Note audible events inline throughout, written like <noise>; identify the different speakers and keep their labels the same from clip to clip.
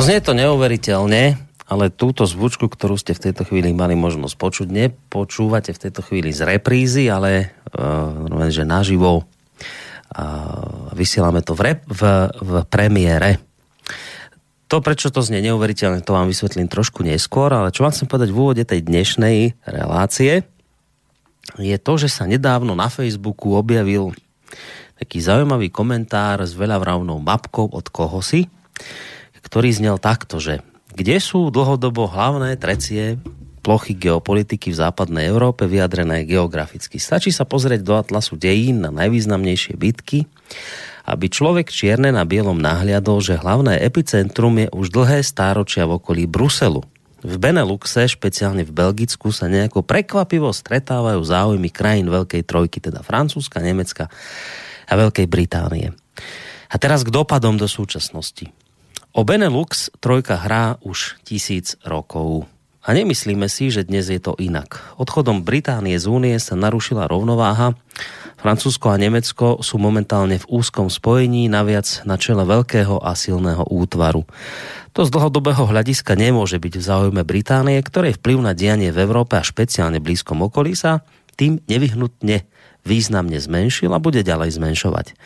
Speaker 1: No znie to neuveriteľne, ale túto zvučku, ktorú ste v tejto chvíli mali možnosť počuť, nepočúvate v tejto chvíli z reprízy, ale uh, že naživo uh, vysielame to v, rep, v, v premiére. To, prečo to znie neuveriteľne, to vám vysvetlím trošku neskôr, ale čo vám chcem povedať v úvode tej dnešnej relácie, je to, že sa nedávno na Facebooku objavil taký zaujímavý komentár s veľavravnou mapkou od kohosi, ktorý znel takto, že kde sú dlhodobo hlavné trecie plochy geopolitiky v západnej Európe vyjadrené geograficky. Stačí sa pozrieť do atlasu dejín na najvýznamnejšie bitky, aby človek čierne na bielom nahliadol, že hlavné epicentrum je už dlhé stáročia v okolí Bruselu. V Beneluxe, špeciálne v Belgicku, sa nejako prekvapivo stretávajú záujmy krajín Veľkej trojky, teda Francúzska, Nemecka a Veľkej Británie. A teraz k dopadom do súčasnosti. O Benelux trojka hrá už tisíc rokov. A nemyslíme si, že dnes je to inak. Odchodom Británie z únie sa narušila rovnováha. Francúzsko a Nemecko sú momentálne v úzkom spojení, naviac na čele veľkého a silného útvaru. To z dlhodobého hľadiska nemôže byť v záujme Británie, ktorej vplyv na dianie v Európe a špeciálne blízkom okolí sa tým nevyhnutne významne zmenšil a bude ďalej zmenšovať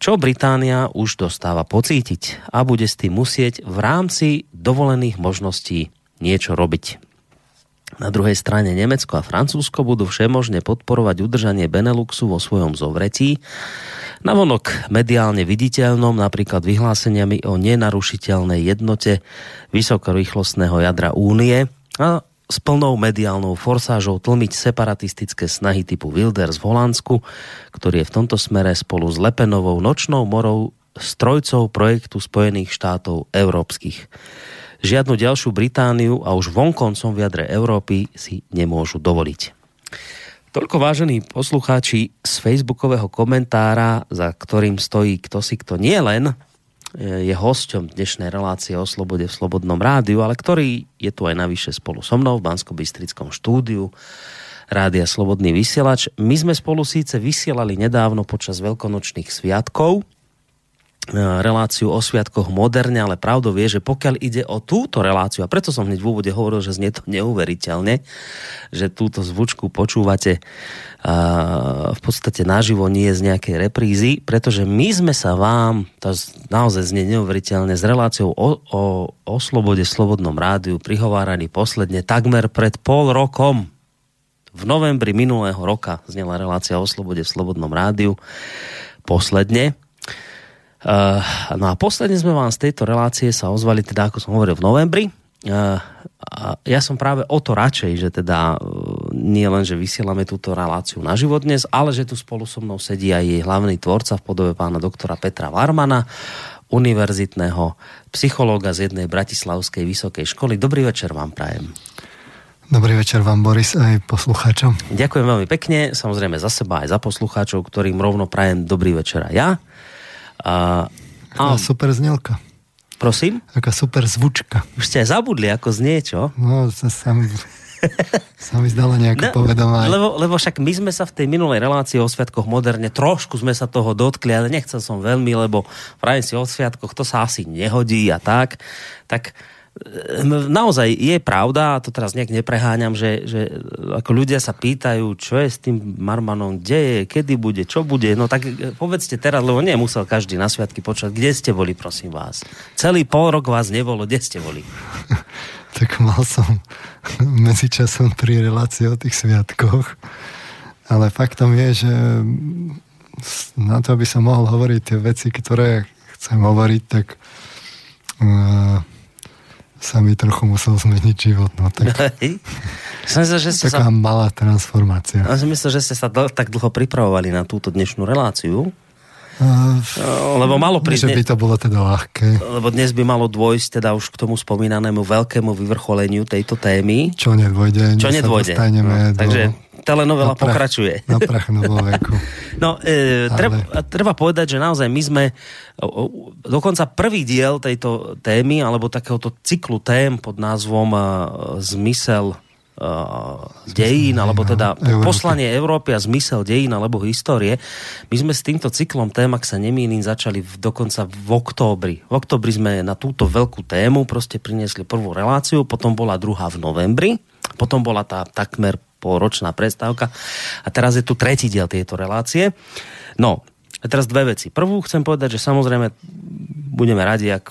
Speaker 1: čo Británia už dostáva pocítiť a bude s tým musieť v rámci dovolených možností niečo robiť. Na druhej strane Nemecko a Francúzsko budú všemožne podporovať udržanie Beneluxu vo svojom zovretí, navonok mediálne viditeľnom, napríklad vyhláseniami o nenarušiteľnej jednote vysokorýchlostného jadra únie a s plnou mediálnou forsážou tlmiť separatistické snahy typu Wilders v Holandsku, ktorý je v tomto smere spolu s Lepenovou nočnou morou strojcov projektu Spojených štátov európskych. Žiadnu ďalšiu Britániu a už vonkoncom v jadre Európy si nemôžu dovoliť. Toľko vážení poslucháči z facebookového komentára, za ktorým stojí kto si kto nie len je hosťom dnešnej relácie o slobode v Slobodnom rádiu, ale ktorý je tu aj navyše spolu so mnou v bansko bystrickom štúdiu Rádia Slobodný vysielač. My sme spolu síce vysielali nedávno počas veľkonočných sviatkov, E, reláciu o sviatkoch moderne, ale pravdou vie, že pokiaľ ide o túto reláciu, a preto som hneď v úvode hovoril, že znie to neuveriteľne, že túto zvučku počúvate uh, v podstate naživo nie z nejakej reprízy, pretože my sme sa vám, to naozaj znie neuveriteľne, s reláciou o, o, o slobode Slobodnom rádiu prihovárali posledne takmer pred pol rokom. V novembri minulého roka znela relácia o slobode v Slobodnom rádiu posledne no a posledne sme vám z tejto relácie sa ozvali, teda ako som hovoril v novembri. A ja som práve o to radšej, že teda uh, nie len, že vysielame túto reláciu na život dnes, ale že tu spolu so mnou sedí aj jej hlavný tvorca v podobe pána doktora Petra Varmana, univerzitného psychológa z jednej bratislavskej vysokej školy. Dobrý večer vám prajem.
Speaker 2: Dobrý večer vám, Boris, aj poslucháčom.
Speaker 1: Ďakujem veľmi pekne, samozrejme za seba aj za poslucháčov, ktorým rovno prajem dobrý večer aj ja.
Speaker 2: A, a... super znelka.
Speaker 1: Prosím?
Speaker 2: Taká super zvučka.
Speaker 1: Už ste aj zabudli, ako znie, čo?
Speaker 2: No, sa, sa, mi, sa mi zdala nejaká no, povedomá.
Speaker 1: Lebo, lebo však my sme sa v tej minulej relácii o sviatkoch moderne, trošku sme sa toho dotkli, ale nechcel som veľmi, lebo prajem si o sviatkoch, to sa asi nehodí a tak. Tak naozaj je pravda, a to teraz nejak nepreháňam, že, že ako ľudia sa pýtajú, čo je s tým Marmanom, kde je, kedy bude, čo bude. No tak e, povedzte teraz, lebo nemusel každý na sviatky počať, kde ste boli, prosím vás. Celý pol rok vás nebolo, kde ste boli? <laughs>
Speaker 2: tak mal som <laughs> medzičasom tri relácie o tých sviatkoch, ale faktom je, že na to, aby som mohol hovoriť tie veci, ktoré chcem hovoriť, tak uh, sa mi trochu musel zmeniť život. No, tak, som myslel, že ste taká sa... malá transformácia.
Speaker 1: Ja som myslel, že ste sa dl- tak dlho pripravovali na túto dnešnú reláciu. Uh, lebo malo
Speaker 2: prísť... Že by to bolo teda ľahké.
Speaker 1: Lebo dnes by malo dôjsť teda už k tomu spomínanému veľkému vyvrcholeniu tejto témy.
Speaker 2: Čo nedôjde.
Speaker 1: Čo nedôjde.
Speaker 2: No,
Speaker 1: do... Takže telenovela prach, pokračuje.
Speaker 2: Na prach veku. <laughs>
Speaker 1: No, e, Ale... treba, treba povedať, že naozaj my sme o, o, dokonca prvý diel tejto témy, alebo takéhoto cyklu tém pod názvom a, Zmysel dejín, alebo teda Európy. poslanie Európy a zmysel dejín alebo histórie. My sme s týmto cyklom tém, ak sa nemýlim, začali v, dokonca v októbri. V októbri sme na túto veľkú tému proste priniesli prvú reláciu, potom bola druhá v novembri, potom bola tá takmer polročná prestávka a teraz je tu tretí diel tejto relácie. No, a teraz dve veci. Prvú chcem povedať, že samozrejme budeme radi, ak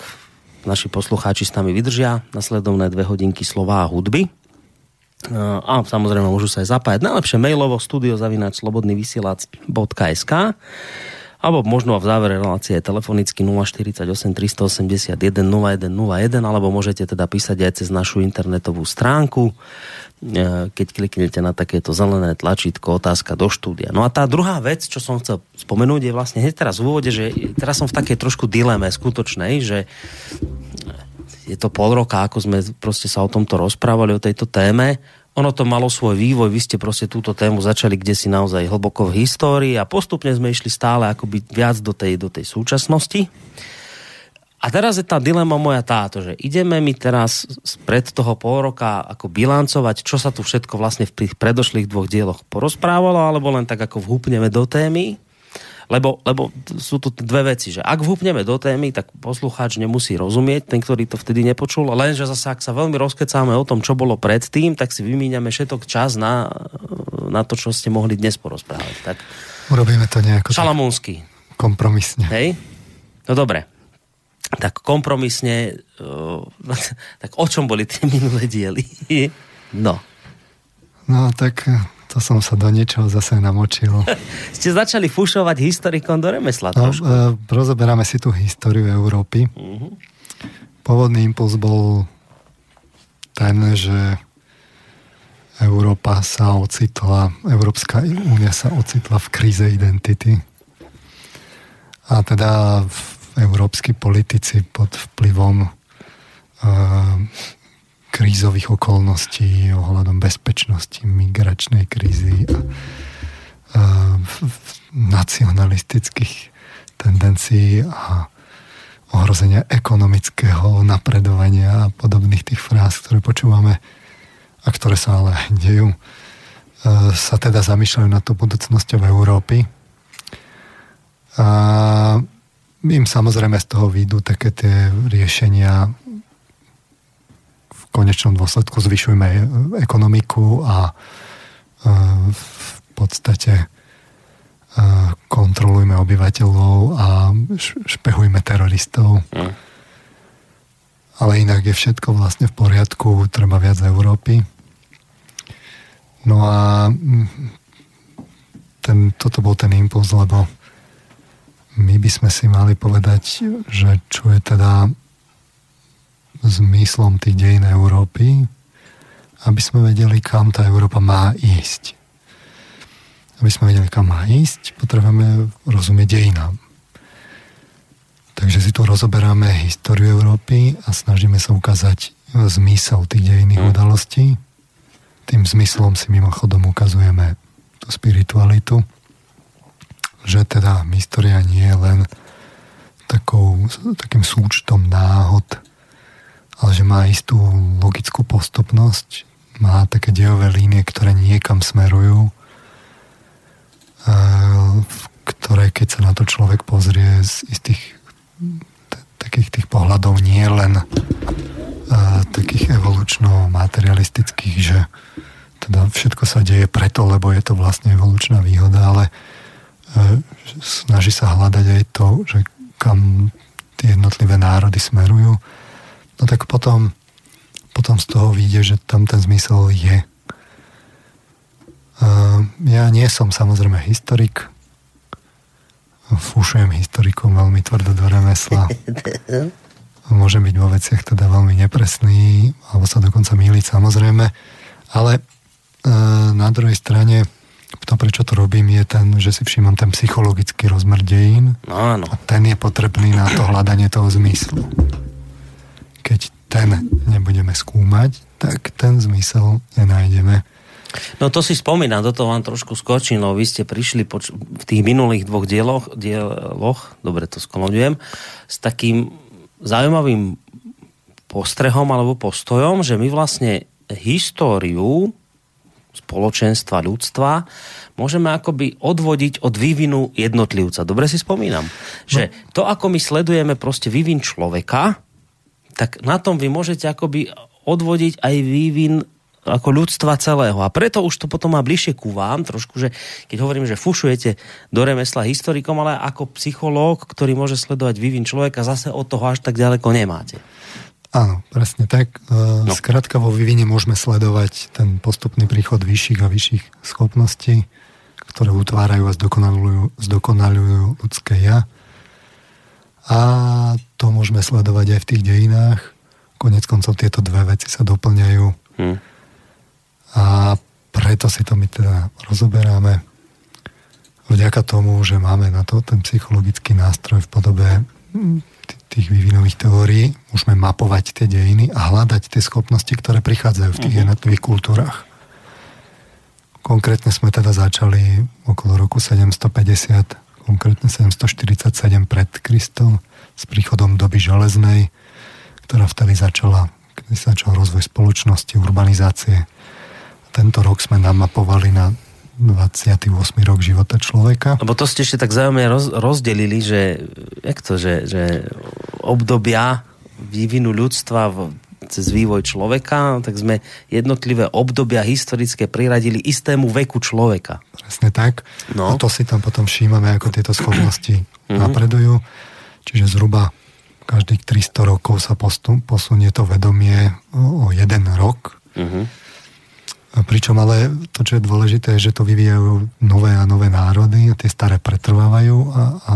Speaker 1: naši poslucháči s nami vydržia nasledovné dve hodinky slova a hudby. A samozrejme môžu sa aj zapájať najlepšie mailovo studiozavinač slobodnyvysielac.sk alebo možno v závere relácie telefonicky 048 381 0101 alebo môžete teda písať aj cez našu internetovú stránku keď kliknete na takéto zelené tlačítko otázka do štúdia. No a tá druhá vec, čo som chcel spomenúť, je vlastne hneď teraz v úvode, že teraz som v takej trošku dileme skutočnej, že je to pol roka, ako sme proste sa o tomto rozprávali, o tejto téme. Ono to malo svoj vývoj, vy ste proste túto tému začali kde si naozaj hlboko v histórii a postupne sme išli stále akoby viac do tej, do tej súčasnosti. A teraz je tá dilema moja táto, že ideme mi teraz pred toho pol roka ako bilancovať, čo sa tu všetko vlastne v tých predošlých dvoch dieloch porozprávalo, alebo len tak ako vhúpneme do témy. Lebo, lebo sú tu dve veci, že ak vhúpneme do témy, tak poslucháč nemusí rozumieť, ten, ktorý to vtedy nepočul, lenže zase ak sa veľmi rozkecáme o tom, čo bolo predtým, tak si vymíňame všetok čas na, na to, čo ste mohli dnes porozprávať. Tak...
Speaker 2: Urobíme to nejako...
Speaker 1: Šalamúnsky.
Speaker 2: Kompromisne.
Speaker 1: Hej? No dobre, tak kompromisne, uh, <laughs> tak o čom boli tie minulé diely? <laughs> no.
Speaker 2: No tak to som sa do niečoho zase namočil. <laughs>
Speaker 1: Ste začali fušovať historikom do remesla no, trošku.
Speaker 2: Uh, rozoberáme si tú históriu Európy. Uh-huh. Pôvodný impuls bol ten, že Európa sa ocitla, Európska únia sa ocitla v kríze identity. A teda v európsky politici pod vplyvom uh, krízových okolností ohľadom bezpečnosti, migračnej krízy a uh, nacionalistických tendencií a ohrozenia ekonomického napredovania a podobných tých fráz, ktoré počúvame a ktoré sa ale dejú, uh, sa teda zamýšľajú na tú budúcnosťou Európy. A im samozrejme z toho výjdu také tie riešenia v konečnom dôsledku zvyšujeme ekonomiku a e, v podstate e, kontrolujme obyvateľov a špehujme teroristov. Mm. Ale inak je všetko vlastne v poriadku, treba viac Európy. No a ten, toto bol ten impuls, lebo my by sme si mali povedať, že čo je teda zmyslom tých dejín Európy, aby sme vedeli, kam tá Európa má ísť. Aby sme vedeli, kam má ísť, potrebujeme rozumieť dejinám. Takže si tu rozoberáme históriu Európy a snažíme sa ukázať zmysel tých dejinných mm. udalostí. Tým zmyslom si mimochodom ukazujeme tú spiritualitu že teda história nie je len takou, takým súčtom náhod, ale že má istú logickú postupnosť, má také dejové línie, ktoré niekam smerujú, v ktoré keď sa na to človek pozrie z istých takých tých pohľadov nie len takých evolučno-materialistických, že teda všetko sa deje preto, lebo je to vlastne evolučná výhoda, ale snaží sa hľadať aj to, že kam tie jednotlivé národy smerujú, no tak potom, potom z toho vyjde, že tam ten zmysel je. Ja nie som samozrejme historik, fúšujem historikom veľmi tvrdo do remesla. <laughs> Môžem byť vo veciach teda veľmi nepresný, alebo sa dokonca míliť samozrejme, ale e, na druhej strane to, prečo to robím, je ten, že si všímam ten psychologický rozmer dejín.
Speaker 1: No, áno.
Speaker 2: A ten je potrebný na to hľadanie toho zmyslu. Keď ten nebudeme skúmať, tak ten zmysel nenájdeme.
Speaker 1: No to si spomínam, do toho vám trošku skočím, no vy ste prišli poč- v tých minulých dvoch dieloch, dieloch, dobre to sklonujem, s takým zaujímavým postrehom alebo postojom, že my vlastne históriu spoločenstva, ľudstva, môžeme akoby odvodiť od vývinu jednotlivca. Dobre si spomínam, že to, ako my sledujeme proste vývin človeka, tak na tom vy môžete akoby odvodiť aj vývin ako ľudstva celého. A preto už to potom má bližšie ku vám, trošku, že keď hovorím, že fušujete do remesla historikom, ale ako psychológ, ktorý môže sledovať vývin človeka, zase od toho až tak ďaleko nemáte.
Speaker 2: Áno, presne tak. E, no. Skrátka vo vývine môžeme sledovať ten postupný príchod vyšších a vyšších schopností, ktoré utvárajú a zdokonalujú, zdokonalujú ľudské ja. A to môžeme sledovať aj v tých dejinách. Konec koncov tieto dve veci sa doplňajú. Hmm. A preto si to my teda rozoberáme. Vďaka tomu, že máme na to ten psychologický nástroj v podobe tých vývinových teórií môžeme mapovať tie dejiny a hľadať tie schopnosti, ktoré prichádzajú v tých uh-huh. jednotlivých kultúrach. Konkrétne sme teda začali okolo roku 750, konkrétne 747 pred Kristom s príchodom doby železnej, ktorá vtedy začala, keď začal rozvoj spoločnosti, urbanizácie. Tento rok sme namapovali na 28. rok života človeka.
Speaker 1: Lebo to ste ešte tak zaujímavé roz, rozdelili, že, jak to, že, že obdobia vývinu ľudstva v, cez vývoj človeka, tak sme jednotlivé obdobia historické priradili istému veku človeka.
Speaker 2: Presne tak. No. A to si tam potom všímame, ako tieto schopnosti mm-hmm. napredujú. Čiže zhruba každých 300 rokov sa posunie to vedomie o, o jeden rok. Mm-hmm Pričom ale to, čo je dôležité, je, že to vyvíjajú nové a nové národy a tie staré pretrvávajú a, a,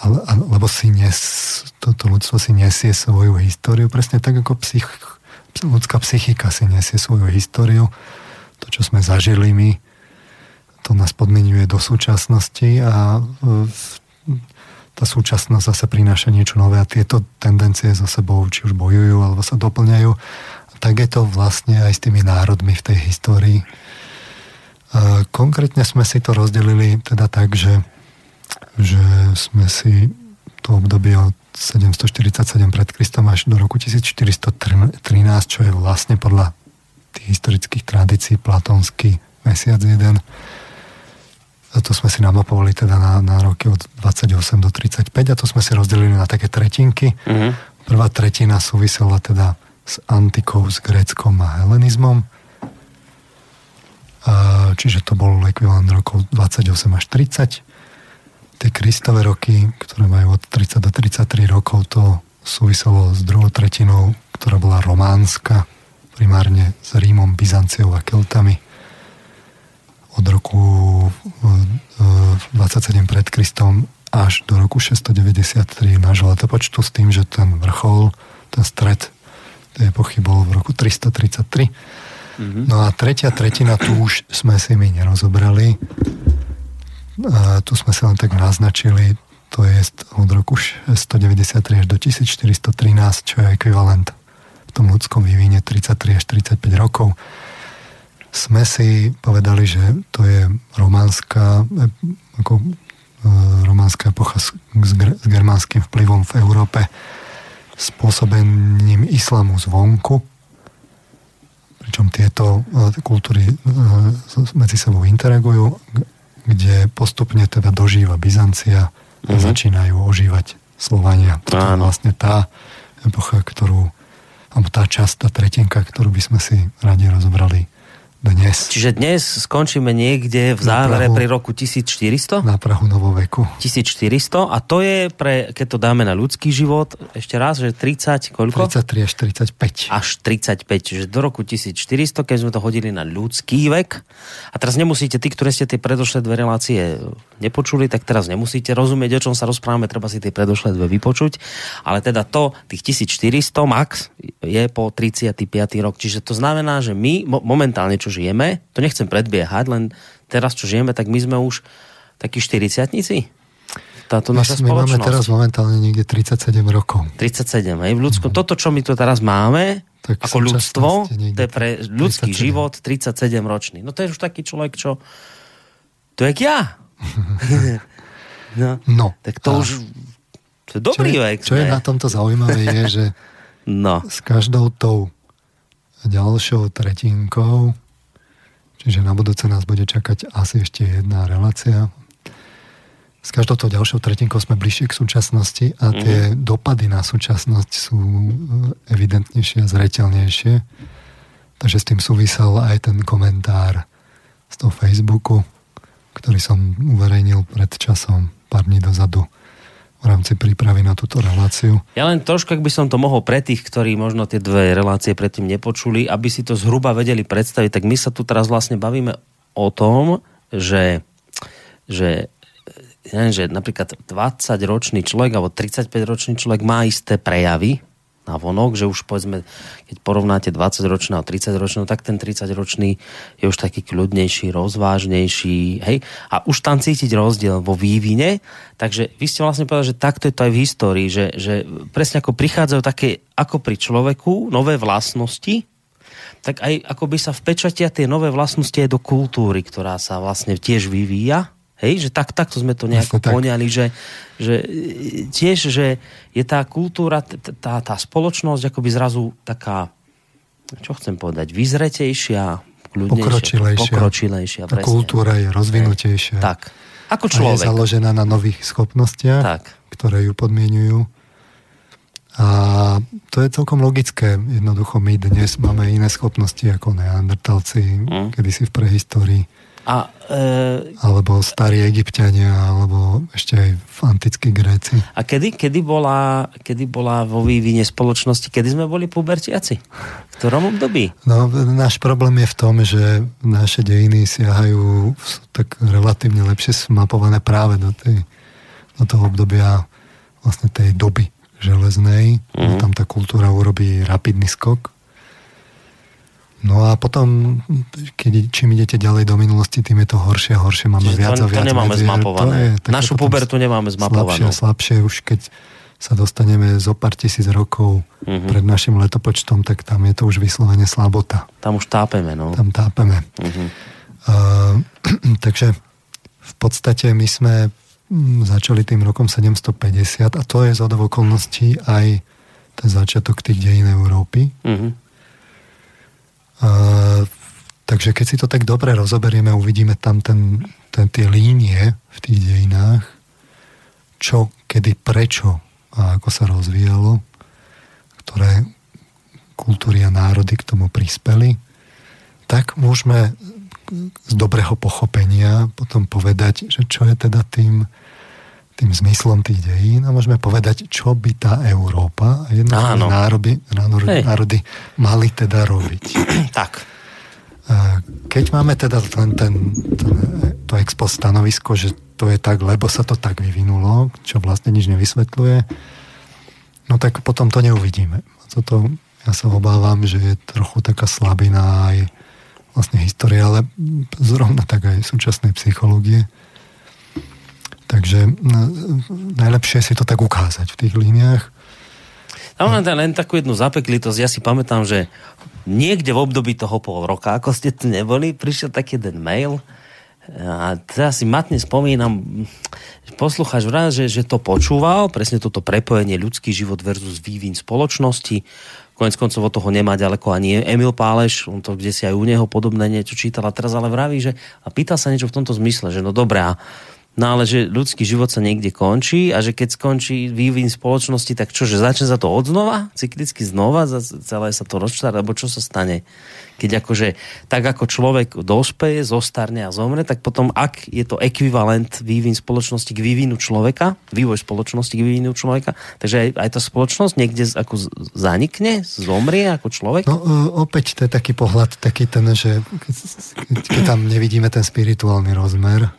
Speaker 2: a, a lebo si nes, toto ľudstvo si nesie svoju históriu, presne tak ako psych, ľudská psychika si nesie svoju históriu. To, čo sme zažili my, to nás podmienuje do súčasnosti a tá súčasnosť zase prináša niečo nové a tieto tendencie za sebou či už bojujú alebo sa doplňajú tak je to vlastne aj s tými národmi v tej histórii. Konkrétne sme si to rozdelili teda tak, že, že sme si to obdobie od 747 pred Kristom až do roku 1413, čo je vlastne podľa tých historických tradícií platónsky mesiac jeden. A to sme si namapovali teda na, na roky od 28 do 35 a to sme si rozdelili na také tretinky. Mm-hmm. Prvá tretina súvisela teda s antikou, s gréckom a helenizmom. Čiže to bol ekvivalent rokov 28 až 30. Tie kristové roky, ktoré majú od 30 do 33 rokov, to súviselo s druhou tretinou, ktorá bola románska, primárne s Rímom, Byzanciou a Keltami. Od roku 27 pred Kristom až do roku 693 nášho letopočtu s tým, že ten vrchol, ten stred tej epochy bol v roku 333. Mm-hmm. No a tretia tretina, tu už sme si my nerozobrali. A tu sme sa len tak naznačili, to je od roku 193 až do 1413, čo je ekvivalent v tom ľudskom vývine 33 až 35 rokov. Sme si povedali, že to je románska ako, e, románska epocha s, s, s germánskym vplyvom v Európe spôsobením islamu zvonku, pričom tieto e, kultúry e, medzi sebou interagujú, kde postupne teda dožíva Byzancia a mm-hmm. začínajú ožívať Slovania. To je vlastne tá epocha, ktorú alebo tá časť, tá tretinka, ktorú by sme si radi rozobrali dnes.
Speaker 1: Čiže dnes skončíme niekde v závere pri roku 1400?
Speaker 2: Na Prahu novoveku.
Speaker 1: 1400 a to je pre, keď to dáme na ľudský život, ešte raz, že 30, koľko?
Speaker 2: 33 až 45.
Speaker 1: Až 35, čiže do roku 1400, keď sme to hodili na ľudský vek. A teraz nemusíte, tí, ktorí ste tie predošlé dve relácie nepočuli, tak teraz nemusíte rozumieť, o čom sa rozprávame, treba si tie predošlé dve vypočuť. Ale teda to, tých 1400 max je po 35. rok. Čiže to znamená, že my momentálne, čo žijeme, to nechcem predbiehať, len teraz, čo žijeme, tak my sme už takí 40 táto naša
Speaker 2: my spoločnosť. máme teraz momentálne niekde 37 rokov.
Speaker 1: 37, hej, v ľudskom. Mm. Toto, čo my tu teraz máme, tak ako ľudstvo, to je pre ľudský 37. život 37 ročný. No to je už taký človek, čo... To je ja. <laughs>
Speaker 2: no, no.
Speaker 1: Tak to už... To je dobrý
Speaker 2: čo
Speaker 1: vek.
Speaker 2: Čo je na tomto zaujímavé je, že <laughs> no. s každou tou ďalšou tretinkou Čiže na budúce nás bude čakať asi ešte jedna relácia. S každou tou ďalšou tretinkou sme bližšie k súčasnosti a tie mm. dopady na súčasnosť sú e, evidentnejšie a zreteľnejšie. Takže s tým súvisel aj ten komentár z toho Facebooku, ktorý som uverejnil pred časom, pár dní dozadu v rámci prípravy na túto reláciu.
Speaker 1: Ja len trošku, ak by som to mohol pre tých, ktorí možno tie dve relácie predtým nepočuli, aby si to zhruba vedeli predstaviť, tak my sa tu teraz vlastne bavíme o tom, že, že neviem, že napríklad 20-ročný človek alebo 35-ročný človek má isté prejavy, na vonok, že už povedzme, keď porovnáte 20-ročného a 30-ročného, tak ten 30-ročný je už taký kľudnejší, rozvážnejší, hej, a už tam cítiť rozdiel vo vývine, takže vy ste vlastne povedali, že takto je to aj v histórii, že, že presne ako prichádzajú také, ako pri človeku, nové vlastnosti, tak aj ako by sa vpečatia tie nové vlastnosti aj do kultúry, ktorá sa vlastne tiež vyvíja, Hej, že tak, takto sme to nejako Jasne, poňali, že, že tiež, že je tá kultúra, tá, tá spoločnosť akoby zrazu taká, čo chcem povedať, vyzretejšia,
Speaker 2: pokročilejšia.
Speaker 1: pokročilejšia
Speaker 2: tá kultúra je rozvinutejšia.
Speaker 1: Tak, ako človek.
Speaker 2: A je založená na nových schopnostiach, tak. ktoré ju podmienujú. A to je celkom logické. Jednoducho my dnes máme iné schopnosti ako neandertalci, mm. kedysi v prehistórii. A, e... Alebo starí egyptiania, alebo ešte aj v antickí Gréci.
Speaker 1: A kedy, kedy, bola, kedy bola vo vývine spoločnosti, kedy sme boli pubertiaci? V ktorom období?
Speaker 2: No, náš problém je v tom, že naše dejiny siahajú tak relatívne lepšie smapované práve do, tej, do toho obdobia vlastne tej doby železnej. Mm-hmm. Tam tá kultúra urobí rapidný skok No a potom, keď, čím idete ďalej do minulosti, tým je to horšie a horšie. Máme Čiže viac
Speaker 1: to,
Speaker 2: a viac
Speaker 1: to nemáme medzier. zmapované. To je, Našu pubertu nemáme zmapovanú.
Speaker 2: Slabšie a slabšie, už keď sa dostaneme zo pár tisíc rokov uh-huh. pred našim letopočtom, tak tam je to už vyslovene slabota.
Speaker 1: Tam už tápeme, no.
Speaker 2: Tam tápeme. Uh-huh. Uh, <clears throat> takže v podstate my sme mm, začali tým rokom 750 a to je z okolností aj ten začiatok tých dejín Európy. Takže keď si to tak dobre rozoberieme, uvidíme tam ten, ten, tie línie v tých dejinách, čo, kedy, prečo a ako sa rozvíjalo, ktoré kultúry a národy k tomu prispeli, tak môžeme z dobrého pochopenia potom povedať, že čo je teda tým, tým zmyslom tých dejín a môžeme povedať, čo by tá Európa a jednotlivé národy, národy, národy mali teda robiť. <clears throat>
Speaker 1: tak.
Speaker 2: Keď máme teda ten, ten, ten, to expo stanovisko, že to je tak, lebo sa to tak vyvinulo, čo vlastne nič nevysvetľuje, no tak potom to neuvidíme. Toto ja sa obávam, že je trochu taká slabina aj vlastne histórie, ale zrovna tak aj súčasnej psychológie Takže najlepšie si to tak ukázať v tých líniách.
Speaker 1: Tam len, len takú jednu zapeklitosť. Ja si pamätám, že niekde v období toho pol roka, ako ste tu neboli, prišiel taký jeden mail a teraz si matne spomínam, poslucháč vrát, že, že to počúval, presne toto prepojenie ľudský život versus vývin spoločnosti. Konec koncov od toho nemá ďaleko ani Emil Páleš, on to kde si aj u neho podobné niečo čítal a teraz ale vraví, že a pýta sa niečo v tomto zmysle, že no dobré, a No ale že ľudský život sa niekde končí a že keď skončí vývin spoločnosti, tak čo, že začne sa to od znova, cyklicky znova, celé sa to rozčtá, alebo čo sa stane? Keď akože, tak ako človek dospeje, zostarne a zomre, tak potom ak je to ekvivalent vývin spoločnosti k vývinu človeka, vývoj spoločnosti k vývinu človeka, takže aj, aj tá spoločnosť niekde ako zanikne, zomrie ako človek?
Speaker 2: No opäť to je taký pohľad, taký ten, že keď, keď tam nevidíme ten spirituálny rozmer,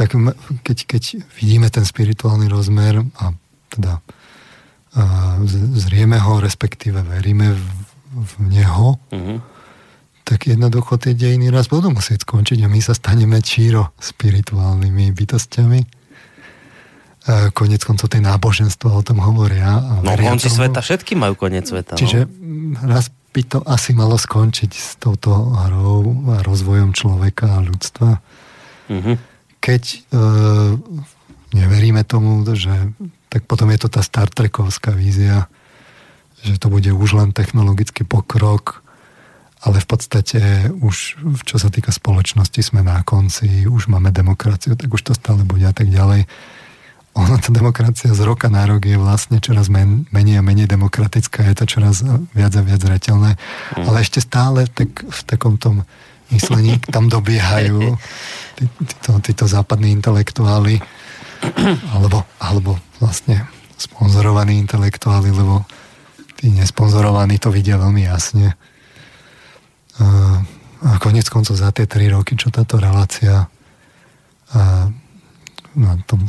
Speaker 2: tak keď, keď vidíme ten spirituálny rozmer a teda a zrieme ho, respektíve veríme v, v neho, uh-huh. tak jednoducho tie dejiny raz budú musieť skončiť a my sa staneme číro spirituálnymi bytostiami. A konec koncov tie náboženstva o tom hovoria. A
Speaker 1: no konci tomu. sveta, všetky majú koniec sveta.
Speaker 2: Čiže no. raz by to asi malo skončiť s touto hrou a rozvojom človeka a ľudstva. Uh-huh keď e, neveríme tomu, že tak potom je to tá Star Trekovská vízia, že to bude už len technologický pokrok ale v podstate už čo sa týka spoločnosti sme na konci, už máme demokraciu, tak už to stále bude a tak ďalej. Ono, tá demokracia z roka na rok je vlastne čoraz men, menej a menej demokratická, je to čoraz viac a viac zretelné, mm. ale ešte stále tak v takom tom myslení tam dobiehajú <laughs> tí, títo, títo západní intelektuáli alebo, alebo vlastne sponzorovaní intelektuáli, lebo tí nesponzorovaní to vidia veľmi jasne. A konec koncov za tie tri roky, čo táto relácia na tom,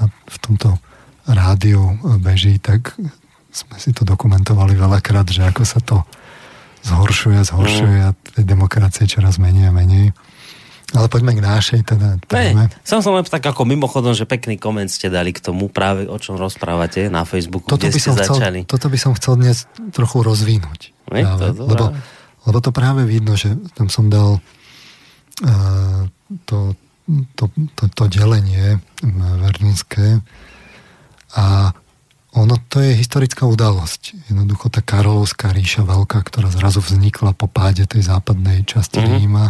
Speaker 2: na, v tomto rádiu beží, tak sme si to dokumentovali veľakrát, že ako sa to zhoršuje, zhoršuje a tej demokracie čoraz menej a menej. Ale poďme k našej teda
Speaker 1: téme. Som som len tak ako mimochodom, že pekný koment ste dali k tomu práve o čom rozprávate na Facebooku, toto kde by ste som
Speaker 2: začali. Chcel, toto by som chcel dnes trochu rozvinúť. práve, to lebo, lebo to práve vidno, že tam som dal uh, to, to, to, to delenie verdunské a ono to je historická udalosť. Jednoducho tá Karolovská ríša veľká, ktorá zrazu vznikla po páde tej západnej časti mm-hmm. Ríma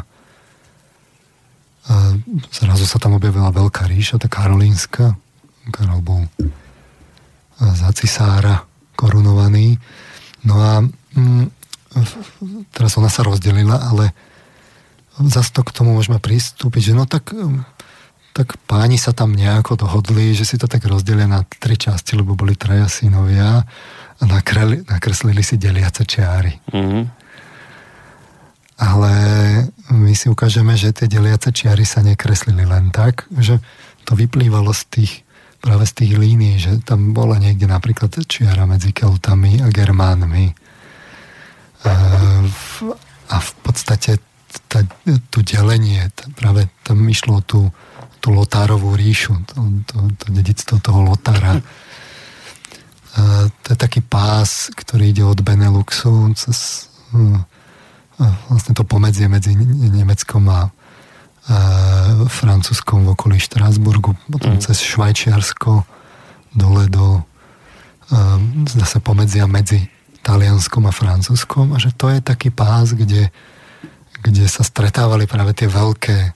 Speaker 2: a zrazu sa tam objavila veľká ríša, tá karolínska. Karol bol za cisára korunovaný. No a mm, teraz ona sa rozdelila, ale zase to k tomu môžeme pristúpiť, že no tak, tak páni sa tam nejako dohodli, že si to tak rozdelia na tri časti, lebo boli traja synovia a nakreslili si deliace čiary. Mm-hmm ale my si ukážeme, že tie deliace čiary sa nekreslili len tak, že to vyplývalo z tých práve z tých línií, že tam bola niekde napríklad čiara medzi Keltami a Germánmi. A v podstate tá, tu delenie, práve tam išlo tú, tú Lotárovú ríšu, to, to, to dedictvo toho Lotára. <laughs> To je taký pás, ktorý ide od Beneluxu cez hm, vlastne to pomedzie medzi Nemeckom a Francúzskom v okolí Štrásburgu, potom mm. cez Švajčiarsko dole do zase pomedzia medzi Talianskom a Francúzskom a že to je taký pás, kde, kde sa stretávali práve tie veľké,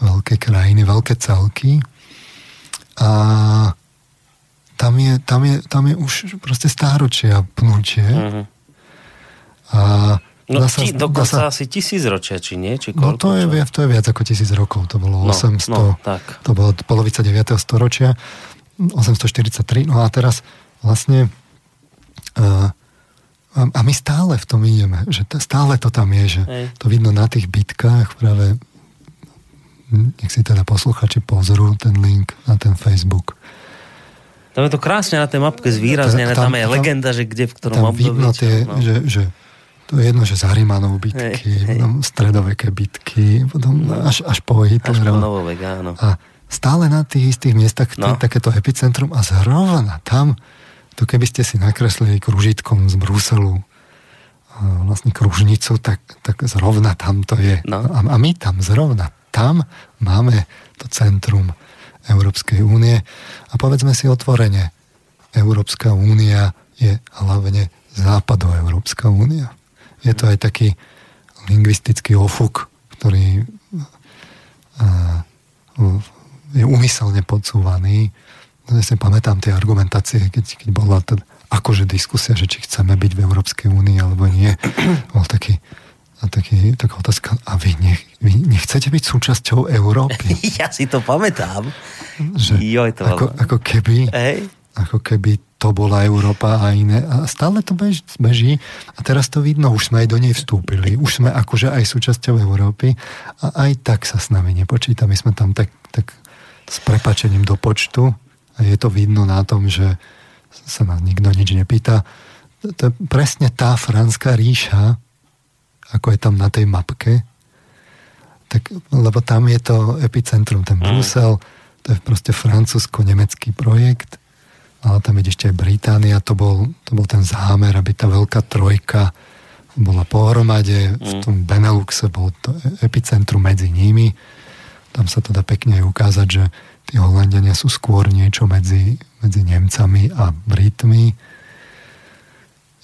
Speaker 2: veľké krajiny, veľké celky a tam je, tam je, tam je už proste stáročia pnutie mm-hmm. a
Speaker 1: No, sa, ti, dokonca sa, asi tisíc ročia, či nie? Či
Speaker 2: no to je, to je viac ako tisíc rokov. To bolo no, 800, no, tak. to bolo polovica 9. storočia, 843. No a teraz vlastne uh, a my stále v tom ideme, že stále to tam je, že Hej. to vidno na tých bitkách práve nech si teda posluchači pozrú ten link na ten Facebook.
Speaker 1: Tam je to krásne na tej mapke zvýraznené, tam, tam je tam, legenda, že kde, v ktorom tam
Speaker 2: období. vidno tie, no. že, že to je jedno, že Zarimanov bitky, hej, hej. potom stredoveké bitky, potom až, až po Hitlera.
Speaker 1: Až po novovek, áno.
Speaker 2: A stále na tých istých miestach no. takéto epicentrum a zrovna tam, to keby ste si nakreslili kružitkom z Bruselu vlastne kružnicu, tak, tak zrovna tam to je. No. A, a my tam zrovna, tam máme to centrum Európskej únie a povedzme si otvorene, Európska únia je hlavne západoeurópska únia je to aj taký lingvistický ofuk, ktorý je umyselne podsúvaný. Ja si pamätám tie argumentácie, keď, keď bola teda akože diskusia, že či chceme byť v Európskej únii alebo nie. Bol taký, taký, taká otázka, a vy, nech, vy nechcete byť súčasťou Európy? <laughs>
Speaker 1: Ja si to pamätám.
Speaker 2: Že Joj, to ako, ako keby Hej. ako keby to bola Európa a iné. A stále to bež, beží. A teraz to vidno, už sme aj do nej vstúpili. Už sme akože aj súčasťou Európy. A aj tak sa s nami nepočíta. My sme tam tak, tak s prepačením do počtu. A je to vidno na tom, že sa nás nikto nič nepýta. To je presne tá franská ríša, ako je tam na tej mapke. Tak, lebo tam je to epicentrum, ten mm. Brusel, to je proste francúzsko-nemecký projekt ale tam ide ešte aj Británia, to bol, to bol ten zámer, aby tá veľká trojka bola pohromade, mm. v tom Beneluxe bol to epicentrum medzi nimi. Tam sa to dá pekne aj ukázať, že tí Holandiania sú skôr niečo medzi, medzi Nemcami a Britmi.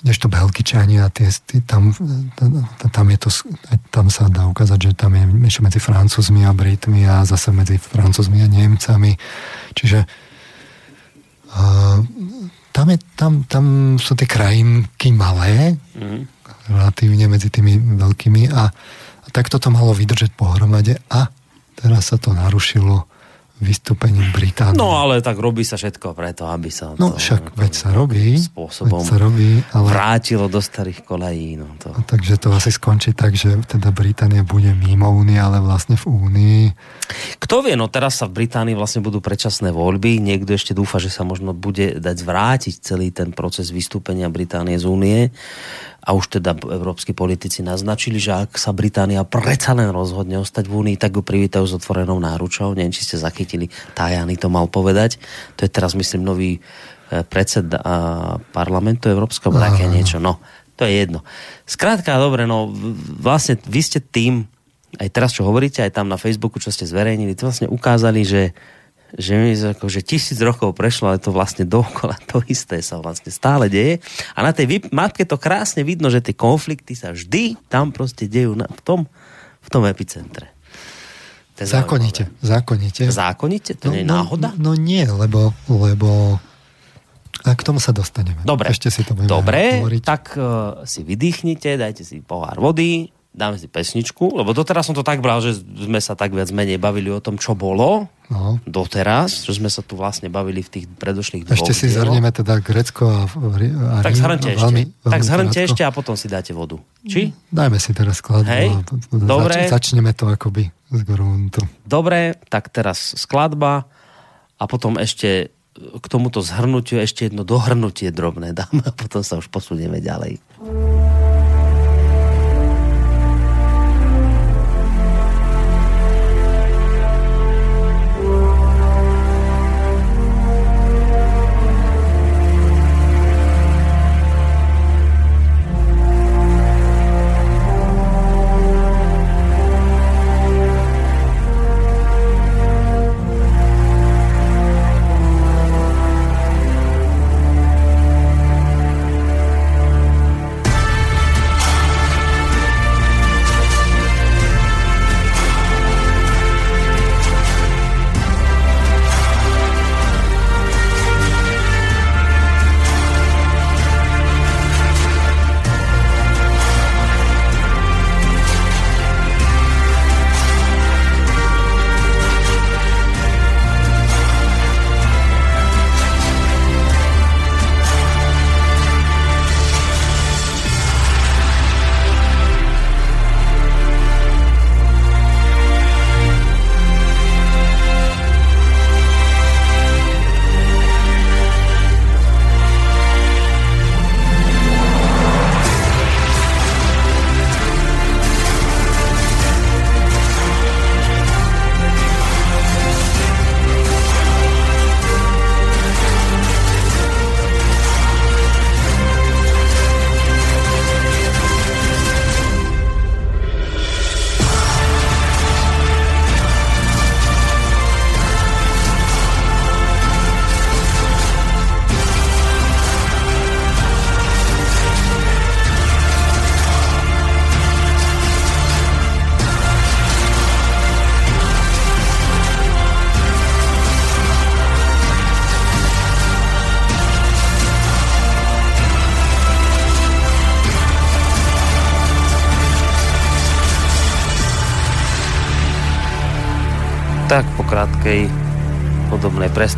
Speaker 2: Kdežto Belgičania, tie, tie, tam, tam, je to, tam sa dá ukázať, že tam je ešte medzi Francúzmi a Britmi a zase medzi Francúzmi a Nemcami. Čiže uh, tam, je, tam, tam sú tie krajinky malé, mm. relatívne medzi tými veľkými a, a takto to malo vydržať pohromade a teraz sa to narušilo vystúpením Británie.
Speaker 1: No ale tak robí sa všetko preto, aby sa
Speaker 2: no, to, však veď sa robí, spôsobom sa robí,
Speaker 1: ale... vrátilo do starých kolejí. No, to...
Speaker 2: No, takže to asi skončí tak, že teda Británia bude mimo únie, ale vlastne v únii.
Speaker 1: Kto vie, no teraz sa v Británii vlastne budú predčasné voľby. Niekto ešte dúfa, že sa možno bude dať zvrátiť celý ten proces vystúpenia Británie z únie a už teda európsky politici naznačili, že ak sa Británia predsa len rozhodne ostať v Únii, tak ju privítajú s otvorenou náručou. Neviem, či ste zachytili, Tajany to mal povedať. To je teraz, myslím, nový e, predseda parlamentu Európskeho, také niečo. No, to je jedno. Skrátka, dobre, no vlastne vy ste tým, aj teraz, čo hovoríte, aj tam na Facebooku, čo ste zverejnili, to vlastne ukázali, že že mi že tisíc rokov prešlo, ale to vlastne dokola to isté sa vlastne stále deje. A na tej mapke to krásne vidno, že tie konflikty sa vždy tam proste dejú na, v, tom, v tom epicentre.
Speaker 2: Zákonite, zákonite.
Speaker 1: Zákonite? To no, nie je
Speaker 2: no,
Speaker 1: náhoda?
Speaker 2: No, no nie, lebo, lebo a k tomu sa dostaneme.
Speaker 1: Dobre,
Speaker 2: Ešte si to
Speaker 1: Dobre hovoriť. tak uh, si vydýchnite, dajte si pohár vody, dáme si pesničku, lebo doteraz som to tak bral, že sme sa tak viac menej bavili o tom, čo bolo no. doteraz, že sme sa tu vlastne bavili v tých predošlých
Speaker 2: dvoch Ešte si zhrnieme teda Grecko a, a
Speaker 1: Tak zhrnte ešte. Veľmi, veľmi tak zhrnte ešte a potom si dáte vodu. Či?
Speaker 2: Dajme si teraz skladbu. Hej,
Speaker 1: dobre.
Speaker 2: Zač, začneme to akoby z gruntu.
Speaker 1: Dobre, tak teraz skladba a potom ešte k tomuto zhrnutiu ešte jedno dohrnutie drobné dáme a potom sa už posunieme ďalej.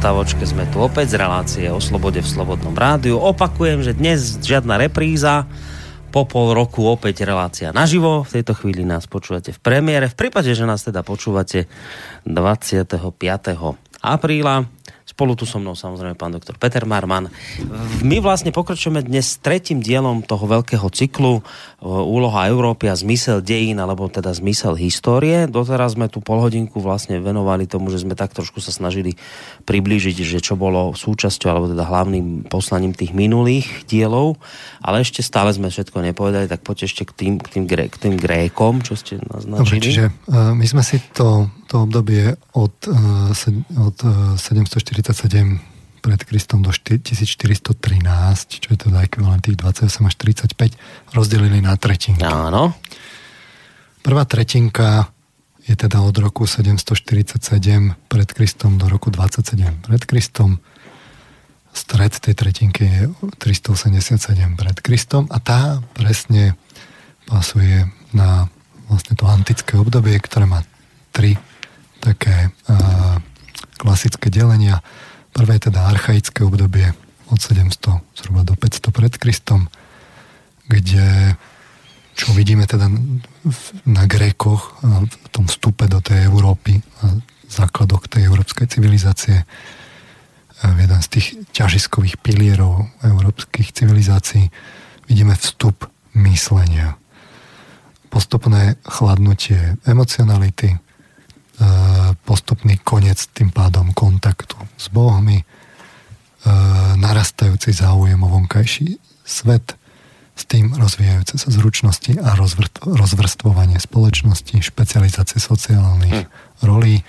Speaker 1: Podobnej prestávočke sme tu opäť z relácie o slobode v Slobodnom rádiu. Opakujem, že dnes žiadna repríza, po pol roku opäť relácia naživo. V tejto chvíli nás počúvate v premiére. V prípade, že nás teda počúvate 25. apríla Spolu tu so mnou samozrejme pán doktor Peter Marman. My vlastne pokračujeme dnes s tretím dielom toho veľkého cyklu e, Úloha Európy a zmysel dejín, alebo teda zmysel histórie. Doteraz sme tu pol hodinku vlastne venovali tomu, že sme tak trošku sa snažili priblížiť, že čo bolo súčasťou, alebo teda hlavným poslaním tých minulých dielov, ale ešte stále sme všetko nepovedali, tak poďte ešte k tým, k tým, k tým Grékom, čo ste naznačili. Dobre,
Speaker 2: čiže uh, my sme si to to obdobie od, eh, od 747 eh, pred Kristom do 1413, čo je teda ekvivalent tých 28 až 35, rozdelili na tretinky.
Speaker 1: Áno.
Speaker 2: Prvá tretinka je teda od roku 747 pred Kristom do roku 27 pred Kristom. Stred tej tretinky je 387 pred Kristom a tá presne pasuje na vlastne to antické obdobie, ktoré má tri také uh, klasické delenia. Prvé je teda archaické obdobie od 700 zhruba do 500 pred Kristom, kde čo vidíme teda na Grékoch, v tom vstupe do tej Európy a základoch tej európskej civilizácie, jeden z tých ťažiskových pilierov európskych civilizácií, vidíme vstup myslenia. Postupné chladnutie emocionality, postupný koniec tým pádom kontaktu s bohmi, e, narastajúci záujem o vonkajší svet, s tým rozvíjajúce sa zručnosti a rozvrstvovanie spoločnosti, špecializácie sociálnych hm. rolí. E,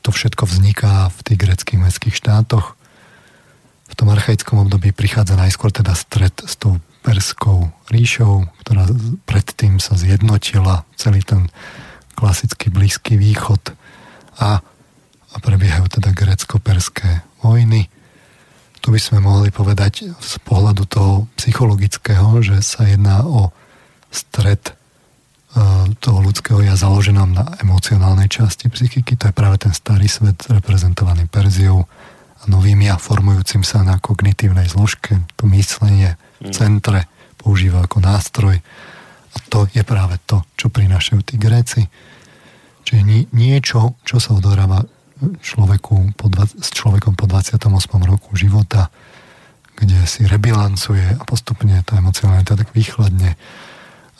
Speaker 2: to všetko vzniká v tých greckých mestských štátoch. V tom archaickom období prichádza najskôr teda stred s tou Perskou ríšou, ktorá predtým sa zjednotila celý ten klasický Blízky východ a, a prebiehajú teda grecko-perské vojny. Tu by sme mohli povedať z pohľadu toho psychologického, že sa jedná o stred e, toho ľudského ja založenom na emocionálnej časti psychiky. To je práve ten starý svet reprezentovaný Perziou a novým ja formujúcim sa na kognitívnej zložke. To myslenie v centre používa ako nástroj a to je práve to, čo prinášajú tí Gréci. Čiže nie, niečo, čo sa odohráva človeku po, s človekom po 28. roku života, kde si rebilancuje a postupne tá emocionalita tak vychladne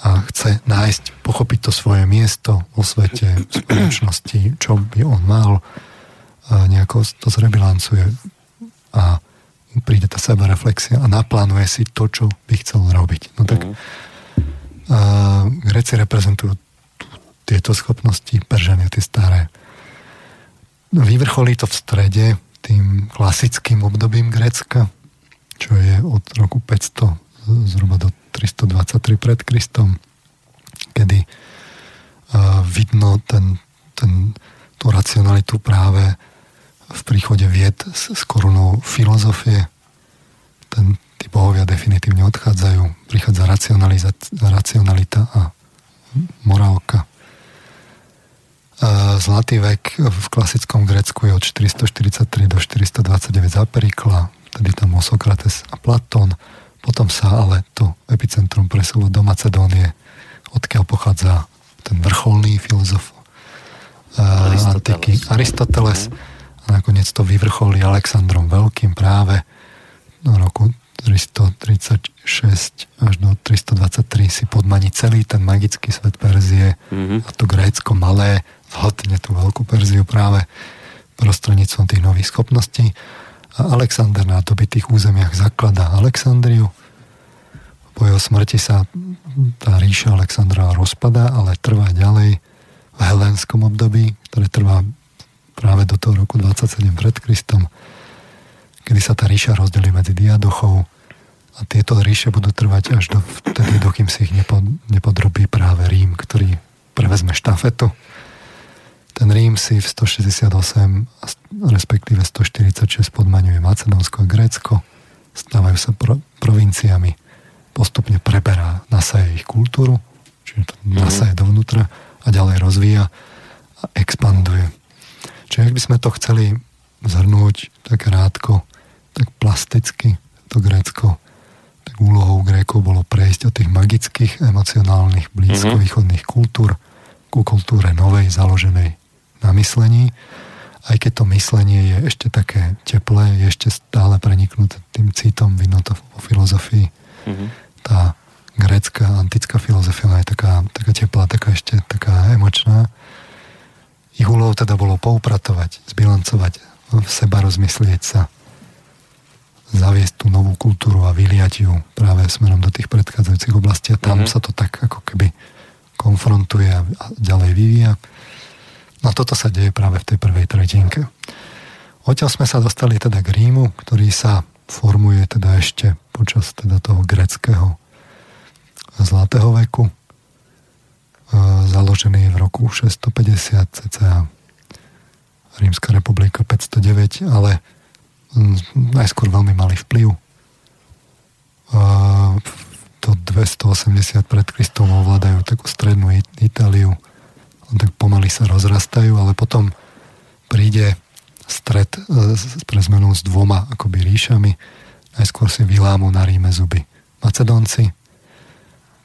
Speaker 2: a chce nájsť, pochopiť to svoje miesto vo svete, v spoločnosti, čo by on mal, a nejako to zrebilancuje a príde tá sebareflexia a naplánuje si to, čo by chcel robiť. No tak mm Uh, Gréci reprezentujú tieto schopnosti, Peržania tie staré. Vyvrcholí to v strede tým klasickým obdobím Grécka, čo je od roku 500 zhruba do 323 pred Kristom, kedy uh, vidno ten, ten, tú racionalitu práve v príchode vied s, s korunou filozofie. Ten, tí bohovia definitívne odchádzajú, prichádza racionalita a morálka. Zlatý vek v klasickom Grécku je od 443 do 429 za Perikla, tedy tam bol Sokrates a Platón. Potom sa ale to epicentrum presulo do Macedónie, odkiaľ pochádza ten vrcholný filozof Aristoteles. antiky Aristoteles. A nakoniec to vyvrcholí Alexandrom Veľkým práve v roku 336 až do 323 si podmaní celý ten magický svet Perzie mm-hmm. a to Grécko malé zhodne tú veľkú Perziu práve prostredníctvom tých nových schopností a Alexander na dobitých územiach zakladá Alexandriu. Po jeho smrti sa tá ríša Alexandra rozpadá, ale trvá ďalej v helénskom období, ktoré trvá práve do toho roku 27 pred Kristom, kedy sa tá ríša rozdelí medzi diadochov, a tieto ríše budú trvať až do vtedy, dokým si ich nepod, nepodrobí práve Rím, ktorý prevezme štafetu. Ten Rím si v 168, respektíve 146 podmaňuje Macedónsko a Grécko, stávajú sa pro, provinciami, postupne preberá, nasaje ich kultúru, čiže to mm. nasaje dovnútra a ďalej rozvíja a expanduje. Čiže ak by sme to chceli zhrnúť tak rádko, tak plasticky to Grécko tak úlohou Grékov bolo prejsť od tých magických, emocionálnych, blízkovýchodných kultúr ku kultúre novej, založenej na myslení. Aj keď to myslenie je ešte také teplé, je ešte stále preniknuté tým citom, vidno to vo filozofii. Mm-hmm. Tá grécka, antická filozofia je taká, taká teplá, taká ešte taká emočná. Ich úlohou teda bolo poupratovať, zbilancovať, v seba rozmyslieť sa, zaviesť tú novú kultúru a vyliať ju práve smerom do tých predchádzajúcich oblastí a tam mm-hmm. sa to tak ako keby konfrontuje a ďalej vyvíja. No toto sa deje práve v tej prvej tretinke. Odtiaľ sme sa dostali teda k Rímu, ktorý sa formuje teda ešte počas teda toho greckého zlatého veku, založený v roku 650 cca. Rímska republika 509, ale najskôr veľmi malý vplyv. Do 280 pred Kristom ovládajú takú strednú Itáliu. Tak pomaly sa rozrastajú, ale potom príde stred e, pre zmenu s dvoma akoby ríšami. Najskôr si vylámu na Ríme zuby Macedónci,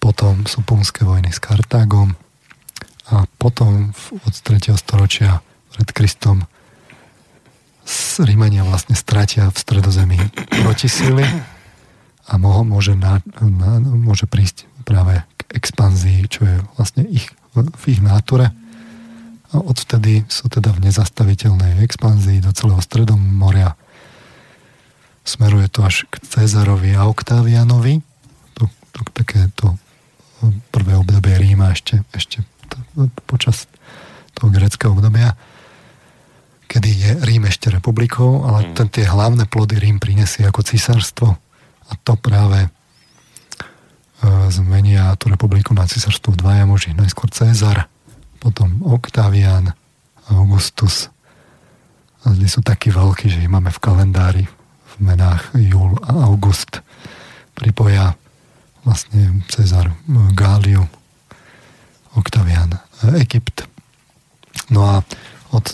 Speaker 2: potom sú punské vojny s Kartágom a potom od 3. storočia pred Kristom Rímania vlastne stratia v stredozemí protisily a môže, na, na, môže prísť práve k expanzii, čo je vlastne ich, v ich náture. A odvtedy sú teda v nezastaviteľnej expanzii do celého Stredomoria. Smeruje to až k Cezarovi a Oktavianovi. To, to, také to prvé obdobie Ríma ešte, ešte to, počas toho greckého obdobia, kedy je Rím ešte republikou, ale mm. ten, tie hlavné plody Rím prinesie ako císarstvo a to práve zmenia tú republiku na císarstvo dvaja muži. Najskôr Cezar, potom Octavian, Augustus. A sú takí veľkí, že ich máme v kalendári v menách Júl a August. Pripoja vlastne Cezar, Gáliu, Octavian, Egypt. No a od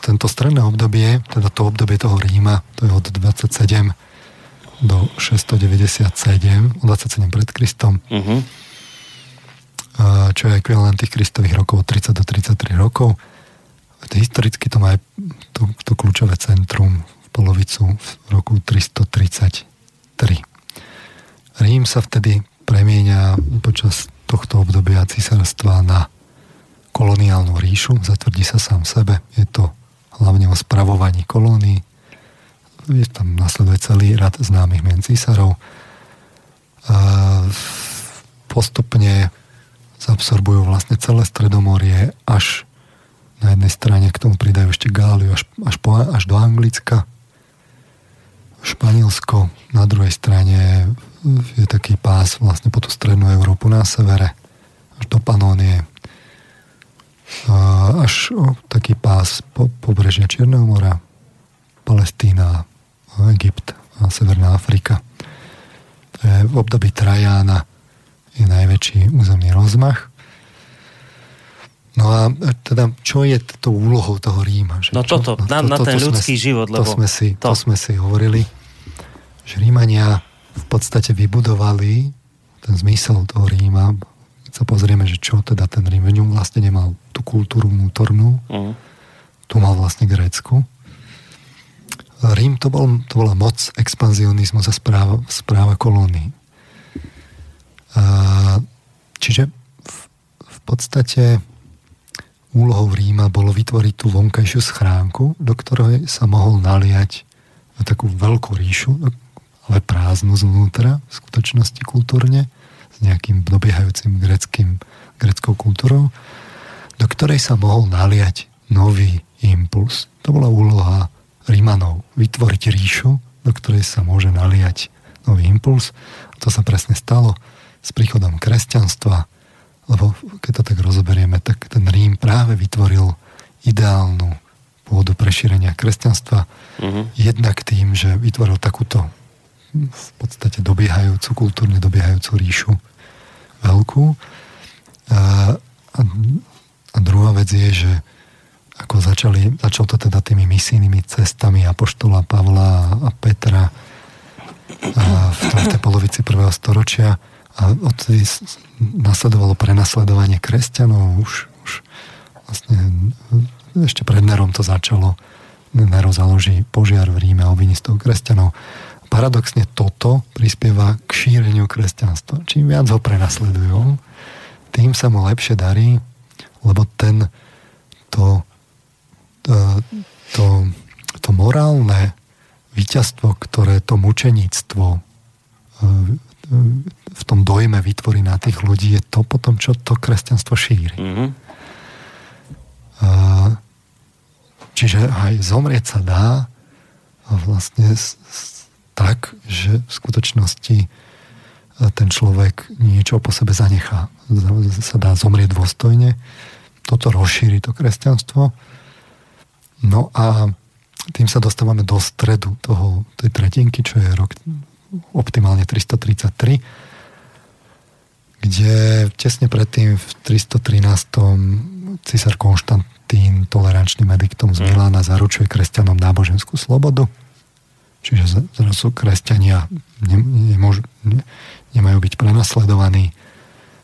Speaker 2: tento stredné obdobie, teda to obdobie toho Ríma, to je od 27 do 697, 27 pred Kristom, uh-huh. čo je ekvivalent tých kristových rokov od 30 do 33 rokov. Historicky to má aj to, to kľúčové centrum v polovicu v roku 333. Rím sa vtedy premieňa počas tohto obdobia císarstva na koloniálnu ríšu, zatvrdí sa sám sebe. Je to hlavne o spravovaní kolónií. Je tam nasleduje celý rad známych mien císarov. Postupne zabsorbujú vlastne celé Stredomorie až na jednej strane k tomu pridajú ešte Gáliu až, až, po, až do Anglicka. Španielsko na druhej strane je taký pás vlastne po tú strednú Európu na severe až do Panónie až taký pás po, pobrežia Čierneho mora, Palestína, Egypt a Severná Afrika. V období Trajána je najväčší územný rozmach. No a teda, čo je to úlohou toho Ríma?
Speaker 1: Že no toto, čo, na, to, na ten to ľudský sme, život, lebo...
Speaker 2: To sme, si, to. to sme si hovorili, že Rímania v podstate vybudovali ten zmysel toho Ríma, keď sa pozrieme, že čo teda ten Rím, vlastne nemal tú kultúru vnútornú, uh-huh. tu mal vlastne Grécku. Rím to, bol, to bola moc, expanzionizmus a správa, správa kolónií. Čiže v, v podstate úlohou Ríma bolo vytvoriť tú vonkajšiu schránku, do ktorej sa mohol naliať na takú veľkú ríšu, ale prázdnu zvnútra, v skutočnosti kultúrne, s nejakým dobiehajúcim greckým, greckou kultúrou, do ktorej sa mohol naliať nový impuls. To bola úloha Rímanov. Vytvoriť ríšu, do ktorej sa môže naliať nový impuls. A to sa presne stalo s príchodom kresťanstva, lebo keď to tak rozoberieme, tak ten Rím práve vytvoril ideálnu pôdu prešírenia kresťanstva. Uh-huh. Jednak tým, že vytvoril takúto v podstate dobiehajúcu, kultúrne dobiehajúcu ríšu veľkú. A, a, a druhá vec je, že ako začali, začal to teda tými misijnými cestami Apoštola Pavla a Petra a v, tej polovici prvého storočia. A odtedy nasledovalo prenasledovanie kresťanov už, už vlastne ešte pred Nerom to začalo. Nero založí požiar v Ríme a obviní z toho kresťanov. Paradoxne toto prispieva k šíreniu kresťanstva. Čím viac ho prenasledujú, tým sa mu lepšie darí, lebo ten to, to, to, to morálne víťazstvo, ktoré to mučeníctvo e, v tom dojme vytvorí na tých ľudí, je to potom, čo to kresťanstvo šíri. Mm-hmm. Čiže aj zomrieť sa dá, vlastne tak, že v skutočnosti e, ten človek niečo po sebe zanechá. Sa dá zomrieť dôstojne. Toto rozšíri to kresťanstvo. No a tým sa dostávame do stredu toho, tej tretinky, čo je rok optimálne 333, kde tesne predtým v 313. císar Konštantín tolerančným ediktom z mm. Milána zaručuje kresťanom náboženskú slobodu. Čiže zrazu kresťania nemôžu, ne, nemajú byť prenasledovaní.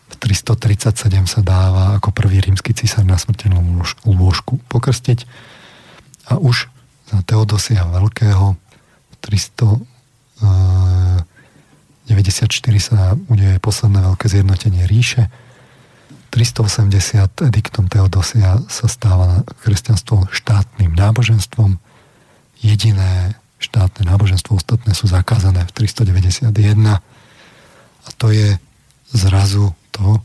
Speaker 2: V 337 sa dáva ako prvý rímsky císar na smrteľnom lôžku pokrstiť. A už za Teodosia Veľkého 394 sa udeje posledné veľké zjednotenie ríše. 380 ediktom Teodosia sa stáva kresťanstvo štátnym náboženstvom. Jediné štátne náboženstvo, ostatné sú zakázané v 391. A to je zrazu to,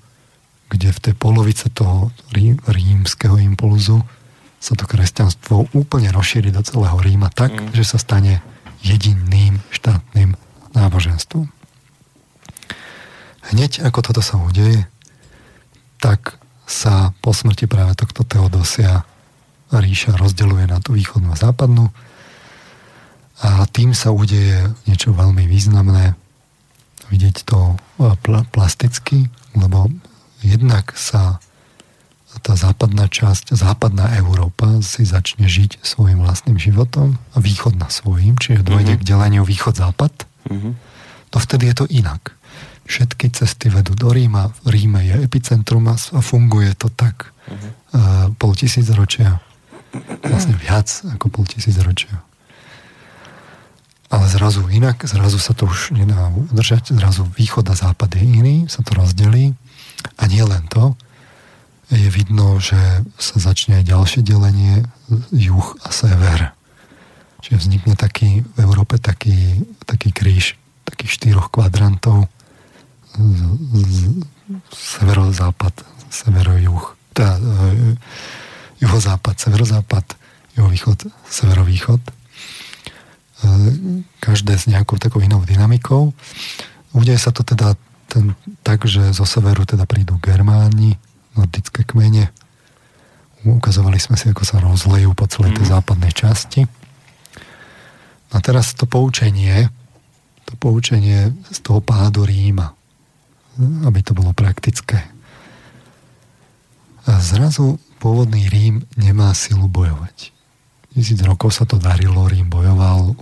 Speaker 2: kde v tej polovice toho rímskeho impulzu sa to kresťanstvo úplne rozšíri do celého Ríma tak, mm. že sa stane jediným štátnym náboženstvom. Hneď ako toto sa udeje, tak sa po smrti práve tohto Teodosia ríša rozdeluje na tú východnú a západnú a tým sa udeje niečo veľmi významné. Vidieť to e, plasticky, lebo jednak sa tá západná časť, západná Európa si začne žiť svojim vlastným životom a východná svojím, čiže dojde mm-hmm. k deleniu východ-západ, mm-hmm. to vtedy je to inak. Všetky cesty vedú do Ríma, v Ríme je epicentrum a funguje to tak mm-hmm. uh, pol tisíc ročia, vlastne viac ako pol tisíc ročia. Ale zrazu inak, zrazu sa to už nedá udržať, zrazu východ a západ je iný, sa to rozdelí. A nie len vidno, že sa začne aj ďalšie delenie juh a sever. Čiže vznikne taký, v Európe taký, taký kríž takých štyroch kvadrantov z, z, severozápad, severo-juh, teda e, juhozápad, severozápad, juhovýchod, severovýchod. E, každé s nejakou takou inou dynamikou. Udeje sa to teda ten, tak, že zo severu teda prídu Germáni, nordické kmene. Ukazovali sme si, ako sa rozlejú po celej tej mm. západnej časti. A teraz to poučenie, to poučenie z toho pádu Ríma, aby to bolo praktické. A zrazu pôvodný Rím nemá silu bojovať. Tisíc rokov sa to darilo, Rím bojoval,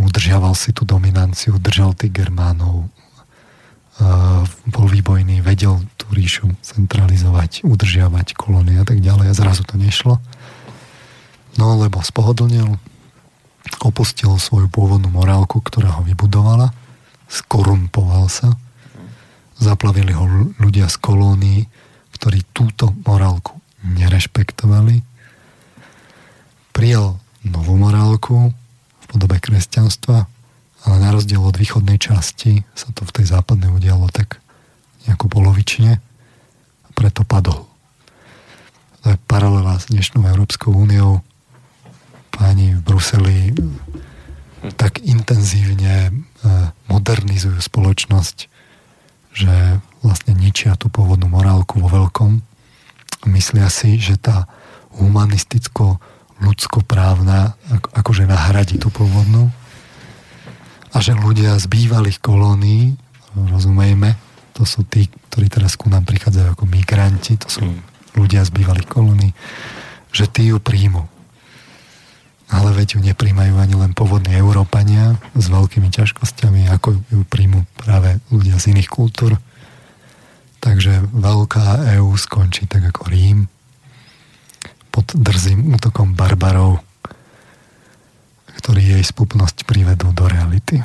Speaker 2: udržiaval si tú dominanciu, držal tých Germánov, bol výbojný, vedel tú ríšu centralizovať, udržiavať kolóny a tak ďalej a zrazu to nešlo. No lebo spohodlnil, opustil svoju pôvodnú morálku, ktorá ho vybudovala, skorumpoval sa, zaplavili ho ľudia z kolónií, ktorí túto morálku nerešpektovali, prijal novú morálku v podobe kresťanstva, ale na rozdiel od východnej časti sa to v tej západnej udialo tak nejako polovične a preto padol. To je paralela s dnešnou Európskou úniou. Páni v Bruseli tak intenzívne e, modernizujú spoločnosť, že vlastne ničia tú pôvodnú morálku vo veľkom. Myslia si, že tá humanisticko ľudskoprávna akože nahradí tú pôvodnú a že ľudia z bývalých kolónií, rozumejme, to sú tí, ktorí teraz ku nám prichádzajú ako migranti, to sú mm. ľudia z bývalých kolónií, že tí ju príjmu. Ale veď ju nepríjmajú ani len pôvodní Európania s veľkými ťažkosťami, ako ju príjmu práve ľudia z iných kultúr. Takže veľká EÚ skončí tak ako Rím pod drzým útokom barbarov ktorí jej spupnosť privedú do reality.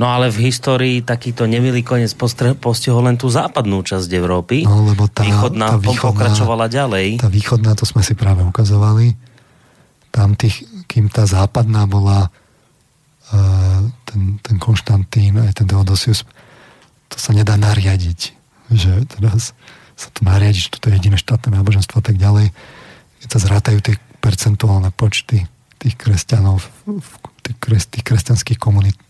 Speaker 1: No ale v histórii takýto nemilý koniec postihol len tú západnú časť Európy.
Speaker 2: No lebo tá,
Speaker 1: východná, tá východná pokračovala ďalej.
Speaker 2: Tá východná, to sme si práve ukazovali. Tam tých, kým tá západná bola uh, ten, ten Konštantín, aj ten Deodosius, to sa nedá nariadiť. Že teraz sa to nariadiť, že toto je jediné štátne náboženstvo a tak ďalej. Keď sa zrátajú tie percentuálne počty tých kresťanov, tých, kres, tých kresťanských komunít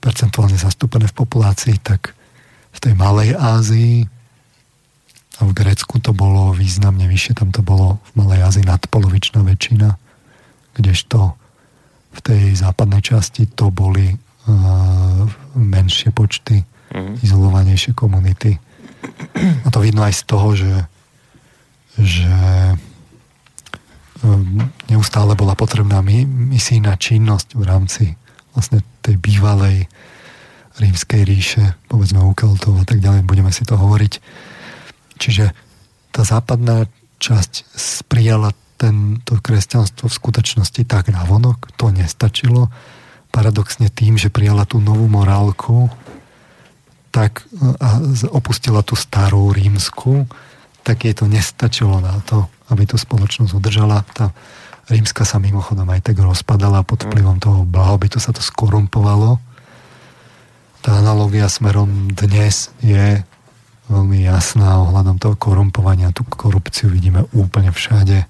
Speaker 2: percentuálne zastúpené v populácii, tak v tej Malej Ázii a v Grécku to bolo významne vyššie, tam to bolo v Malej Ázii nadpolovičná väčšina, kdežto v tej západnej časti to boli uh, menšie počty, mm. izolovanejšie komunity. A to vidno aj z toho, že, že neustále bola potrebná misijná činnosť v rámci vlastne tej bývalej rímskej ríše, povedzme u Keltov a tak ďalej, budeme si to hovoriť. Čiže tá západná časť prijala tento kresťanstvo v skutočnosti tak navonok, to nestačilo. Paradoxne tým, že prijala tú novú morálku, tak a opustila tú starú rímsku, tak jej to nestačilo na to, aby tú spoločnosť udržala. Tá rímska sa mimochodom aj tak rozpadala pod vplyvom toho blahobytu, sa to skorumpovalo. Tá analogia smerom dnes je veľmi jasná ohľadom toho korumpovania. Tú korupciu vidíme úplne všade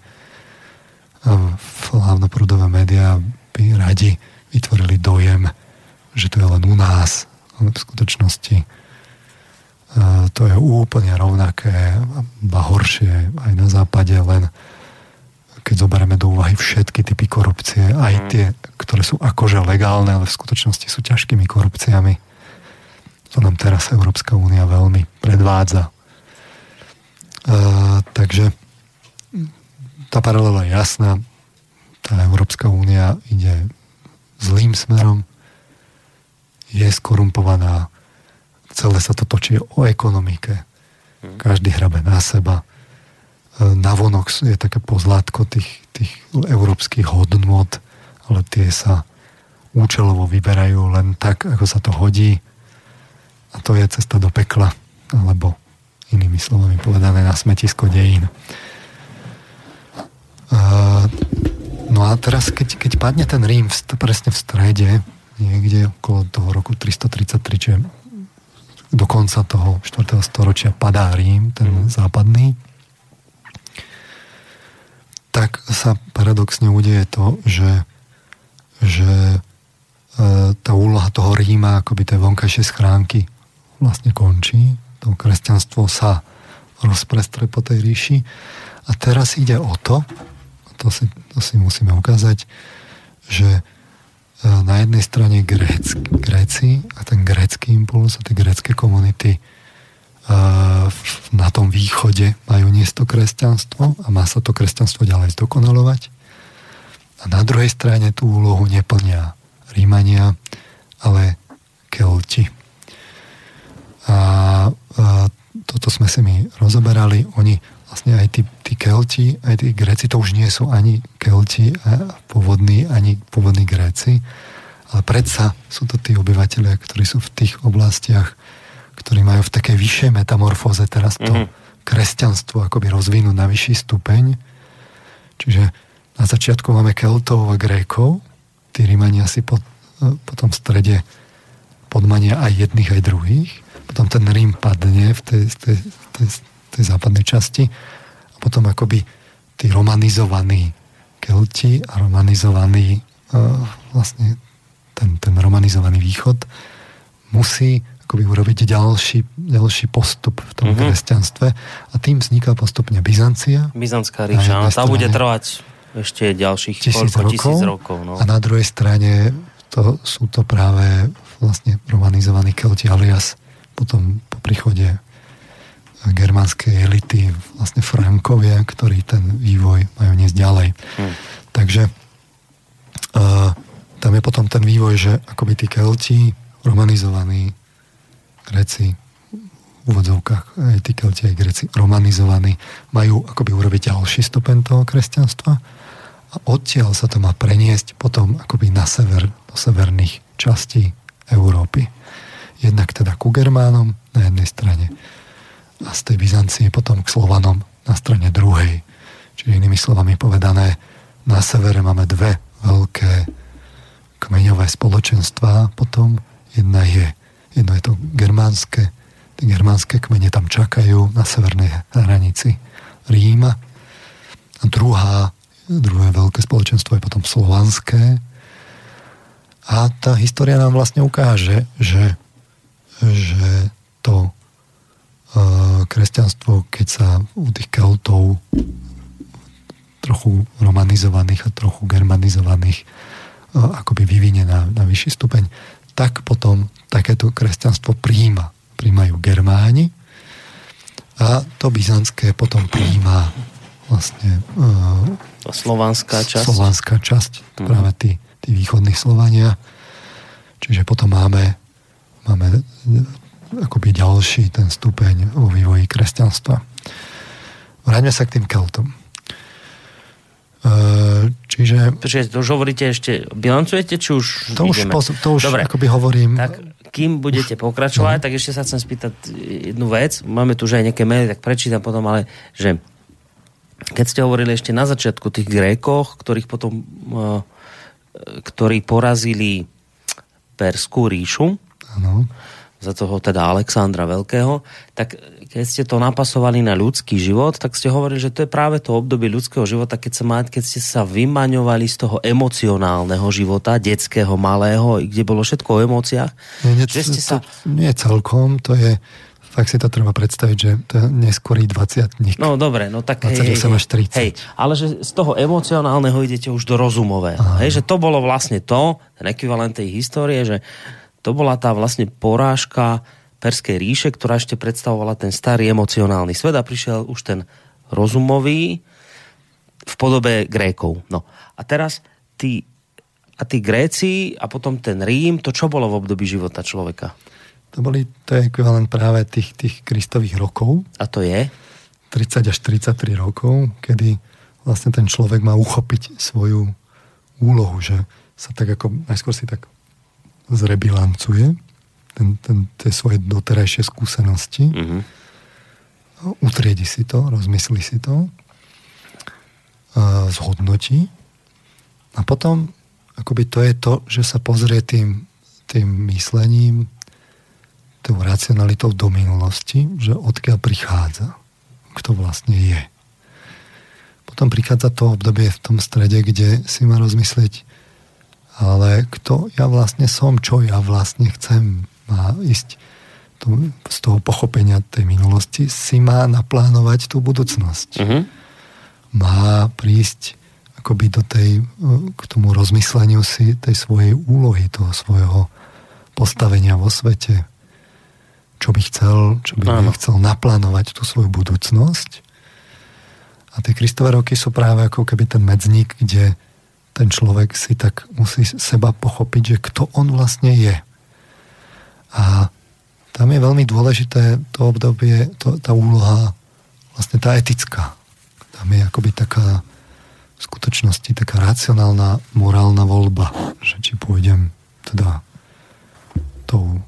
Speaker 2: hlavnoprúdové médiá by radi vytvorili dojem, že to je len u nás, ale v skutočnosti to je úplne rovnaké, a horšie aj na západe, len keď zoberieme do úvahy všetky typy korupcie, aj mhm. tie, ktoré sú akože legálne, ale v skutočnosti sú ťažkými korupciami. To nám teraz Európska únia veľmi predvádza. E, takže tá paralela je jasná. Tá Európska únia ide zlým smerom, je skorumpovaná, celé sa to točí o ekonomike. Každý hrabe na seba. E, navonok je také pozlátko tých, tých európskych hodnot, ale tie sa účelovo vyberajú len tak, ako sa to hodí. A to je cesta do pekla, alebo inými slovami povedané na smetisko dejín. No a teraz, keď, keď padne ten Rím presne v strede, niekde okolo toho roku 333, čiže do konca toho 4. storočia padá Rím, ten mm. západný, tak sa paradoxne udeje to, že, že e, tá úloha toho Ríma, akoby tej vonkajšej schránky vlastne končí. To kresťanstvo sa rozprestre po tej ríši. A teraz ide o to, to si, to si musíme ukázať, že na jednej strane Gréci, a ten grécky impuls a tie grécké komunity e, na tom východe majú niesť to kresťanstvo a má sa to kresťanstvo ďalej zdokonalovať. A na druhej strane tú úlohu neplnia Rímania, ale Kelti. A, a toto sme si my rozoberali. Oni vlastne aj tí, tí Kelti, aj tí Gréci, to už nie sú ani Kelti pôvodní, ani pôvodní Gréci, ale predsa sú to tí obyvateľia, ktorí sú v tých oblastiach, ktorí majú v takej vyššej metamorfóze teraz to mm-hmm. kresťanstvo akoby rozvinúť na vyšší stupeň. Čiže na začiatku máme Keltov a Grékov, tí Rímania si po, po tom strede podmania aj jedných, aj druhých. Potom ten Rím padne v tej, tej, tej, tej západnej časti a potom akoby tí romanizovaní Kelti a romanizovaný uh, vlastne ten, ten romanizovaný východ musí akoby urobiť ďalší, ďalší postup v tom mm-hmm. kresťanstve a tým vzniká postupne Byzancia.
Speaker 1: Byzantská ríša, tá bude trvať ešte ďalších
Speaker 2: tisíc
Speaker 1: koľko,
Speaker 2: rokov. Tisíc
Speaker 1: rokov no.
Speaker 2: A na druhej strane to, sú to práve vlastne romanizovaní Kelti alias potom po príchode germánskej elity, vlastne Frankovia, ktorí ten vývoj majú niesť ďalej. Hmm. Takže uh, tam je potom ten vývoj, že akoby tí Kelti, romanizovaní Greci, v úvodzovkách aj tí Kelti, aj Greci, romanizovaní, majú akoby urobiť ďalší stupen toho kresťanstva a odtiaľ sa to má preniesť potom akoby na sever, do severných častí Európy. Jednak teda ku Germánom na jednej strane a z tej Byzancie potom k Slovanom na strane druhej. Čiže inými slovami povedané, na severe máme dve veľké kmeňové spoločenstvá potom. Jedna je, jedno je to germánske, tie germánske kmene tam čakajú na severnej hranici Ríma. A druhá druhé veľké spoločenstvo je potom slovanské. A tá história nám vlastne ukáže, že, že to kresťanstvo, keď sa u tých Keltov trochu romanizovaných a trochu germanizovaných uh, akoby vyvinie na, na vyšší stupeň, tak potom takéto kresťanstvo príjima. Príjmajú Germáni a to byzantské potom príjma vlastne
Speaker 1: uh, slovanská časť.
Speaker 2: Slovanská časť, mm. práve tí, tí východní Slovania. Čiže potom máme, máme akoby ďalší ten stupeň vo vývoji kresťanstva. Vráťme sa k tým Keltom. Uh, čiže...
Speaker 1: Čiže to už hovoríte ešte, bilancujete, či už
Speaker 2: To ideme? už, to už Dobre. akoby hovorím.
Speaker 1: Tak kým budete pokračovať, no. tak ešte sa chcem spýtať jednu vec. Máme tu už aj nejaké maily, tak prečítam potom, ale že keď ste hovorili ešte na začiatku tých Grékoch, ktorých potom uh, ktorí porazili Perskú ríšu, ano. Za toho teda Alexandra Veľkého, tak keď ste to napasovali na ľudský život, tak ste hovorili, že to je práve to obdobie ľudského života, keď, sa, keď ste sa vymaňovali z toho emocionálneho života, detského, malého, kde bolo všetko o emóciách.
Speaker 2: Nie, nie, že ste to, sa... nie celkom, to je fakt si to treba predstaviť, že to je neskorý 20
Speaker 1: No dobre, no tak
Speaker 2: 28 hej, až 30.
Speaker 1: Hej, ale že z toho emocionálneho idete už do rozumového. Hej, že to bolo vlastne to, ten ekvivalent tej histórie, že to bola tá vlastne porážka Perskej ríše, ktorá ešte predstavovala ten starý emocionálny svet a prišiel už ten rozumový v podobe Grékov. No a teraz tí, a tí Gréci a potom ten Rím, to čo bolo v období života človeka?
Speaker 2: To, boli, to je ekvivalent práve tých, tých kristových rokov.
Speaker 1: A to je?
Speaker 2: 30 až 33 rokov, kedy vlastne ten človek má uchopiť svoju úlohu, že sa tak ako, najskôr si tak zrebilancuje ten, ten, tie svoje doterajšie skúsenosti. Mm-hmm. Utriedi si to, rozmyslí si to, zhodnotí a potom akoby to je to, že sa pozrie tým, tým myslením, tou racionalitou do minulosti, že odkiaľ prichádza, kto vlastne je. Potom prichádza to obdobie v tom strede, kde si má rozmyslieť, ale kto ja vlastne som, čo ja vlastne chcem, má ísť to, z toho pochopenia tej minulosti, si má naplánovať tú budúcnosť. Uh-huh. Má prísť akoby do tej, k tomu rozmysleniu si tej svojej úlohy, toho svojho postavenia vo svete, čo by chcel, čo by Áno. chcel naplánovať tú svoju budúcnosť. A tie Kristové roky sú práve ako keby ten medzník, kde ten človek si tak musí seba pochopiť, že kto on vlastne je. A tam je veľmi dôležité to obdobie, to, tá úloha, vlastne tá etická. Tam je akoby taká v skutočnosti taká racionálna, morálna voľba, že či pôjdem teda tou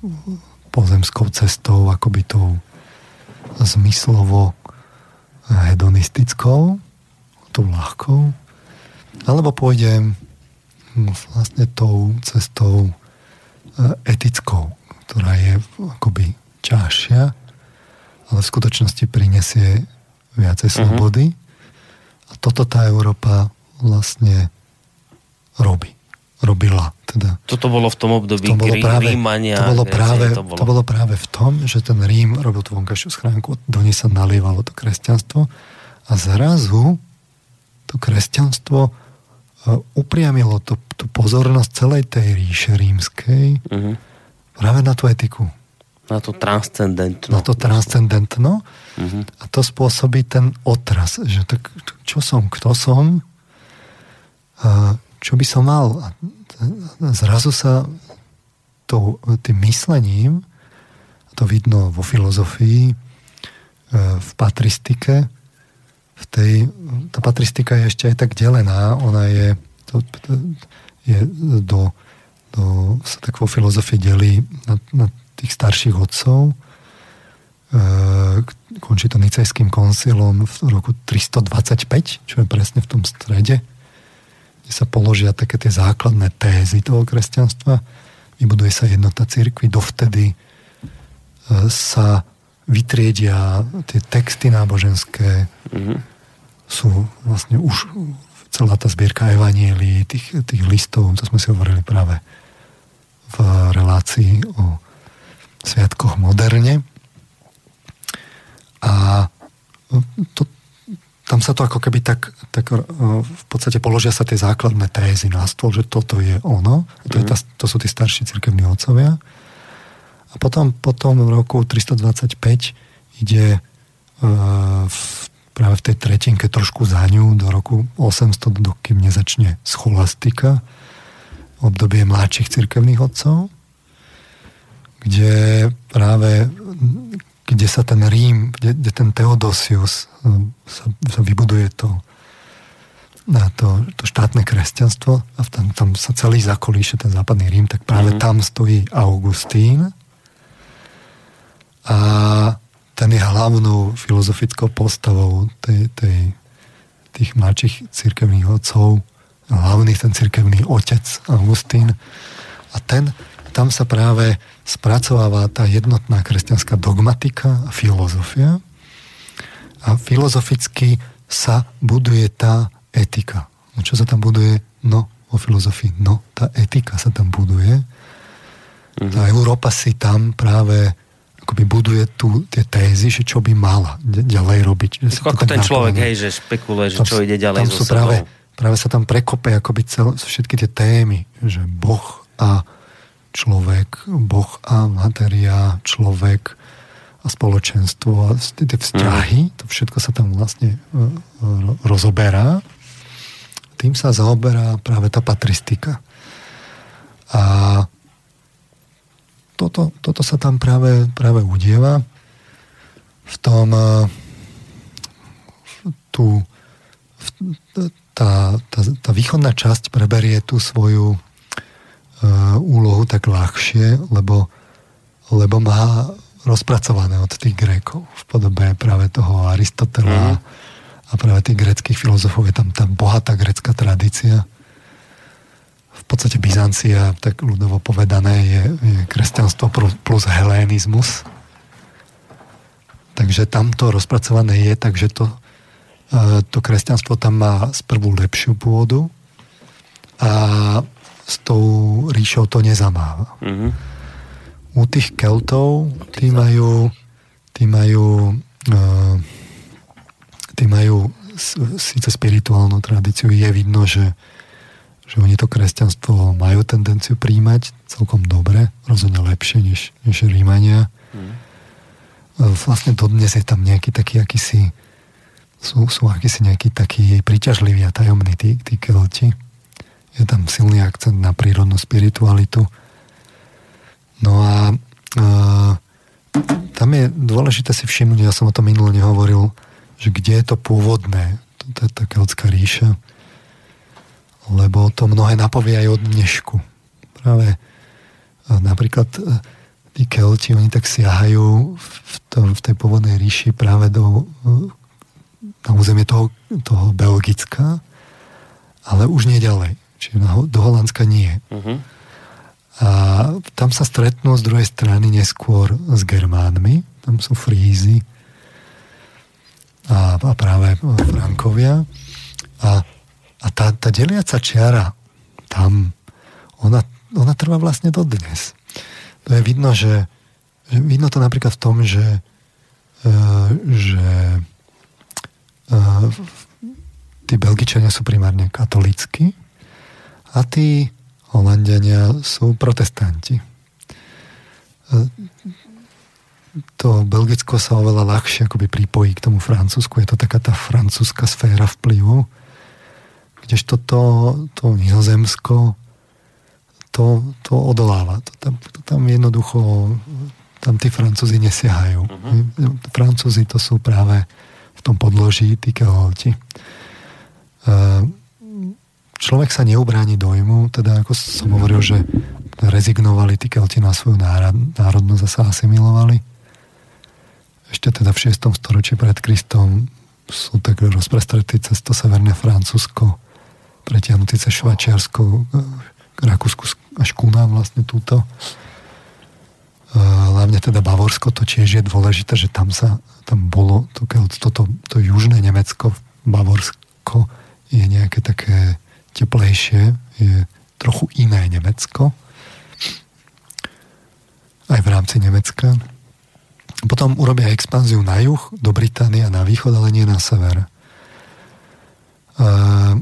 Speaker 2: pozemskou cestou, akoby tou zmyslovo hedonistickou, tou ľahkou, alebo pôjdem vlastne tou cestou e, etickou, ktorá je akoby ťažšia, ale v skutočnosti prinesie viacej mhm. slobody. Uh-huh. A toto tá Európa vlastne robí. Robila. Teda.
Speaker 1: Toto bolo v tom období to bolo práve, Rímania.
Speaker 2: To bolo, práve, to, bolo. to bolo práve v tom, že ten Rím robil tú vonkajšiu schránku, do nej sa nalievalo to kresťanstvo a zrazu to kresťanstvo upriamilo tú, tú pozornosť celej tej ríše rímskej uh-huh Práve na tú etiku.
Speaker 1: Na to transcendentno.
Speaker 2: Na to transcendentno. Uh-huh. A to spôsobí ten otras, že tak čo som, kto som, a čo by som mal. A zrazu sa to, tým myslením, a to vidno vo filozofii, e, v patristike, tej, tá patristika je ešte aj tak delená, ona je, to, je do to sa tak vo filozofii delí na, na tých starších odcov. E, končí to nicejským koncilom v roku 325, čo je presne v tom strede, kde sa položia také tie základné tézy toho kresťanstva. Vybuduje sa jednota cirkvi, dovtedy e, sa vytriedia tie texty náboženské, mm-hmm. Sú vlastne už celá tá zbierka evanielí, tých, tých listov, to sme si hovorili práve v relácii o sviatkoch moderne. A to, tam sa to ako keby tak, tak v podstate položia sa tie základné tézy na stôl, že toto je ono, to, je tá, mhm. to sú tí starší cirkevní otcovia. A potom, potom v roku 325 ide uh, v, práve v tej tretinke trošku za ňu do roku 800, dokým nezačne scholastika, obdobie mladších cirkevných otcov, kde práve kde sa ten Rím, kde, kde ten Teodosius um, sa, sa vybuduje to, na to, to štátne kresťanstvo a tam, tam sa celý zakolíše ten západný Rím, tak práve mm-hmm. tam stojí Augustín a ten je hlavnou filozofickou postavou tej, tej, tých mladších cirkevných otcov, hlavný ten cirkevný otec Augustín a ten, tam sa práve spracováva tá jednotná kresťanská dogmatika a filozofia a filozoficky sa buduje tá etika. No čo sa tam buduje? No, o filozofii. No, tá etika sa tam buduje. Mm-hmm. Tá Európa si tam práve akoby buduje tu tie tézy, že čo by mala ďalej robiť.
Speaker 1: Že ako ten človek, hej, že špekuluje, že tam, čo ide ďalej
Speaker 2: tam sú práve, práve sa tam prekope akoby cel, všetky tie témy, že Boh a človek, Boh a materia, človek a spoločenstvo a tie vzťahy, mm. to všetko sa tam vlastne e, e, rozoberá. Tým sa zaoberá práve tá patristika. A toto, toto sa tam práve, práve udieva v tom e, tu tá, tá, tá východná časť preberie tú svoju úlohu tak ľahšie, lebo, lebo má rozpracované od tých Grékov v podobe práve toho Aristotela mm. a práve tých greckých filozofov. Je tam tá bohatá grecká tradícia. Podstate Byzancia, tak ľudovo povedané, je, je kresťanstvo plus helénizmus. Takže tam to rozpracované je, takže to, e, to kresťanstvo tam má sprvu lepšiu pôdu a s tou ríšou to nezamáva. Mm-hmm. U tých Keltov, tí majú, tí majú, uh, tí majú síce spirituálnu tradíciu, je vidno, že, že oni to kresťanstvo majú tendenciu príjmať celkom dobre, rozhodne lepšie než, než Rímania. Mm. Vlastne dodnes je tam nejaký taký akýsi sú, sú akýsi nejaký taký príťažlivý a tajomný tí, tí kelti je tam silný akcent na prírodnú spiritualitu. No a e, tam je dôležité si všimnúť, ja som o tom minule nehovoril, že kde je to pôvodné, to, to je tá keltská ríša, lebo to mnohé napovie aj od dnešku. Práve napríklad e, tí kelti, oni tak siahajú v, tom, v tej pôvodnej ríši práve do e, na územie toho, toho Belgická, ale už nie ďalej čiže do Holandska nie. Uh-huh. A tam sa stretnú z druhej strany neskôr s Germánmi, tam sú Frízy a, a práve Frankovia. A, a tá, tá deliaca čiara tam, ona, ona trvá vlastne do dnes. To je vidno, že, že vidno to napríklad v tom, že, uh, že uh, tí Belgičania sú primárne katolícky a tí Holandiania sú protestanti. E, to Belgicko sa oveľa ľahšie akoby pripojí k tomu Francúzsku. Je to taká tá francúzska sféra vplyvu. Kdežto to, to Nizozemsko to, to odoláva. To tam, to tam jednoducho tam tí Francúzi nesiahajú. Uh-huh. Francúzi to sú práve v tom podloží tí keholti. Uh, človek sa neubráni dojmu, teda ako som hovoril, že rezignovali tí kelti na svoju národnosť a sa asimilovali. Ešte teda v 6. storočí pred Kristom sú tak rozprestretí cez to severné Francúzsko, pretiahnutí cez Švačiarsko, Rakúsku až ku nám vlastne túto. Hlavne teda Bavorsko, to tiež je dôležité, že tam sa, tam bolo to, toto, to južné Nemecko, Bavorsko, je nejaké také teplejšie, je trochu iné Nemecko, aj v rámci Nemecka. Potom urobia expanziu na juh, do Británie a na východ, ale nie na sever. Uh,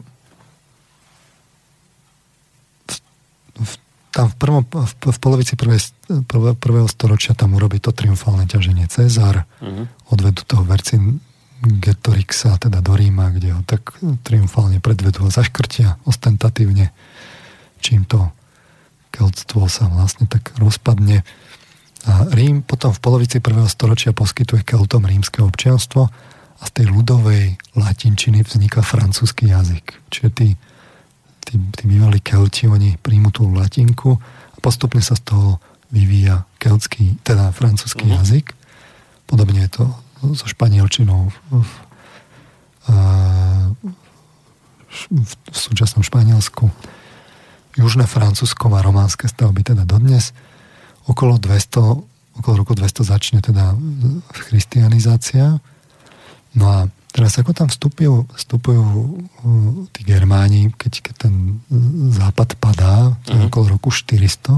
Speaker 2: tam v, prvom, v, v polovici prvej, prv, prvého storočia tam urobí to triumfálne ťaženie Cezar, uh-huh. odvedú toho Vercin Getorixa, teda do Ríma, kde ho tak triumfálne predvedú a zaškrtia ostentatívne, čím to keltstvo sa vlastne tak rozpadne. A Rím potom v polovici prvého storočia poskytuje keltom rímske občianstvo a z tej ľudovej latinčiny vzniká francúzsky jazyk. Čiže tí tí, tí bývalí kelti, oni príjmu tú latinku a postupne sa z toho vyvíja keltský, teda francúzsky uh-huh. jazyk. Podobne je to so španielčinou v, v, v, v súčasnom Španielsku. Južné Francúzsko má románske stavby teda dodnes. Okolo 200, okolo roku 200 začne teda christianizácia. No a Teraz ako tam vstupujú, vstupujú uh, tí Germáni, keď, keď ten západ padá, uh-huh. okolo roku 400,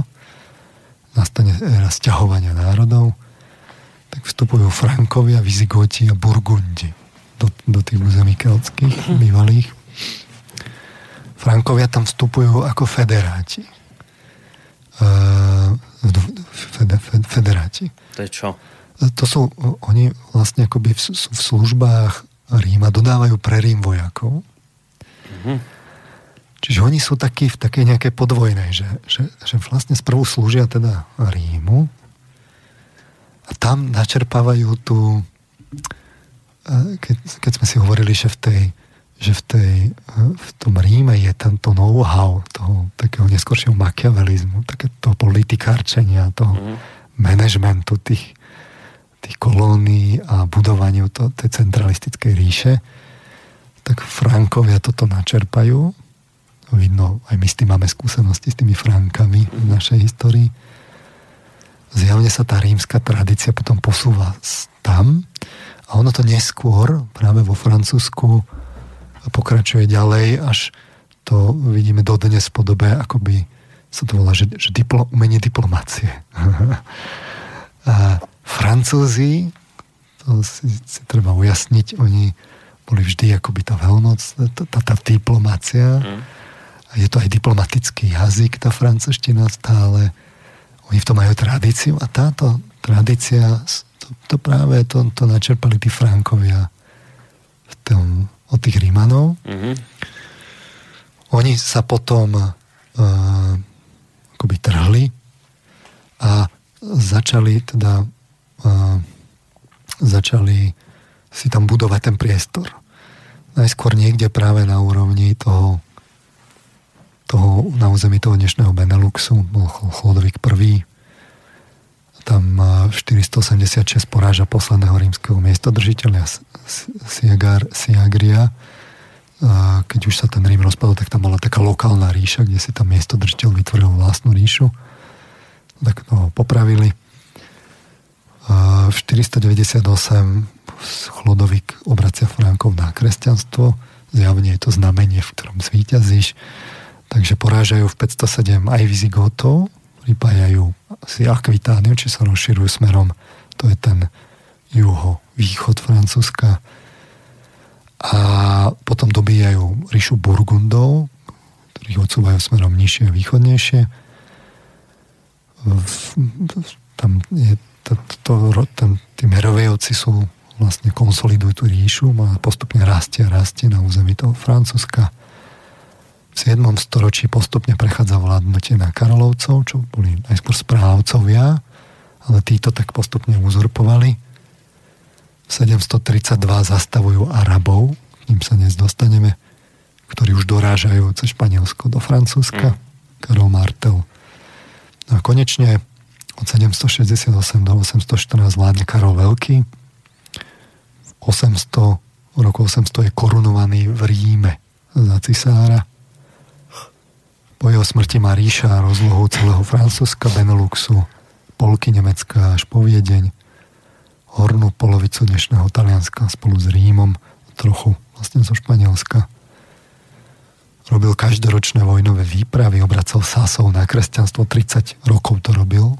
Speaker 2: nastane éra sťahovania národov, tak vstupujú Frankovia, Vizigoti a Burgundi do, do tých území keltských uh-huh. bývalých. Frankovia tam vstupujú ako federáti. Uh, fede, fede, federáti.
Speaker 1: To je čo?
Speaker 2: To sú, oni vlastne akoby v, v službách Ríma dodávajú pre Rím vojakov. Mm-hmm. Čiže oni sú takí v takej nejakej podvojnej, že, že, že vlastne sprvu slúžia teda Rímu a tam načerpávajú tú keď, keď sme si hovorili, že v tej, že v, tej, v tom Ríme je tento know-how toho takého neskôršieho makiavelizmu, takéto politikárčenia, toho mm-hmm. manažmentu tých, tých kolónií a budovaniu to, tej centralistickej ríše, tak Frankovia toto načerpajú. Vidno, aj my s tým máme skúsenosti s tými Frankami v našej histórii. Zjavne sa tá rímska tradícia potom posúva tam a ono to neskôr práve vo Francúzsku pokračuje ďalej, až to vidíme dodnes v podobe, akoby sa to volá, že, že diplo, umenie diplomácie. <laughs> a Francúzi, to si, si treba ujasniť, oni boli vždy akoby tá veľmoc, tá, tá, tá diplomácia. Mm. A je to aj diplomatický jazyk, tá francúzština stále. Oni v tom majú tradíciu a táto tradícia, to, to práve to, to načerpali tí Frankovia v tom, od tých Rímanov. Mm-hmm. Oni sa potom uh, akoby trhli a začali teda začali si tam budovať ten priestor. Najskôr niekde práve na úrovni toho, toho na území toho dnešného Beneluxu bol Chlodovik I. Tam 486 poráža posledného rímskeho miestodržiteľa Siagar, Siagria. Keď už sa ten Rím rozpadol, tak tam bola taká lokálna ríša, kde si tam miestodržiteľ vytvoril vlastnú ríšu. Tak to popravili v 498 Chlodovik obracia Frankov na kresťanstvo. Zjavne je to znamenie, v ktorom zvíťazíš. Takže porážajú v 507 aj Vizigotov, pripájajú si Akvitániu, či sa rozširujú smerom, to je ten juho-východ Francúzska. A potom dobíjajú ríšu Burgundov, ktorých odsúvajú smerom nižšie a východnejšie. Tam je tí merovejovci sú vlastne konsolidujú tú ríšu a postupne rastie a rastie na území toho Francúzska. V 7. storočí postupne prechádza vládnutie na Karolovcov, čo boli najskôr správcovia, ale títo tak postupne uzurpovali. V 732 zastavujú Arabov, k ním sa dnes dostaneme, ktorí už dorážajú cez Španielsko do Francúzska. Mm. Karol Martel. No a konečne od 768 do 814 vládne Karol Veľký. V 800, v roku 800 je korunovaný v Ríme za cisára. Po jeho smrti má ríša rozlohu celého Francúzska, Beneluxu, polky Nemecka až po Viedeň, hornú polovicu dnešného Talianska spolu s Rímom, trochu vlastne zo Španielska. robil každoročné vojnové výpravy, obracal Sásov na kresťanstvo, 30 rokov to robil.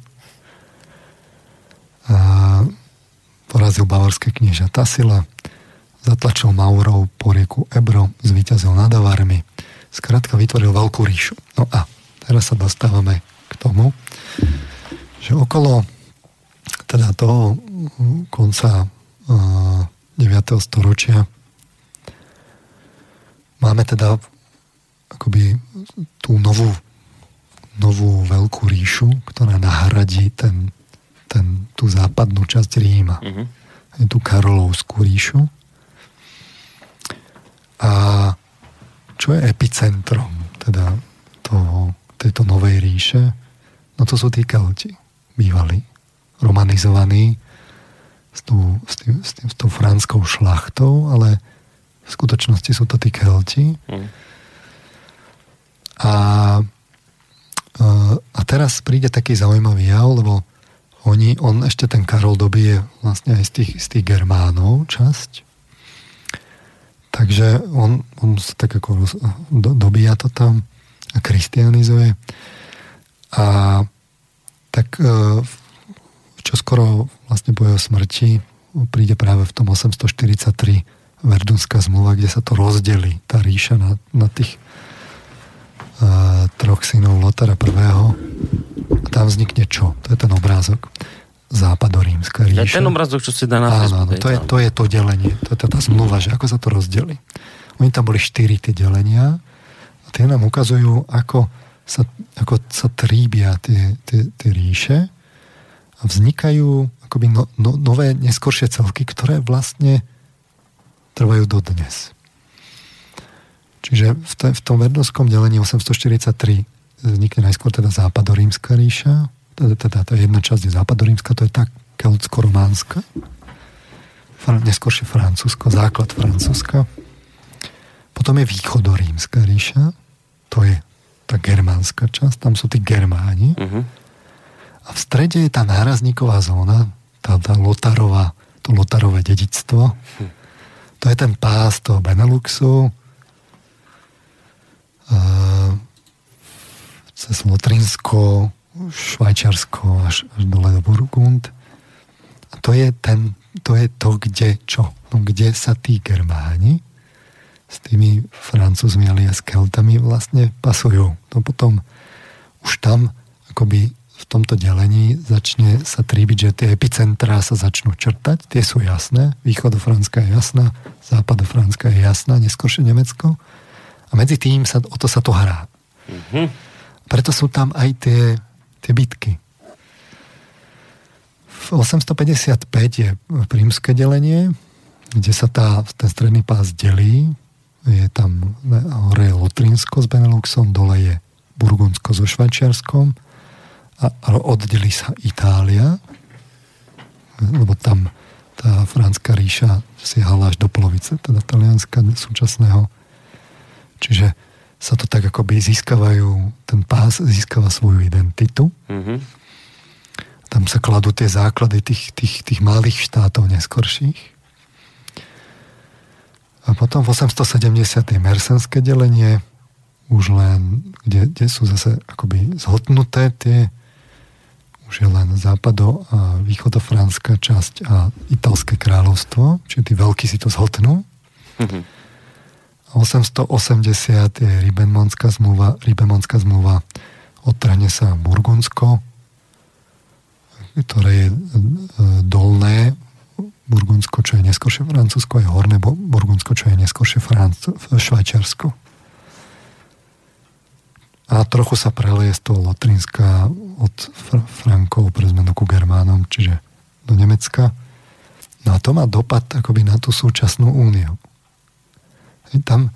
Speaker 2: Porazil bavorské knieža Tasila, zatlačil Maurov po rieku Ebro, zvíťazil nad Avarmi, skrátka vytvoril veľkú ríšu. No a teraz sa dostávame k tomu, že okolo teda toho konca 9. storočia máme teda akoby tú novú, novú veľkú ríšu, ktorá nahradí ten, ten, tú západnú časť Ríma. Uh-huh. Je tú Karolovskú ríšu. A čo je epicentrom teda toho, tejto novej ríše? No to sú tí Kelti, bývali, romanizovaní s, tú, s, tým, s, tým, s tou franskou šlachtou, ale v skutočnosti sú to tí Kelti. Uh-huh a, a teraz príde taký zaujímavý jav, lebo oni, on ešte ten Karol dobije vlastne aj z tých, z tých Germánov časť. Takže on, on sa tak ako do, dobíja to tam a kristianizuje. A tak e, čo skoro vlastne po jeho smrti príde práve v tom 843 Verdunská zmluva, kde sa to rozdelí, tá ríša na, na tých troch synov Lotara I. Tam vznikne čo? To je ten obrázok. Západorímska ríša.
Speaker 1: Ja ten obrázok, čo si dá na
Speaker 2: Áno, áno, to, je, to je to delenie. To je tá, tá zmluva, že ako sa to rozdeli. Oni tam boli štyri tie delenia a tie nám ukazujú, ako sa, ako sa tríbia tie, tie, tie ríše a vznikajú akoby no, no, nové neskoršie celky, ktoré vlastne trvajú dodnes. Čiže v, te, v tom verdovskom delení 843 vznikne najskôr teda západorímska ríša, teda, teda tá jedna časť je západorímska, to je tá keltsko-románska, neskôršie Francúzsko, základ Francúzska. Potom je východorímska ríša, to je tá germánska časť, tam sú tí Germáni. Uh-huh. A v strede je tá nárazníková zóna, tá, tá Lotarová, to Lotarové dedictvo. Uh-huh. To je ten pás toho Beneluxu, cez Lotrinsko, Švajčiarsko až, až dole do Burgund. A to je, ten, to je to, kde čo? No, kde sa tí Germáni s tými Francúzmi a s Keltami vlastne pasujú. No potom už tam akoby v tomto delení začne sa tríbiť, že tie epicentrá sa začnú črtať, tie sú jasné, východofranská je jasná, západofranská je jasná, neskôršie Nemecko a medzi tým sa, o to sa to hrá. Mm-hmm. Preto sú tam aj tie, tie bitky. V 855 je prímske delenie, kde sa tá, ten stredný pás delí. Je tam hore je Lotrinsko s Beneluxom, dole je Burgundsko so Švajčiarskom a, a oddelí sa Itália, lebo tam tá franská ríša siahala až do polovice, teda talianska súčasného Čiže sa to tak akoby získavajú, ten pás získava svoju identitu. Mm-hmm. Tam sa kladú tie základy tých, tých, tých malých štátov neskorších. A potom v 870. mersenské delenie, už len, kde, kde sú zase akoby zhodnuté tie, už je len západo- a východofránska časť a italské kráľovstvo, čiže tí veľkí si to zhodnú. Mm-hmm 880 je Ribenmonská zmluva, Ribenmonská zmluva odtrhne sa Burgundsko, ktoré je e, dolné Burgundsko, čo je neskôršie Francúzsko, je horné Burgundsko, čo je neskôršie Franc- Švajčiarsko. A trochu sa preleje z toho Lotrinska od Fr- Frankov pre zmenu ku Germánom, čiže do Nemecka. No a to má dopad akoby na tú súčasnú úniu. Tam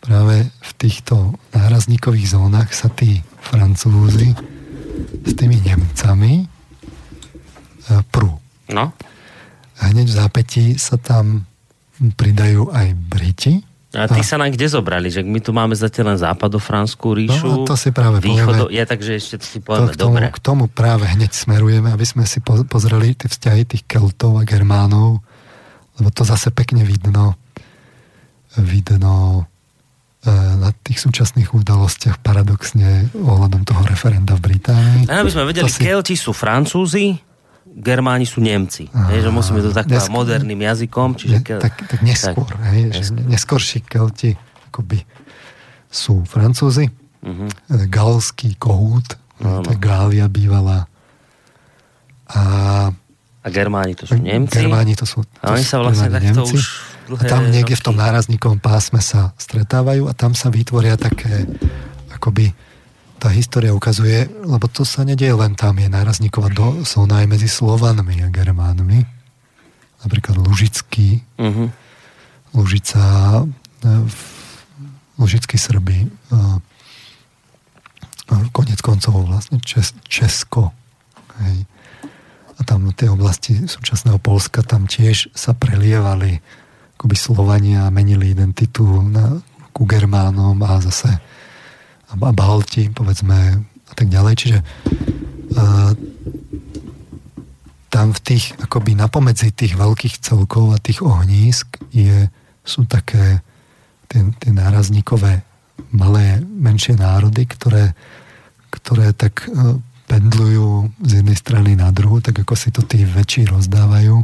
Speaker 2: práve v týchto nárazníkových zónach sa tí Francúzi s tými Nemcami e, prú.
Speaker 1: No.
Speaker 2: Hneď v zápätí sa tam pridajú aj Briti.
Speaker 1: A ty a... sa nám kde zobrali? Že my tu máme zatiaľ len západofranskú ríšu.
Speaker 2: No to si práve východo...
Speaker 1: povieme. Ja takže ešte si povieme,
Speaker 2: to, k tomu,
Speaker 1: dobre.
Speaker 2: K tomu práve hneď smerujeme, aby sme si pozreli tie vzťahy tých Keltov a Germánov, lebo to zase pekne vidno vidno na tých súčasných udalostiach paradoxne ohľadom toho referenda v Británii.
Speaker 1: A aby sme vedeli, si... Kelti sú Francúzi, Germáni sú Nemci. Aha, hej, že musíme to takým nesk- moderným jazykom. Čiže
Speaker 2: ne, tak, tak neskôr. Tak, hej, neskôr. Že neskorší Kelti akoby sú Francúzi. Uh-huh. Galský kohút, no, no. Gália bývala. A,
Speaker 1: a Germáni to sú Nemci.
Speaker 2: Germáni to sú,
Speaker 1: to a oni sa vlastne takto Nemci. už
Speaker 2: a tam niekde roky. v tom nárazníkovom pásme sa stretávajú a tam sa vytvoria také akoby tá história ukazuje, lebo to sa nedieje len tam, je nárazníková zóna aj medzi Slovanmi a Germánmi. Napríklad Lužický, uh-huh. Lužica, e, Lužický Srby, e, konec koncov vlastne Čes, Česko. Hej. A tam tie oblasti súčasného Polska, tam tiež sa prelievali akoby Slovania menili identitu na, ku Germánom a zase a Balti, povedzme, a tak ďalej. Čiže uh, tam v tých, akoby napomedzi tých veľkých celkov a tých ohnízk je, sú také tie, tie nárazníkové malé, menšie národy, ktoré, ktoré tak uh, pendlujú z jednej strany na druhú, tak ako si to tí väčší rozdávajú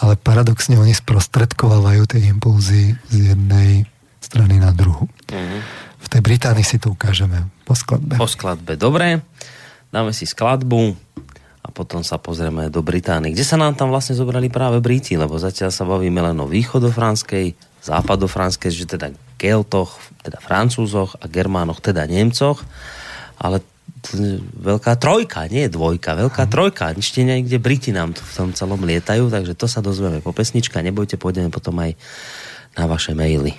Speaker 2: ale paradoxne oni sprostredkovávajú tie impulzy z jednej strany na druhu. Mm-hmm. V tej Británii si to ukážeme po skladbe.
Speaker 1: Po skladbe, dobre. Dáme si skladbu a potom sa pozrieme do Británie. Kde sa nám tam vlastne zobrali práve Briti, lebo zatiaľ sa bavíme len o východofranskej, západofranskej, že teda Keltoch, teda Francúzoch a Germánoch, teda Nemcoch, ale veľká trojka, nie dvojka, veľká hmm. trojka. Ešte niekde Briti nám v tom celom lietajú, takže to sa dozvieme po pesnička. Nebojte, pôjdeme potom aj na vaše maily.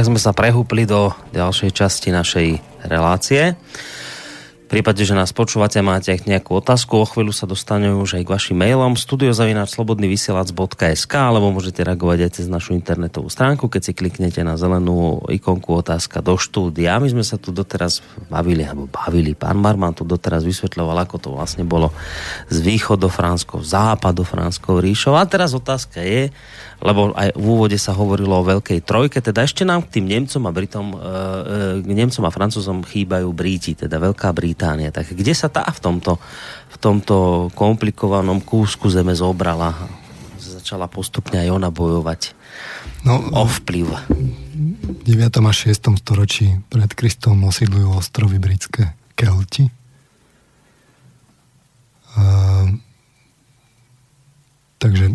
Speaker 1: Tak sme sa prehúpli do ďalšej časti našej relácie prípade, že nás počúvate, máte nejakú otázku, o chvíľu sa dostaneme už aj k vašim mailom studiozavináčslobodnyvysielac.sk alebo môžete reagovať aj cez našu internetovú stránku, keď si kliknete na zelenú ikonku otázka do štúdia. My sme sa tu doteraz bavili, alebo bavili, pán Marman tu doteraz vysvetľoval, ako to vlastne bolo z východofránskou, západofránskou ríšou. A teraz otázka je, lebo aj v úvode sa hovorilo o veľkej trojke, teda ešte nám k tým Nemcom a Britom, e, e, k Nemcom a Francúzom chýbajú Bríti, teda Veľká Británia. Tak kde sa tá v tomto, v tomto komplikovanom kúsku zeme zobrala? Začala postupne aj ona bojovať no, o vplyv.
Speaker 2: V 9. a 6. storočí pred Kristom osídlujú ostrovy britské Kelti. Uh, takže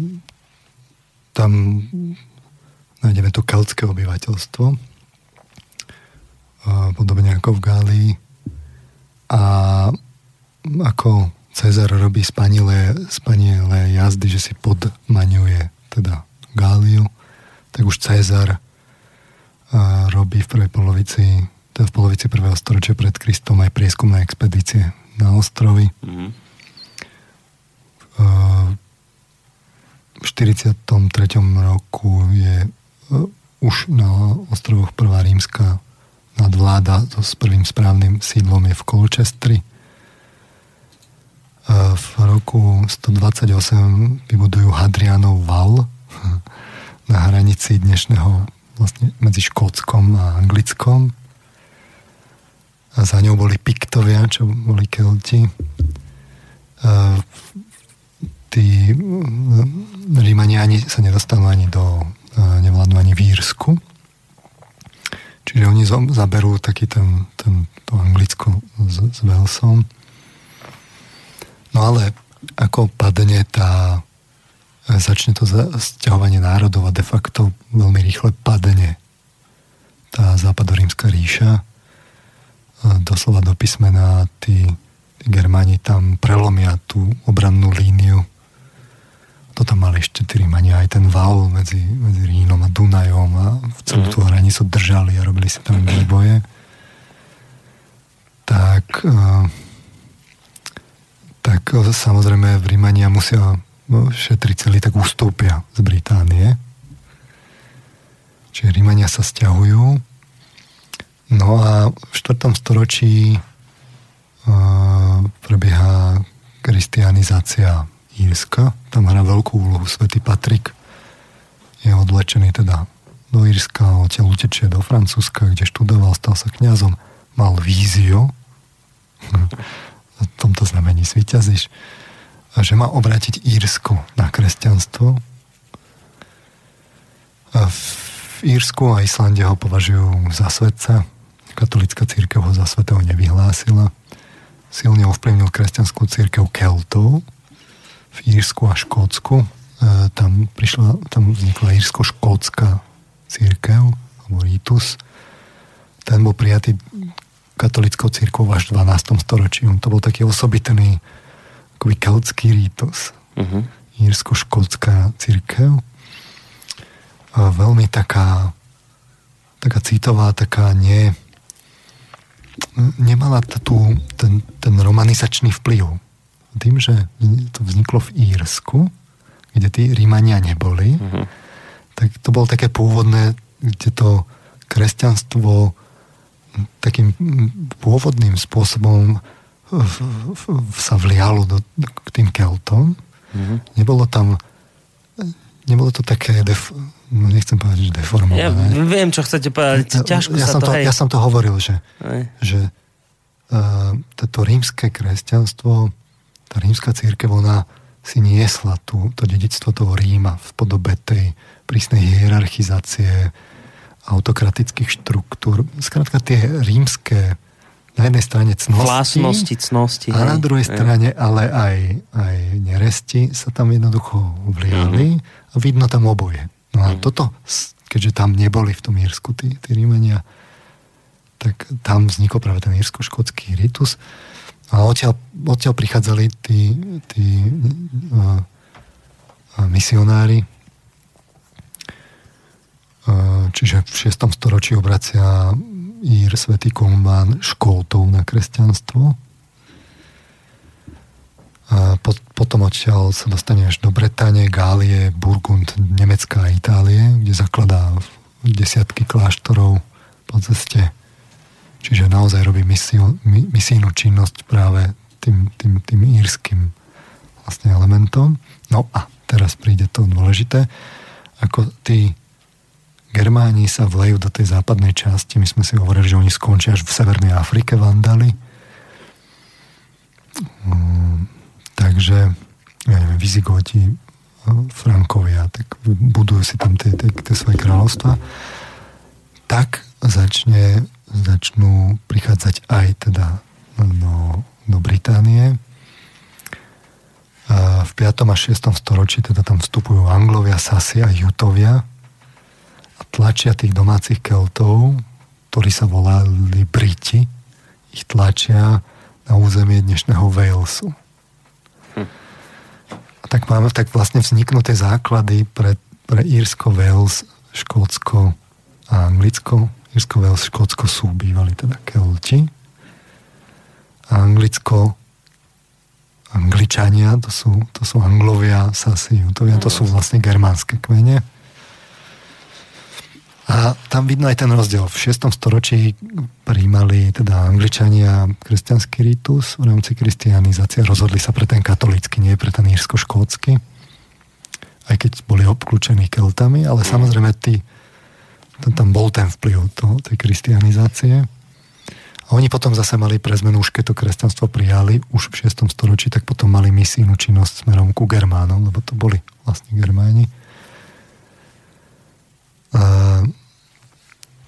Speaker 2: tam nájdeme to keltské obyvateľstvo, podobne ako v Gálii. A ako Cezar robí spanilé, spanilé jazdy, že si podmaňuje teda Gáliu, tak už Cezar robí v prvej polovici, teda v polovici prvého storočia pred Kristom aj prieskumné expedície na ostrovy. Mm-hmm. 43. roku je už na ostrovoch Prvá rímska nadvláda to s prvým správnym sídlom je v Colchestri. Uh, v roku 128 vybudujú Hadrianov val <laughs> na hranici dnešného vlastne medzi Škótskom a Anglickom. A za ňou boli Piktovia, čo boli Kelti. Uh, tí Rímania ani sa nedostanú ani do, e, nevládnu ani v. Čiže oni zaberú taký ten, ten to Anglicko s, s Velsom. No ale ako padne tá e, začne to sťahovanie národov a de facto veľmi rýchle padne tá západorímska ríša. E, doslova do písmena tí Germáni tam prelomia tú obrannú líniu to tam mali ešte tí Rímania, aj ten val medzi, medzi Rínom a Dunajom a v celú mm-hmm. tú hranicu držali a robili si tam výboje. Tak, uh, tak uh, samozrejme v Rímania musia šetriť celý, tak ustúpia z Británie. Čiže Rímania sa stiahujú. No a v 4. storočí uh, prebieha kristianizácia Írska. Tam hrá veľkú úlohu svätý Patrik. Je odlečený teda do Írska, odtiaľ utečie do Francúzska, kde študoval, stal sa kňazom. Mal víziu, <laughs> v tomto znamení svýťazíš, že má obrátiť Írsko na kresťanstvo. A v Írsku a Islande ho považujú za svetca. Katolická církev ho za svetého nevyhlásila. Silne ovplyvnil kresťanskú církev Keltov, v Írsku a Škótsku. E, tam, prišla, tam vznikla írsko-škótska církev, alebo Ritus. Ten bol prijatý katolickou církou až v 12. storočí. To bol taký osobitný akoby keltský rítus. Uh-huh. Írsko-škótska církev. A veľmi taká taká citová, taká nie nemala tú, ten, ten romanizačný vplyv tým, že to vzniklo v Írsku, kde tí Rímania neboli, uh-huh. tak to bolo také pôvodné, kde to kresťanstvo takým pôvodným spôsobom sa vlialo do, k tým Keltom. Uh-huh. Nebolo tam nebolo to také def, no nechcem povedať, že deformované.
Speaker 1: Ja viem, čo chcete povedať. Ťažko
Speaker 2: ja,
Speaker 1: sa
Speaker 2: som
Speaker 1: to,
Speaker 2: to, ja som to hovoril, že, že uh, toto rímske kresťanstvo tá rímska církev, ona si niesla tú, to dedictvo toho Ríma v podobe tej prísnej hierarchizácie, autokratických štruktúr. Skrátka tie rímske na jednej strane cnosti,
Speaker 1: Vlastnosti, cnosti
Speaker 2: a na druhej strane ale aj, aj neresti sa tam jednoducho vliali mm-hmm. a vidno tam oboje. No a mm-hmm. toto, keďže tam neboli v tom Írsku tí, tí Rímania, tak tam vznikol práve ten írsko-škótsky ritus. A odtiaľ, odtiaľ prichádzali tí, tí uh, misionári, uh, čiže v 6. storočí obracia Ír svätý Kolumbán škótov na kresťanstvo. A potom odtiaľ sa dostane až do Bretane, Gálie, Burgund, Nemecka a Itálie, kde zakladá desiatky kláštorov po ceste. Čiže naozaj robí misiu, misijnú činnosť práve tým, tým, tým írským vlastne elementom. No a teraz príde to dôležité, ako tí Germáni sa vlejú do tej západnej časti, my sme si hovorili, že oni skončia až v Severnej Afrike, Vandali. Um, takže, ja neviem, Vizigoti, Frankovia, tak budujú si tam tie, tie, tie svoje kráľovstva. Tak začne, začnú prichádzať aj teda do, do Británie v 5. a 6. storočí teda tam vstupujú Anglovia, Sasi a Jutovia a tlačia tých domácich Keltov, ktorí sa volali Briti, ich tlačia na územie dnešného Walesu. Hm. A tak máme, tak vlastne vzniknú tie základy pre, pre Írsko, Wales, Škótsko a Anglicko. Írsko, Wales, Škótsko sú bývali teda Kelti. A Anglicko Angličania, to sú, to sú Anglovia, Sasi, Jutovia, to sú vlastne germánske kmene. A tam vidno aj ten rozdiel. V 6. storočí príjmali teda Angličania kresťanský ritus v rámci kristianizácie. Rozhodli sa pre ten katolícky, nie pre ten írsko-škótsky. Aj keď boli obklúčení keltami, ale samozrejme tí, tam bol ten vplyv toho, tej kristianizácie. A oni potom zase mali pre zmenu, už keď to kresťanstvo prijali, už v 6. storočí, tak potom mali misijnú činnosť smerom ku Germánom, lebo to boli vlastne Germáni. A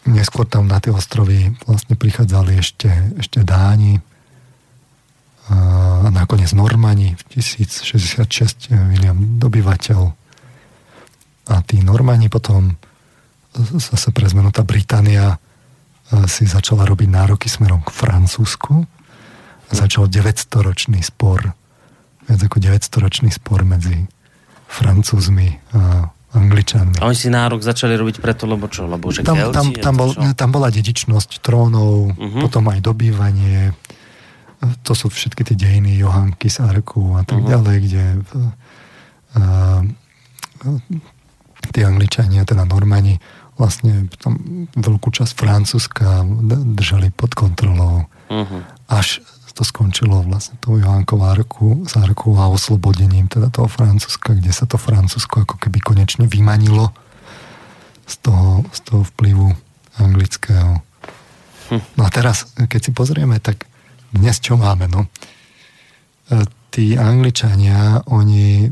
Speaker 2: neskôr tam na tie ostrovy vlastne prichádzali ešte, ešte Dáni a nakoniec Normani v 1066 William dobyvateľ. A tí Normani potom zase pre zmenu tá Británia si začala robiť nároky smerom k Francúzsku. Začal 900-ročný spor, viac ako 900-ročný spor medzi Francúzmi a Angličanmi.
Speaker 1: A oni si nárok začali robiť preto, lebo čo? Lebo že
Speaker 2: tam, tam, tam, bol, tam bola dedičnosť trónov, uh-huh. potom aj dobývanie. To sú všetky tie dejiny Johanky z Arku a tak uh-huh. ďalej, kde uh, tí Angličania, teda Normani, vlastne tam veľkú časť Francúzska držali pod kontrolou. Uh-huh. Až to skončilo vlastne tou Johankou Arku, Arku a oslobodením teda toho Francúzska, kde sa to Francúzsko ako keby konečne vymanilo z toho, z toho vplyvu anglického. Hm. No a teraz, keď si pozrieme, tak dnes čo máme, no? E, tí Angličania, oni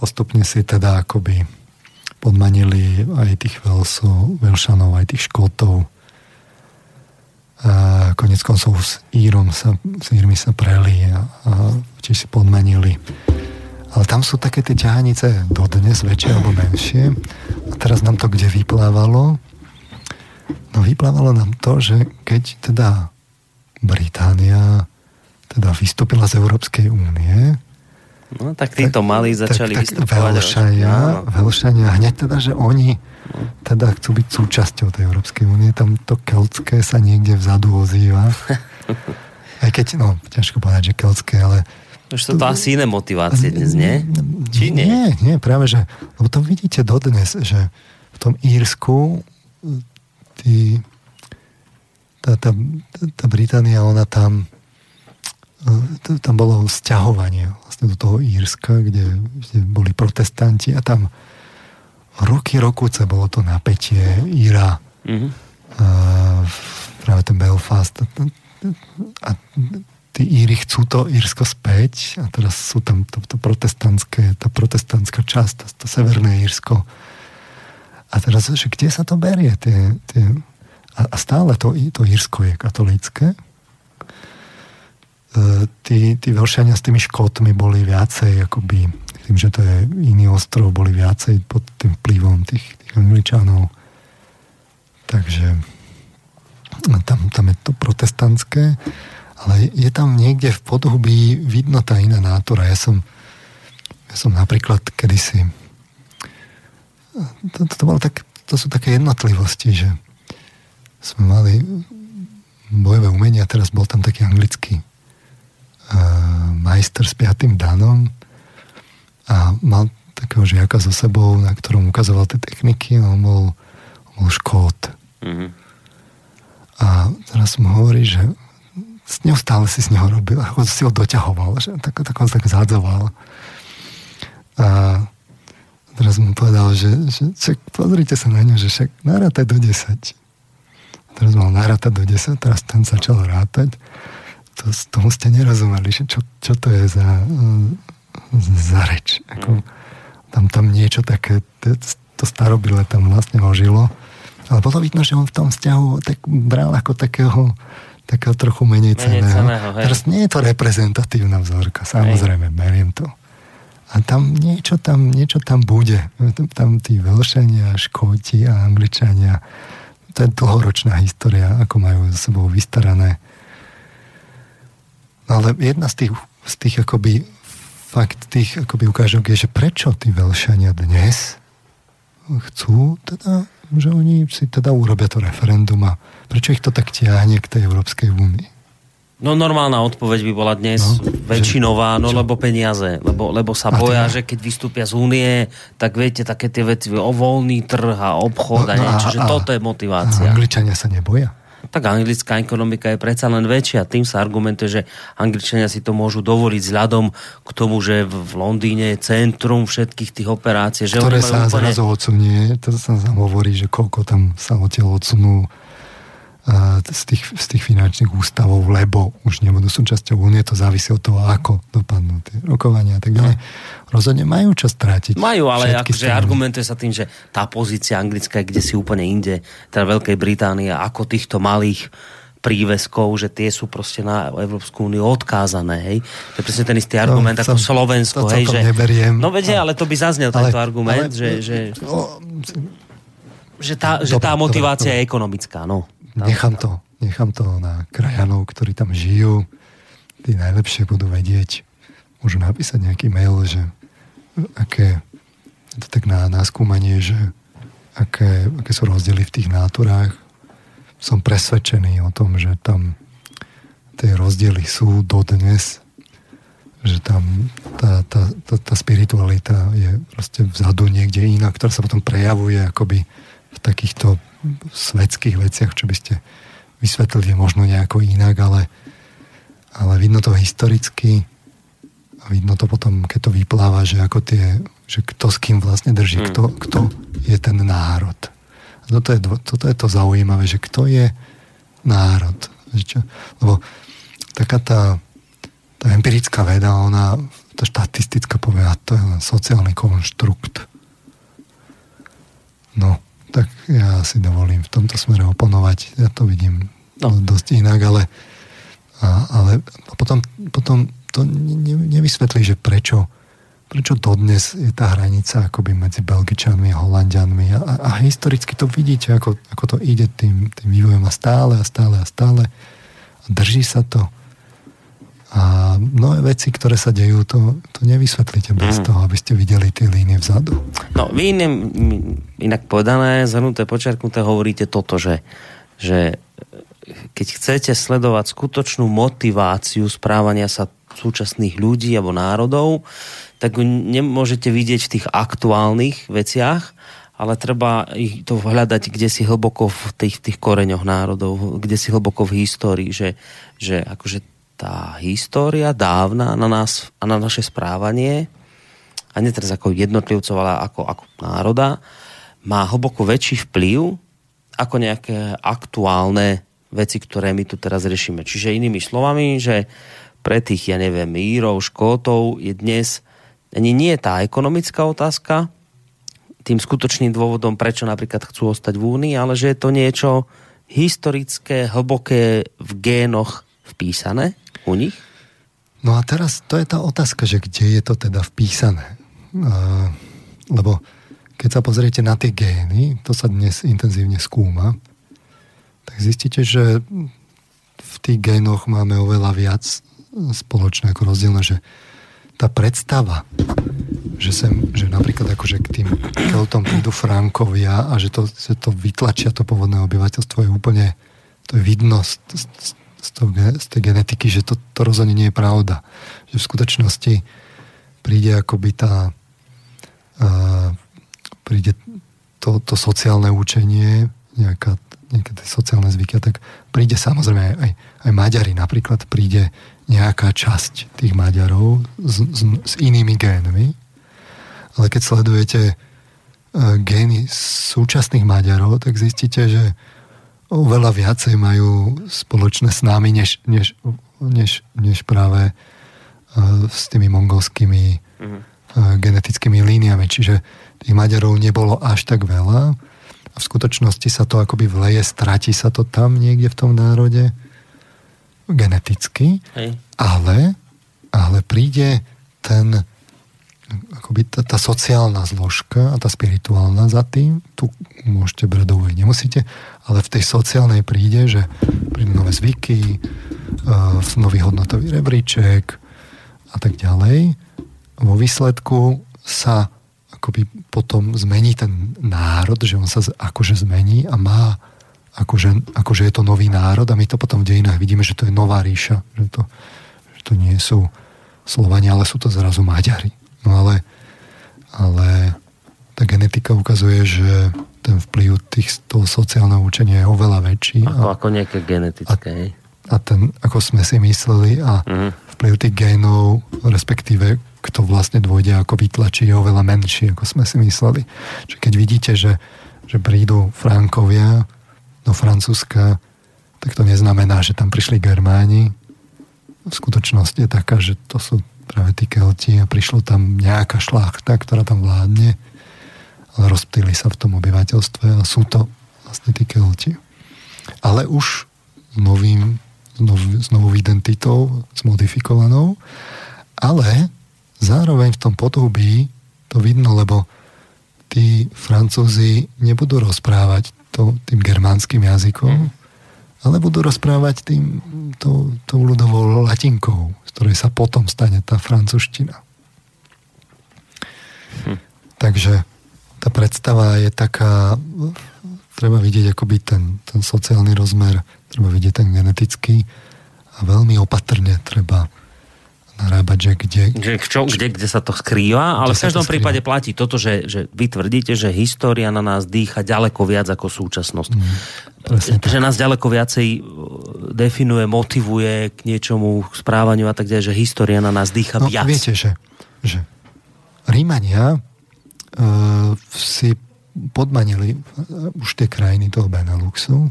Speaker 2: postupne si teda akoby podmanili aj tých Velsov, Velšanov, aj tých Škótov. A konec koncov s Írom sa, s Írmi sa preli a, a tiež si podmanili. Ale tam sú také tie ťahanice dodnes, väčšie alebo menšie. A teraz nám to kde vyplávalo? No vyplávalo nám to, že keď teda Británia teda vystúpila z Európskej únie,
Speaker 1: No tak títo tak, malí začali tak, tak
Speaker 2: vystupovať. Veľšania, Veľšania, hneď teda, že oni teda chcú byť súčasťou tej Európskej únie, tam to keltské sa niekde vzadu ozýva. <laughs> Aj keď, no, ťažko povedať, že keltské, ale
Speaker 1: už sú to asi iné motivácie dnes, nie? Či nie?
Speaker 2: Nie, nie, práve, že lebo to vidíte dodnes, že v tom Írsku tí, tá, tá, tá Británia, ona tam tam bolo sťahovanie vlastne do toho Írska, kde, kde boli protestanti a tam roky, rokuce bolo to napätie Íra mm-hmm. a, práve ten Belfast. A, a tí Íry chcú to Írsko späť a teraz sú tam to, to protestantské, tá protestantská časť, to, to severné Írsko. A teraz, že kde sa to berie tie, tie, a, a stále to, to Írsko je katolícké E, tí, tí veľšania s tými škótmi boli viacej akoby tým, že to je iný ostrov, boli viacej pod tým vplyvom tých, tých angličanov. Takže tam, tam je to protestantské, ale je tam niekde v podhubí vidno tá iná nátora. Ja som, ja som napríklad kedysi to, to, to bolo tak, to sú také jednotlivosti, že sme mali bojové umenia, teraz bol tam taký anglický majster s piatým danom a mal takého žiaka so sebou, na ktorom ukazoval tie techniky a on bol, on bol škót. Mm-hmm. A teraz mu hovorí, že neustále si z neho robil, ako si ho doťahoval, že tak, tak on tak zádzoval. A teraz mu povedal, že, že čak, pozrite sa na ňu, že však narátaj do 10. Teraz mal narátať do 10, teraz ten začal rátať. To, tomu ste nerozumeli, že čo, čo to je za, za reč. Ako, tam, tam niečo také, to starobile tam vlastne ožilo. Ale bolo vidno, že on v tom vzťahu tak bral ako takého takého trochu menej ceného. Teraz nie je to reprezentatívna vzorka, samozrejme, hej. beriem to. A tam niečo tam, niečo tam bude. Tam tí Velšania, Škóti a Angličania, to je dlhoročná história, ako majú za sebou vystarané. No ale jedna z tých, z tých akoby fakt tých akoby ukážok je, že prečo tí Velšania dnes chcú teda že oni si teda urobia to referendum a prečo ich to tak tiahne k tej Európskej únii?
Speaker 1: No normálna odpoveď by bola dnes no, väčšinová, no čo? lebo peniaze, lebo, lebo sa boja, teda? že keď vystúpia z únie, tak viete, také tie veci o voľný trh a obchod no, a niečo, no, a, že a, toto je motivácia.
Speaker 2: A Angličania sa neboja?
Speaker 1: Tak anglická ekonomika je predsa len väčšia. Tým sa argumentuje, že Angličania si to môžu dovoliť vzhľadom k tomu, že v Londýne je centrum všetkých tých operácií. Že
Speaker 2: Ktoré sa úplne... zrazu odsunie, to sa hovorí, že koľko tam sa odtiaľ odsunú z tých, z tých finančných ústavov, lebo už nebudú súčasťou únie, to závisí od toho, ako dopadnú tie rokovania a tak ďalej. Rozhodne majú čo strátiť.
Speaker 1: Majú, ale akože argumentuje sa tým, že tá pozícia anglická je kde si úplne inde, teda Veľkej Británie, ako týchto malých príveskov, že tie sú proste na Európsku úniu odkázané, hej. To je presne ten istý argument no, ako som, Slovensko, to, hej, že...
Speaker 2: Neberiem.
Speaker 1: No vedie, ale to by zaznel ale, tento argument, ale, že, že, o, že, tá, že tá motivácia dobre, je ekonomická, no.
Speaker 2: Nechám to, nechám to na krajanov, ktorí tam žijú. Tí najlepšie budú vedieť. Môžu napísať nejaký mail, že aké, to tak na, na skúmanie, že aké, aké sú rozdiely v tých náturách. Som presvedčený o tom, že tam tie rozdiely sú dodnes, že tam tá, tá, tá, tá spiritualita je proste vzadu niekde iná, ktorá sa potom prejavuje akoby v takýchto svetských veciach, čo by ste vysvetlili možno nejako inak, ale, ale vidno to historicky a vidno to potom, keď to vypláva, že ako tie, že kto s kým vlastne drží, hmm. kto, kto je ten národ. A toto je, toto je to zaujímavé, že kto je národ. Čo, lebo taká tá, tá empirická veda, ona, tá štatistická povie, a to je len sociálny konštrukt. No, tak ja si dovolím v tomto smere oponovať. Ja to vidím no. dosť inak, ale, a, ale potom, potom to ne, nevysvetlí, že prečo, prečo dodnes je tá hranica akoby medzi Belgičanmi a Holandianmi a, a, a historicky to vidíte, ako, ako to ide tým, tým vývojom a stále a stále a stále a drží sa to a mnohé veci, ktoré sa dejú, to, to nevysvetlíte bez mm. toho, aby ste videli tie línie vzadu.
Speaker 1: No, vy iné, inak povedané, zhrnuté, počerknuté, hovoríte toto, že, že keď chcete sledovať skutočnú motiváciu správania sa súčasných ľudí alebo národov, tak nemôžete vidieť v tých aktuálnych veciach, ale treba ich to hľadať kde si hlboko v tých, v tých koreňoch národov, kde si hlboko v histórii, že, že akože tá história dávna na nás a na naše správanie, a nie teraz ako jednotlivcov, ale ako, ako národa, má hlboko väčší vplyv ako nejaké aktuálne veci, ktoré my tu teraz riešime. Čiže inými slovami, že pre tých, ja neviem, Írov, Škótov je dnes ani nie tá ekonomická otázka tým skutočným dôvodom, prečo napríklad chcú ostať v Únii, ale že je to niečo historické, hlboké v génoch vpísané u nich?
Speaker 2: No a teraz to je tá otázka, že kde je to teda vpísané. Lebo keď sa pozriete na tie gény, to sa dnes intenzívne skúma, tak zistíte, že v tých génoch máme oveľa viac spoločné ako rozdielne, že tá predstava, že, sem, že napríklad akože k tým Keltom prídu Frankovia a že to, že to vytlačia to pôvodné obyvateľstvo je úplne, to je vidno z, z, toho, z tej genetiky, že to, to rozhodne nie je pravda. Že v skutočnosti príde akoby tá uh, príde to, to sociálne učenie, nejaká, nejaké tie sociálne zvyky, tak príde samozrejme aj, aj Maďari napríklad, príde nejaká časť tých Maďarov s, s, s inými génmi, ale keď sledujete e, gény súčasných Maďarov, tak zistíte, že oveľa viacej majú spoločné s nami, než, než, než, než práve e, s tými mongolskými mm-hmm. genetickými líniami. Čiže tých Maďarov nebolo až tak veľa a v skutočnosti sa to akoby vleje, stratí sa to tam niekde v tom národe geneticky, Hej. ale ale príde ten akoby tá, tá sociálna zložka a tá spirituálna za tým, tu môžete brať do nemusíte, ale v tej sociálnej príde, že prídu nové zvyky, uh, nový hodnotový rebríček a tak ďalej. Vo výsledku sa akoby potom zmení ten národ, že on sa akože zmení a má akože, akože je to nový národ a my to potom v dejinách vidíme, že to je nová ríša, že to, že to nie sú Slovania, ale sú to zrazu Maďari. No ale, ale tá genetika ukazuje, že ten vplyv tých, toho sociálneho učenia je oveľa väčší.
Speaker 1: Ako, a, ako nejaké genetické.
Speaker 2: A, a ten, ako sme si mysleli, a uh-huh. vplyv tých génov, respektíve kto vlastne dôjde ako vytlačí, je oveľa menší, ako sme si mysleli. Čiže keď vidíte, že, že prídu Frankovia do Francúzska, tak to neznamená, že tam prišli Germáni. V skutočnosti je taká, že to sú práve tí Kelti a prišlo tam nejaká šlachta, ktorá tam vládne, ale rozptýli sa v tom obyvateľstve a sú to vlastne tí Kelti. Ale už s novým, s novou identitou, s modifikovanou, ale zároveň v tom podhubí to vidno, lebo tí Francúzi nebudú rozprávať to, tým germánskym jazykom, mm. ale budú rozprávať tým, to, tou ľudovou latinkou, ktorej sa potom stane tá francúzština. Hm. Takže tá predstava je taká, treba vidieť akoby ten, ten sociálny rozmer, treba vidieť ten genetický a veľmi opatrne treba narábať, že kde...
Speaker 1: Že čo, kde, kde sa to skrýva, ale v každom prípade platí toto, že, že vy tvrdíte, že história na nás dýcha ďaleko viac ako súčasnosť. Mm, že nás ďaleko viacej e, definuje, motivuje k niečomu, k správaniu a tak ďalej, že história na nás dýcha
Speaker 2: no,
Speaker 1: viac.
Speaker 2: Viete, že, že Rímania uh, si podmanili už tie krajiny toho Beneluxu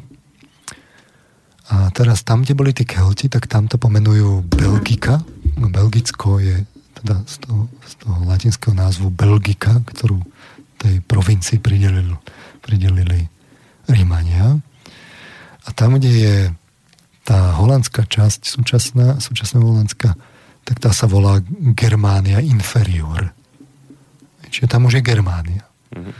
Speaker 2: a teraz tam, kde boli tí Kelti, tak tam to pomenujú Belgika, No, Belgicko je teda z toho, z toho latinského názvu Belgika, ktorú tej provincii pridelili, pridelili Rímania. A tam, kde je tá holandská časť, súčasná, súčasná holandská, tak tá sa volá Germánia inferior. Čiže tam už je Germánia. Mm-hmm.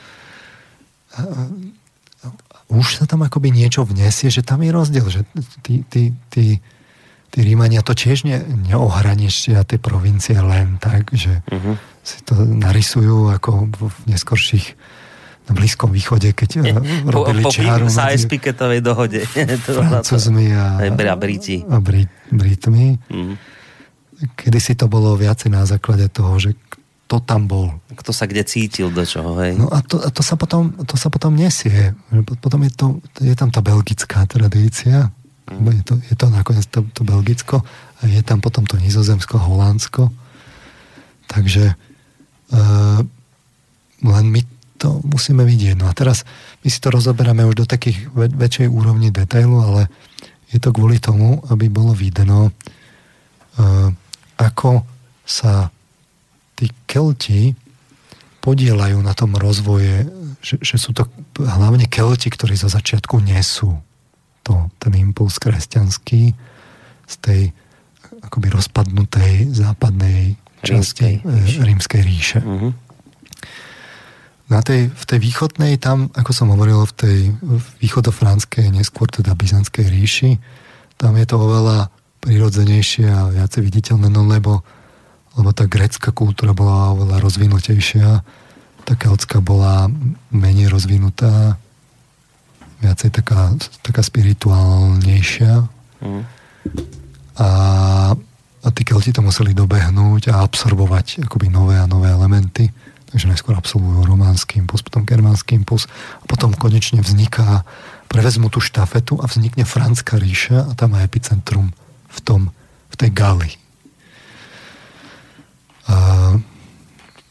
Speaker 2: A, a, už sa tam akoby niečo vnesie, že tam je rozdiel, že tí, tí, tí tí Rímania to tiež ne, neohraničia tie provincie len tak, že uh-huh. si to narysujú ako v neskorších na Blízkom východe, keď Je, robili po, po čiaru
Speaker 1: sa aj Piketovej dohode. <laughs>
Speaker 2: Francúzmi a,
Speaker 1: a Briti.
Speaker 2: A Brit, Britmi. Uh-huh. Kedy si to bolo viacej na základe toho, že kto tam bol.
Speaker 1: Kto sa kde cítil do čoho, hej?
Speaker 2: No a to, a to, sa, potom, to sa potom nesie. Potom je, to, je tam tá belgická tradícia, je to, je to nakoniec to, to Belgicko a je tam potom to Nizozemsko, Holandsko. Takže uh, len my to musíme vidieť. No a teraz my si to rozoberáme už do takých väč- väčšej úrovni detailu, ale je to kvôli tomu, aby bolo vidno, uh, ako sa tí Kelti podielajú na tom rozvoje, že, že sú to hlavne Kelti, ktorí zo začiatku nesú to, ten impuls kresťanský z tej akoby rozpadnutej západnej časti rímskej, rímskej ríše. Uh-huh. Na tej, v tej východnej, tam, ako som hovoril, v tej východofránskej, neskôr teda byzantskej ríši, tam je to oveľa prirodzenejšie a viacej viditeľné, no lebo lebo tá grécka kultúra bola oveľa rozvinutejšia, tá keltská bola menej rozvinutá, viacej taká, taká spirituálnejšia. Mm. A, a tí kelti to museli dobehnúť a absorbovať akoby nové a nové elementy. Takže najskôr absolvujú románsky impuls, potom germánsky impuls a potom konečne vzniká, prevezmu tú štafetu a vznikne Franská ríša a tam má epicentrum v tom, v tej Gali. A,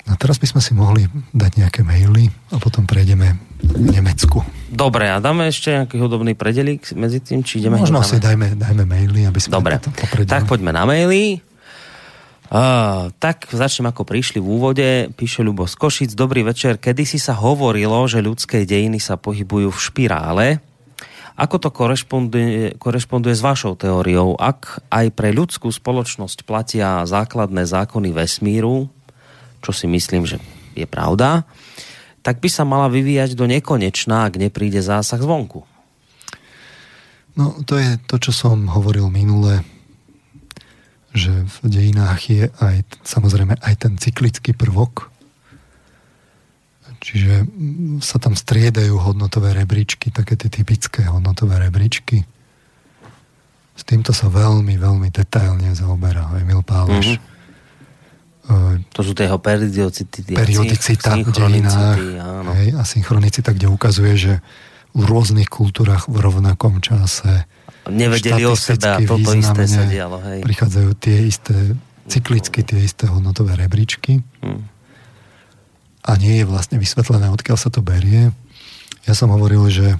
Speaker 2: a teraz by sme si mohli dať nejaké maily a potom prejdeme k Nemecku.
Speaker 1: Dobre, a dáme ešte nejaký hudobný predelík medzi tým, či ideme...
Speaker 2: Možno si dajme, dajme maily, aby sme...
Speaker 1: Dobre, tak poďme na maily. Tak začnem ako prišli v úvode, píše Ľubo z Košic. Dobrý večer. Kedy si sa hovorilo, že ľudské dejiny sa pohybujú v špirále? Ako to korešponduje, korešponduje s vašou teóriou? Ak aj pre ľudskú spoločnosť platia základné zákony vesmíru, čo si myslím, že je pravda, tak by sa mala vyvíjať do nekonečná, ak nepríde zásah zvonku.
Speaker 2: No, to je to, čo som hovoril minule, že v dejinách je aj samozrejme aj ten cyklický prvok, Čiže sa tam striedajú hodnotové rebríčky, také tie typické hodnotové rebríčky. S týmto sa veľmi, veľmi detailne zaoberá Emil Páleš.
Speaker 1: Mm-hmm. To sú tie jeho periodicity.
Speaker 2: Periodicita v dejinách hej, a synchronicita, kde ukazuje, že v rôznych kultúrach v rovnakom čase
Speaker 1: nevedeli o sebe a toto isté sa dialo. Hej.
Speaker 2: Prichádzajú tie isté, cyklicky tie isté hodnotové rebríčky. Mm a nie je vlastne vysvetlené, odkiaľ sa to berie. Ja som hovoril, že e,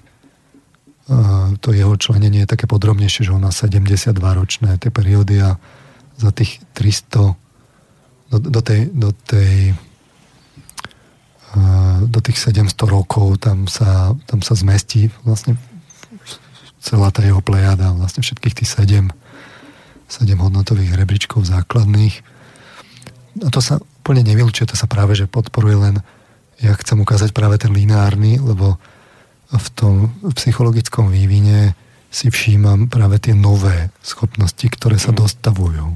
Speaker 2: to jeho členenie je také podrobnejšie, že on má 72 ročné tie periódy a za tých 300 do, do tej, do tej e, do tých 700 rokov tam sa, tam sa zmestí vlastne celá tá jeho plejada, vlastne všetkých tých 7 7 hodnotových rebríčkov základných. A to sa úplne nevylučuje, to sa práve že podporuje len, ja chcem ukázať práve ten lineárny, lebo v tom psychologickom vývine si všímam práve tie nové schopnosti, ktoré sa dostavujú.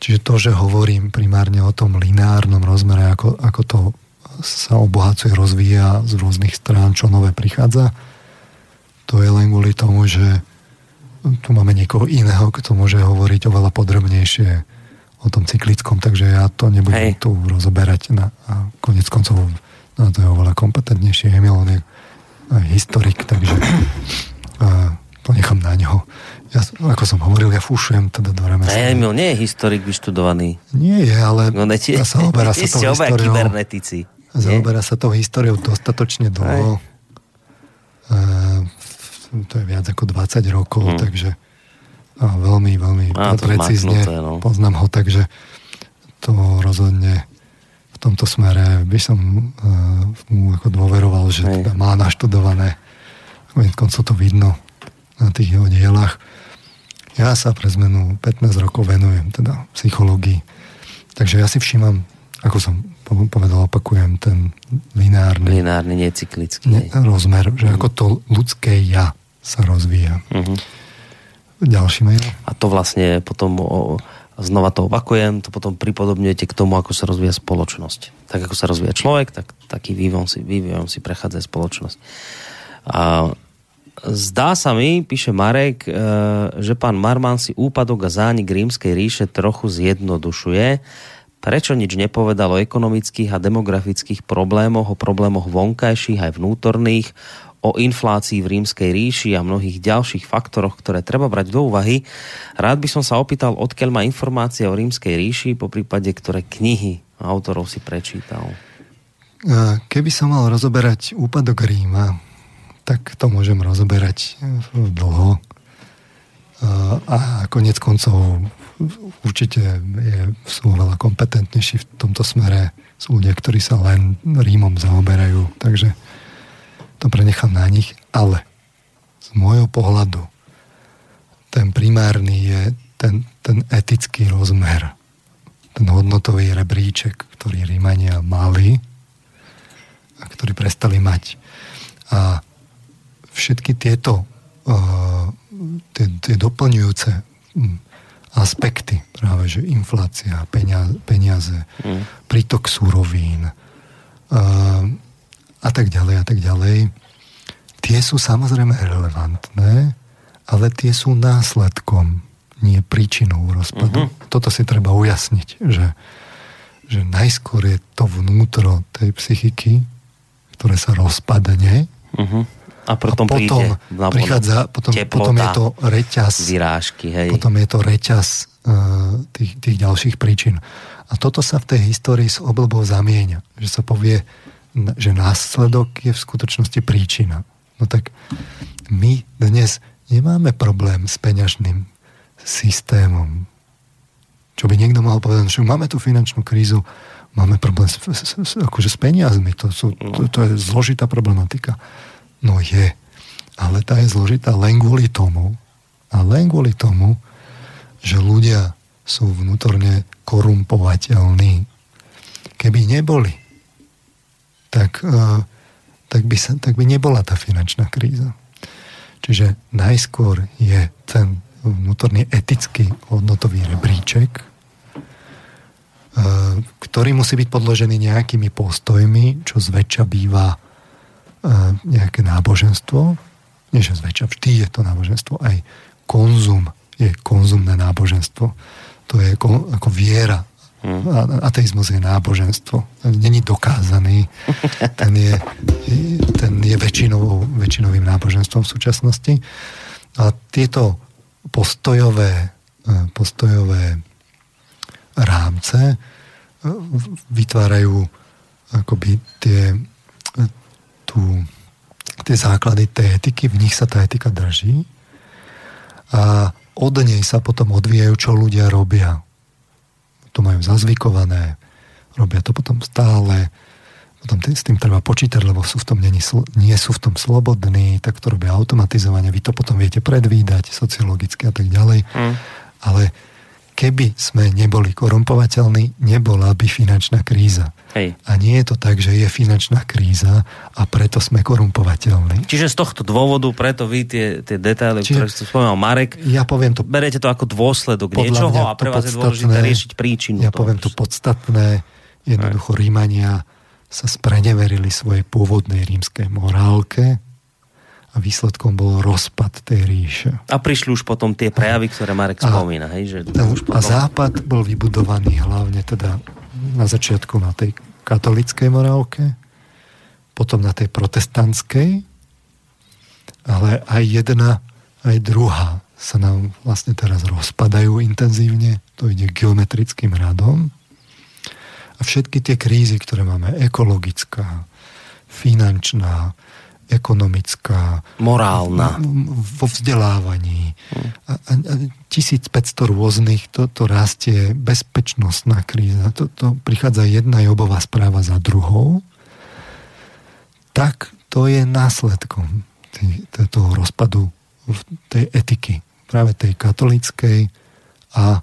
Speaker 2: Čiže to, že hovorím primárne o tom lineárnom rozmere, ako, ako to sa obohacuje, rozvíja z rôznych strán, čo nové prichádza, to je len kvôli tomu, že tu máme niekoho iného, kto môže hovoriť oveľa podrobnejšie o tom cyklickom, takže ja to nebudem Hej. tu rozoberať na, a konec koncov no, to je oveľa kompetentnejšie. Emil, on je aj historik, takže a, to nechám na neho. Ja, ako som hovoril, ja fúšujem teda do remesla.
Speaker 1: Emil nie je historik vyštudovaný.
Speaker 2: Nie je, ale no, ja sa <laughs> oberá sa tou
Speaker 1: históriou. kybernetici.
Speaker 2: Zaoberá sa tou históriou dostatočne dlho. E, to je viac ako 20 rokov, hmm. takže a veľmi, veľmi a, precízne zmaknuté, no. poznám ho, takže to rozhodne v tomto smere by som uh, mu ako dôveroval, že teda má naštudované. Koncov to vidno na tých jeho dielach. Ja sa pre zmenu 15 rokov venujem teda psychológii. Takže ja si všímam, ako som povedal, opakujem, ten lineárny,
Speaker 1: lineárny necyklický
Speaker 2: ne, rozmer, že mm. ako to ľudské ja sa rozvíja. Mm-hmm. Ďalší mail.
Speaker 1: A to vlastne potom, o, znova to opakujem, to potom pripodobňujete k tomu, ako sa rozvíja spoločnosť. Tak ako sa rozvíja človek, tak taký vývon si, vývojom si prechádza spoločnosť. A zdá sa mi, píše Marek, e, že pán Marman si úpadok a zánik rímskej ríše trochu zjednodušuje. Prečo nič nepovedal o ekonomických a demografických problémoch, o problémoch vonkajších aj vnútorných, o inflácii v rímskej ríši a mnohých ďalších faktoroch, ktoré treba brať do úvahy. Rád by som sa opýtal, odkiaľ má informácie o rímskej ríši, po prípade, ktoré knihy autorov si prečítal.
Speaker 2: Keby som mal rozoberať úpadok Ríma, tak to môžem rozoberať dlho. A konec koncov určite je, sú veľa kompetentnejší v tomto smere. Sú ľudia, ktorí sa len Rímom zaoberajú. Takže to prenechám na nich, ale z môjho pohľadu ten primárny je ten, ten etický rozmer, ten hodnotový rebríček, ktorý Rímania mali a ktorý prestali mať. A všetky tieto uh, tie, tie doplňujúce hm, aspekty, práve že inflácia, peniaze, peniaze mm. prítok súrovín uh, a tak ďalej a tak ďalej, tie sú samozrejme relevantné, ale tie sú následkom, nie príčinou rozpadu. Mm-hmm. Toto si treba ujasniť, že, že najskôr je to vnútro tej psychiky, ktoré sa rozpadne, mm-hmm
Speaker 1: a potom, a potom príde
Speaker 2: prichádza, potom, teplota, potom je to reťaz.
Speaker 1: Vyrážky, hej.
Speaker 2: Potom je to reťaz uh, tých, tých ďalších príčin. A toto sa v tej histórii s obľubou zamieňa. Že sa povie, že následok je v skutočnosti príčina. No tak my dnes nemáme problém s peňažným systémom. Čo by niekto mohol povedať, že máme tu finančnú krízu, máme problém s, s, s, akože s peniazmi. To, sú, to, to je zložitá problematika. No je. Ale tá je zložitá len kvôli tomu, a len kvôli tomu, že ľudia sú vnútorne korumpovateľní. Keby neboli, tak, uh, tak, by sa, tak by nebola tá finančná kríza. Čiže najskôr je ten vnútorný etický hodnotový rebríček, e, ktorý musí byť podložený nejakými postojmi, čo zväčša býva nejaké náboženstvo, nie že zväčša, vždy je to náboženstvo, aj konzum je konzumné náboženstvo. To je ako, ako viera. Hmm. Ateizmus je náboženstvo. Není dokázaný. <laughs> Ten je, ten je väčšinovou, väčšinovým náboženstvom v súčasnosti. A tieto postojové, postojové rámce vytvárajú akoby tie tú, tie základy tej etiky, v nich sa tá etika drží a od nej sa potom odvíjajú, čo ľudia robia. To majú zazvykované, robia to potom stále, potom s tým treba počítať, lebo sú v tom nie, nie sú v tom slobodní, tak to robia automatizovane, vy to potom viete predvídať sociologicky a tak ďalej. Mm. Ale keby sme neboli korumpovateľní, nebola by finančná kríza. Hej. A nie je to tak, že je finančná kríza a preto sme korumpovateľní.
Speaker 1: Čiže z tohto dôvodu, preto vy tie, tie detaily, Čiže, ktoré ste spomínal Marek,
Speaker 2: ja poviem to,
Speaker 1: berete to ako dôsledok niečoho a pre vás je dôležité riešiť príčinu.
Speaker 2: Ja poviem to podstatné, jednoducho Rímania sa spreneverili svojej pôvodnej rímskej morálke, a výsledkom bol rozpad tej ríše.
Speaker 1: A prišli už potom tie prejavy, ktoré Marek a, spomína. Hej, že
Speaker 2: ten, už potom... A západ bol vybudovaný hlavne teda na začiatku na tej katolickej morálke, potom na tej protestantskej, ale aj jedna, aj druhá sa nám vlastne teraz rozpadajú intenzívne, to ide geometrickým radom. A všetky tie krízy, ktoré máme, ekologická, finančná, ekonomická,
Speaker 1: morálna,
Speaker 2: vo vzdelávaní. A, a, a 1500 rôznych, to, to rastie bezpečnostná kríza, to, to prichádza jedna jobová správa za druhou, tak to je následkom toho rozpadu tej etiky, práve tej katolíckej a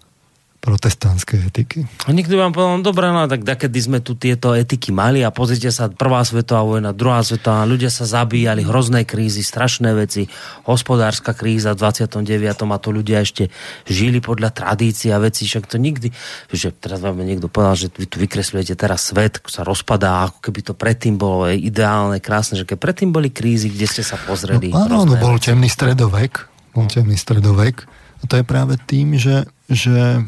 Speaker 2: protestantskej etiky.
Speaker 1: A niekto vám povedal, no dobré, no tak kedy sme tu tieto etiky mali a pozrite sa, prvá svetová vojna, druhá svetová, ľudia sa zabíjali, hrozné krízy, strašné veci, hospodárska kríza v 29. a to ľudia ešte žili podľa tradícií a veci, však to nikdy, že teraz vám niekto povedal, že vy tu vykresľujete teraz svet, sa rozpadá, ako keby to predtým bolo ideálne, krásne, že keď predtým boli krízy, kde ste sa pozreli.
Speaker 2: No, áno, no bol temný stredovek, bol temný stredovek a to je práve tým, že, že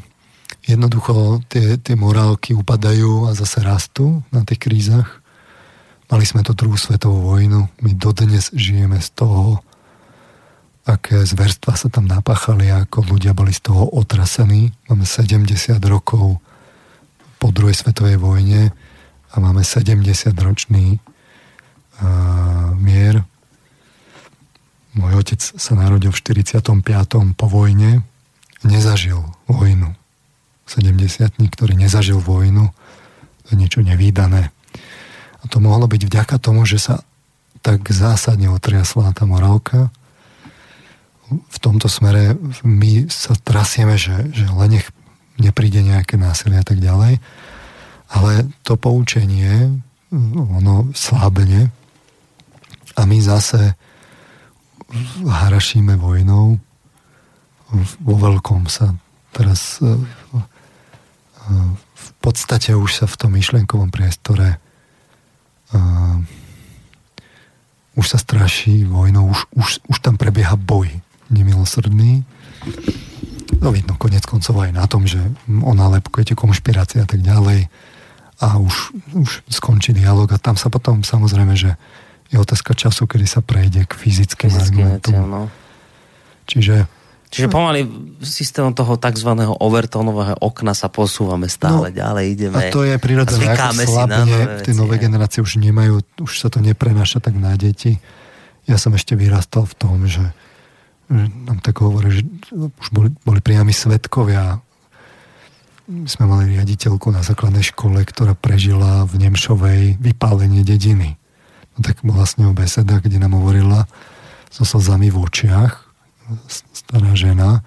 Speaker 2: jednoducho tie, tie morálky upadajú a zase rastú na tých krízach. Mali sme to druhú svetovú vojnu, my dodnes žijeme z toho, aké zverstva sa tam napáchali, ako ľudia boli z toho otrasení. Máme 70 rokov po druhej svetovej vojne a máme 70 ročný uh, mier. Môj otec sa narodil v 45. po vojne, nezažil vojnu 70 ktorý nezažil vojnu, to je niečo nevýdané. A to mohlo byť vďaka tomu, že sa tak zásadne otriasla tá morálka. V tomto smere my sa trasieme, že, že len nech nepríde nejaké násilie a tak ďalej. Ale to poučenie, ono slabne a my zase harašíme vojnou, vo veľkom sa teraz v podstate už sa v tom myšlienkovom priestore už sa straší vojnou, už, už, už tam prebieha boj nemilosrdný. No vidno konec koncov aj na tom, že o nálepkujete konšpirácie a tak ďalej a už, už skončí dialog a tam sa potom samozrejme, že je otázka času, kedy sa prejde k fyzickým argumentom. No. Čiže
Speaker 1: Čiže pomaly systémom toho tzv. overtonového okna sa posúvame stále no, ďalej, ideme.
Speaker 2: A to je prirodzené, ako slabne v tej novej generácii už nemajú, už sa to neprenáša tak na deti. Ja som ešte vyrastal v tom, že, že nám tak hovorí, že už boli, boli priami svetkovia. My sme mali riaditeľku na základnej škole, ktorá prežila v Nemšovej vypálenie dediny. No tak bola s ňou beseda, kde nám hovorila so slzami v očiach, stará žena,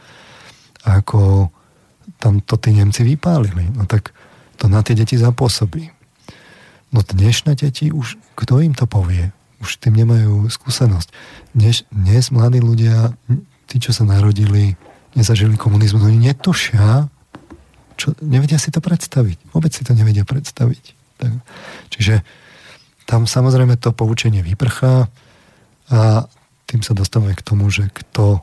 Speaker 2: ako tam to tí Nemci vypálili. No tak to na tie deti zapôsobí. No dnešné deti už, kto im to povie? Už tým nemajú skúsenosť. Dnes, dnes mladí ľudia, tí, čo sa narodili, nezažili komunizmus, oni netušia, čo, nevedia si to predstaviť. Vôbec si to nevedia predstaviť. Tak, čiže tam samozrejme to poučenie vyprchá a tým sa dostávame k tomu, že kto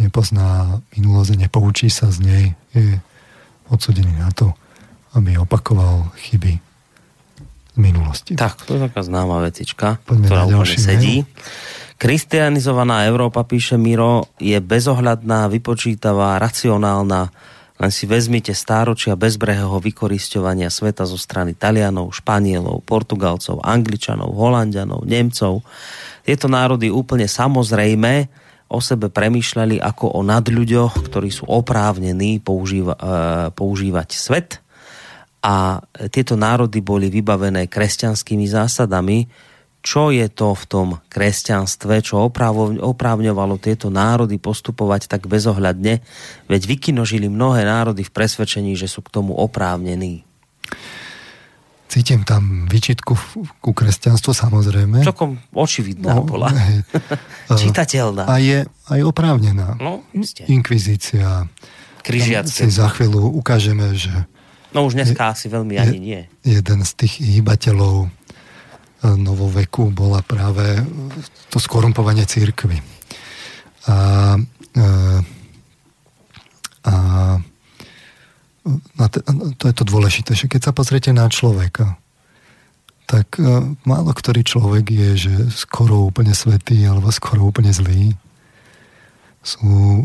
Speaker 2: nepozná minulosť, nepoučí sa z nej, je odsudený na to, aby opakoval chyby z minulosti.
Speaker 1: Tak, to je taká známa vecička, Poďme ktorá úplne sedí. Mail. Kristianizovaná Európa, píše Miro, je bezohľadná, vypočítavá, racionálna. Len si vezmite stáročia bezbrehého vykoristovania sveta zo strany Talianov, Španielov, Portugalcov, Angličanov, Holandianov, Nemcov. Tieto národy úplne samozrejme o sebe premýšľali ako o nadľuďoch, ktorí sú oprávnení používa, e, používať svet. A tieto národy boli vybavené kresťanskými zásadami, čo je to v tom kresťanstve, čo oprávňovalo tieto národy postupovať tak bezohľadne, veď vykinožili mnohé národy v presvedčení, že sú k tomu oprávnení
Speaker 2: cítim tam vyčitku ku kresťanstvu samozrejme.
Speaker 1: Čokom očividná no, bola. Hej. <laughs> Čitateľná.
Speaker 2: A je aj oprávnená.
Speaker 1: No,
Speaker 2: ste. Inkvizícia.
Speaker 1: Križiacké.
Speaker 2: Si za chvíľu ukážeme, že...
Speaker 1: No už dneska je, asi veľmi ani nie.
Speaker 2: Jeden z tých hýbateľov e, novoveku bola práve to skorumpovanie církvy. A, e, a, a a to je to dôležité, že keď sa pozriete na človeka, tak e, málo ktorý človek je, že skoro úplne svetý alebo skoro úplne zlý. Sú,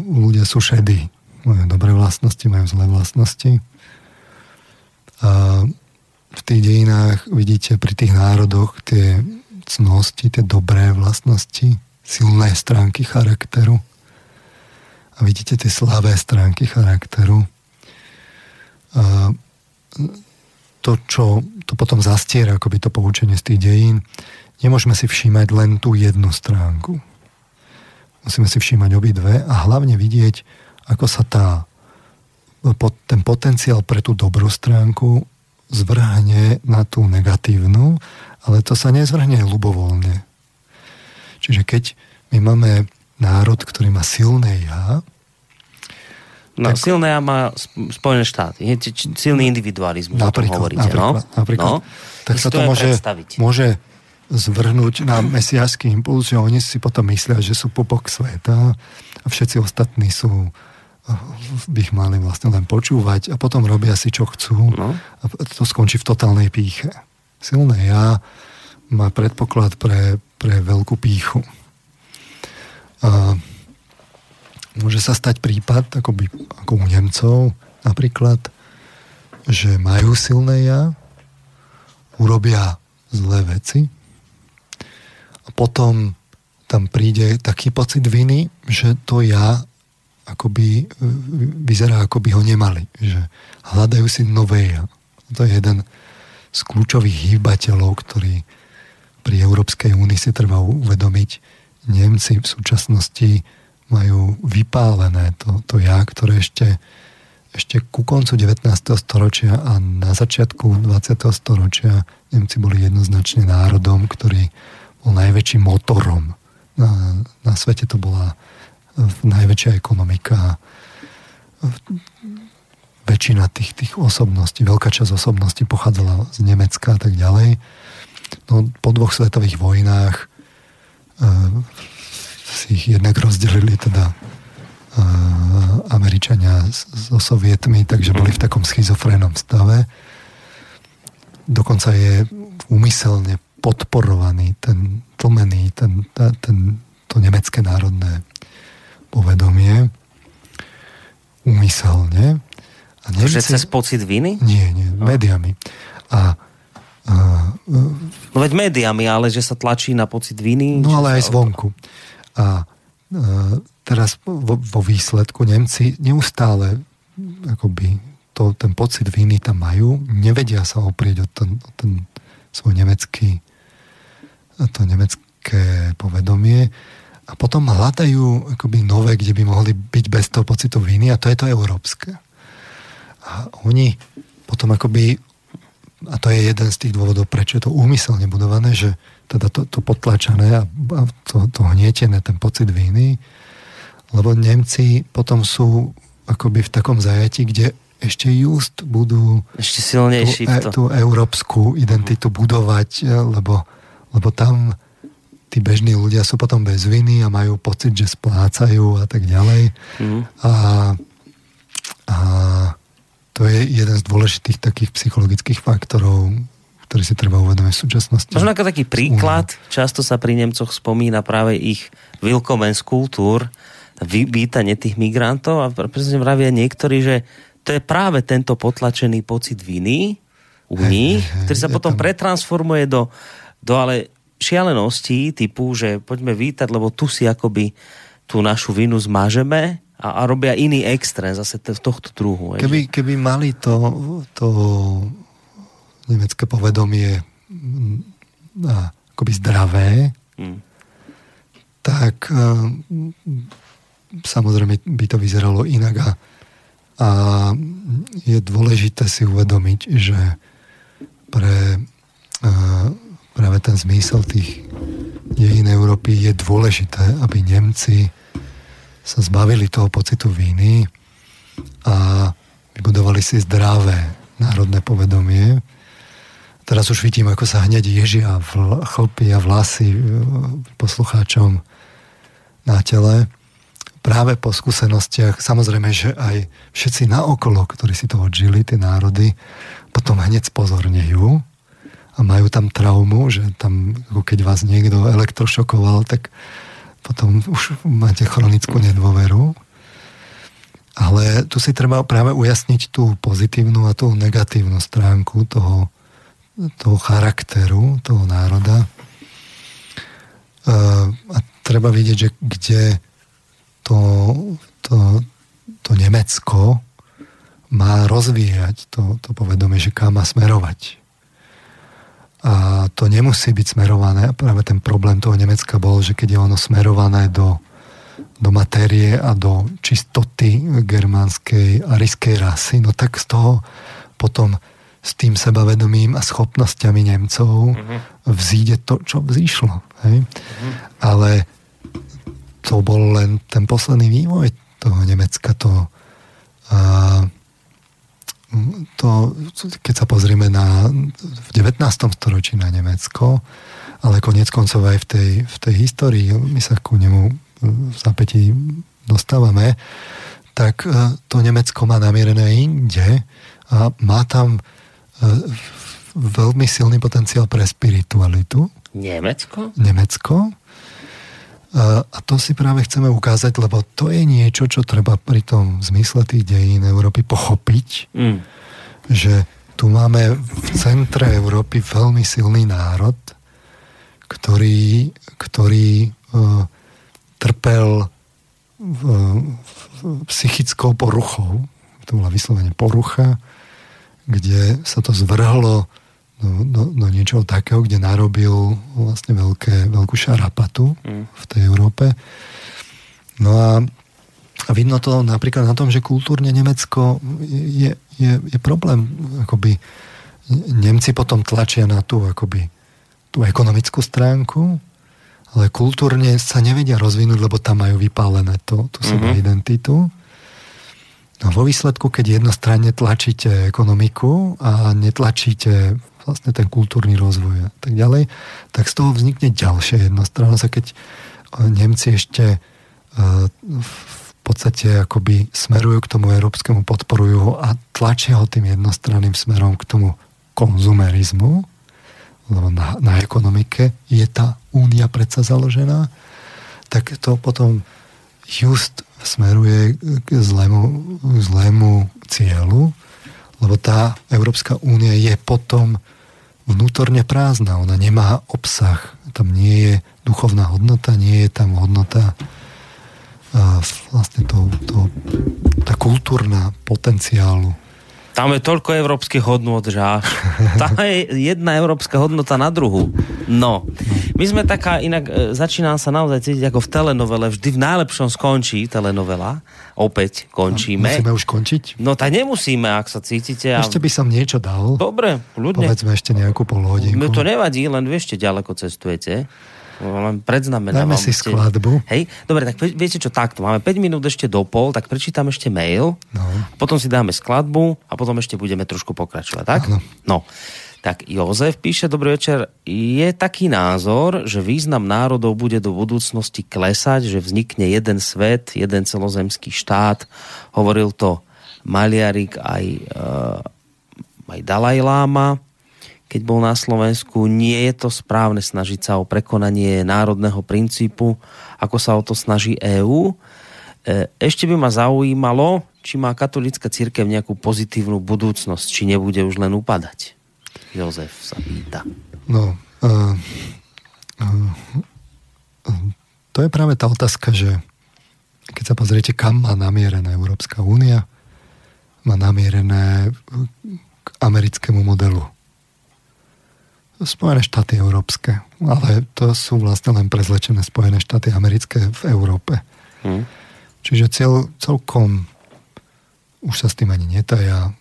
Speaker 2: ľudia sú šedí. Majú dobré vlastnosti, majú zlé vlastnosti. A v tých dejinách vidíte pri tých národoch tie cnosti, tie dobré vlastnosti, silné stránky charakteru. A vidíte tie slabé stránky charakteru to, čo to potom zastiera, akoby to poučenie z tých dejín, nemôžeme si všímať len tú jednu stránku. Musíme si všímať obidve a hlavne vidieť, ako sa tá, ten potenciál pre tú dobrú stránku zvrhne na tú negatívnu, ale to sa nezvrhne ľubovoľne. Čiže keď my máme národ, ktorý má silné ja,
Speaker 1: No, tak, silné má Spojené štáty. Silný individualizmus, napríklad, o tom hovoríte.
Speaker 2: Napríklad, no? napríklad. No? Tak sa to môže, môže zvrhnúť na mesiášsky impuls, že oni si potom myslia, že sú popok sveta a všetci ostatní sú by ich mali vlastne len počúvať a potom robia si, čo chcú no. a to skončí v totálnej píche. Silné ja má predpoklad pre, pre veľkú píchu. A môže sa stať prípad, ako, by, ako u Nemcov napríklad, že majú silné ja, urobia zlé veci a potom tam príde taký pocit viny, že to ja akoby vyzerá, ako by ho nemali. Že hľadajú si nové ja. To je jeden z kľúčových hýbateľov, ktorý pri Európskej únii si treba uvedomiť. Nemci v súčasnosti majú vypálené to, to ja, ktoré ešte, ešte ku koncu 19. storočia a na začiatku 20. storočia Nemci boli jednoznačne národom, ktorý bol najväčším motorom. Na, na svete to bola najväčšia ekonomika. väčšina tých, tých osobností, veľká časť osobností pochádzala z Nemecka a tak ďalej. No, po dvoch svetových vojnách uh, si ich jednak rozdelili teda Američania so sovietmi, takže boli v takom schizofrénnom stave. Dokonca je úmyselne podporovaný ten tlmený, ten, ten, to nemecké národné povedomie úmyselne
Speaker 1: a Nemci... Že cez pocit viny?
Speaker 2: Nie, nie, no. médiami. A, a,
Speaker 1: no veď médiami, ale že sa tlačí na pocit viny?
Speaker 2: No ale aj zvonku. A, a teraz vo, vo výsledku Nemci neustále akoby to, ten pocit viny tam majú, nevedia sa oprieť o ten, o ten svoj nemecký to nemecké povedomie a potom hľadajú akoby nové, kde by mohli byť bez toho pocitu viny a to je to európske. A oni potom akoby, a to je jeden z tých dôvodov, prečo je to úmyselne budované, že teda to, to potlačané a, a to, to hnietené, ten pocit viny, lebo Nemci potom sú akoby v takom zajati, kde ešte just budú
Speaker 1: ešte silnejší
Speaker 2: tú, e, tú európsku identitu budovať, lebo, lebo tam tí bežní ľudia sú potom bez viny a majú pocit, že splácajú a tak ďalej. Mm. A, a to je jeden z dôležitých takých psychologických faktorov, ktorý si treba uvedomiť v súčasnosti.
Speaker 1: Možno ako taký príklad, často sa pri Nemcoch spomína práve ich Willkommens kultúr, vítanie tých migrantov a presne vravia niektorí, že to je práve tento potlačený pocit viny u hey, nich, hey, ktorý sa potom tam... pretransformuje do, do ale šialenosti typu, že poďme vítať, lebo tu si akoby tú našu vinu zmažeme a, a robia iný extrém zase tohto druhu.
Speaker 2: Keby, keby mali to, to nemecké povedomie mm, a, akoby zdravé, hmm. tak a, samozrejme by to vyzeralo inak a, a je dôležité si uvedomiť, že pre a, práve ten zmysel tých dejín Európy je dôležité, aby Nemci sa zbavili toho pocitu viny a vybudovali si zdravé národné povedomie. Teraz už vidím, ako sa hneď ježia v chlpy a vlasy e, poslucháčom na tele. Práve po skúsenostiach, samozrejme, že aj všetci naokolo, ktorí si to odžili, tie národy, potom hneď spozornejú a majú tam traumu, že tam, keď vás niekto elektrošokoval, tak potom už máte chronickú nedôveru. Ale tu si treba práve ujasniť tú pozitívnu a tú negatívnu stránku toho, toho charakteru toho národa. A treba vidieť, že kde to, to, to Nemecko má rozvíjať to, to povedomie, že kam má smerovať. A to nemusí byť smerované. Práve ten problém toho Nemecka bol, že keď je ono smerované do, do matérie a do čistoty germánskej arijskej rasy, no tak z toho potom s tým sebavedomím a schopnosťami Nemcov mm-hmm. vzíde to, čo vzýšlo. Hej? Mm-hmm. Ale to bol len ten posledný vývoj toho Nemecka. To, a, to, keď sa pozrieme na, v 19. storočí na Nemecko, ale konec koncov aj v tej, v tej histórii, my sa ku nemu v zapätí dostávame, tak e, to Nemecko má namierené inde a má tam e, veľmi silný potenciál pre spiritualitu.
Speaker 1: Nemecko?
Speaker 2: Nemecko. A to si práve chceme ukázať, lebo to je niečo, čo treba pri tom zmysle tých dejín Európy pochopiť, mm. že tu máme v centre Európy veľmi silný národ, ktorý, ktorý uh, trpel v, psychickou poruchou. To bola vyslovene porucha, kde sa to zvrhlo do, do, do niečoho takého, kde narobil vlastne veľké, veľkú šarapatu mm. v tej Európe. No a, a vidno to napríklad na tom, že kultúrne Nemecko je, je, je problém. Akoby Nemci potom tlačia na tú, akoby, tú ekonomickú stránku, ale kultúrne sa nevedia rozvinúť, lebo tam majú vypálené to, tú mm-hmm. identitu. No vo výsledku, keď jednostranne tlačíte ekonomiku a netlačíte vlastne ten kultúrny rozvoj a tak ďalej, tak z toho vznikne ďalšia jednostrannosť a keď e, Nemci ešte e, v podstate akoby smerujú k tomu európskemu, podporujú ho a tlačia ho tým jednostranným smerom k tomu konzumerizmu, lebo na, na ekonomike je tá únia predsa založená, tak to potom just smeruje k zlému, zlému cieľu, lebo tá Európska únia je potom vnútorne prázdna, ona nemá obsah, tam nie je duchovná hodnota, nie je tam hodnota vlastne to, to, tá kultúrna potenciálu
Speaker 1: tam je toľko európskych hodnot, že až. Tam je jedna európska hodnota na druhú. No. My sme taká, inak e, začínam sa naozaj cítiť ako v telenovele. Vždy v najlepšom skončí telenovela. Opäť končíme.
Speaker 2: Musíme už končiť?
Speaker 1: No tak nemusíme, ak sa cítite.
Speaker 2: A... Ešte by som niečo dal.
Speaker 1: Dobre, ľudne.
Speaker 2: Povedzme ešte nejakú polhodinku.
Speaker 1: No to nevadí, len vy ešte ďaleko cestujete len predznamenávam.
Speaker 2: Dáme si skladbu.
Speaker 1: Hej, dobre, tak viete čo, takto, máme 5 minút ešte do pol, tak prečítam ešte mail, no. potom si dáme skladbu a potom ešte budeme trošku pokračovať, tak? Áno. No. Tak Jozef píše, dobrý večer, je taký názor, že význam národov bude do budúcnosti klesať, že vznikne jeden svet, jeden celozemský štát. Hovoril to Maliarik aj, uh, aj Dalaj Lama keď bol na Slovensku. Nie je to správne snažiť sa o prekonanie národného princípu, ako sa o to snaží EÚ. E, ešte by ma zaujímalo, či má katolická církev nejakú pozitívnu budúcnosť, či nebude už len upadať. Jozef sa pýta.
Speaker 2: No, uh, uh, to je práve tá otázka, že keď sa pozriete, kam má namierená Európska únia, má namierené k americkému modelu Spojené štáty európske, ale to sú vlastne len prezlečené Spojené štáty americké v Európe. Hmm. Čiže cel, celkom už sa s tým ani netaja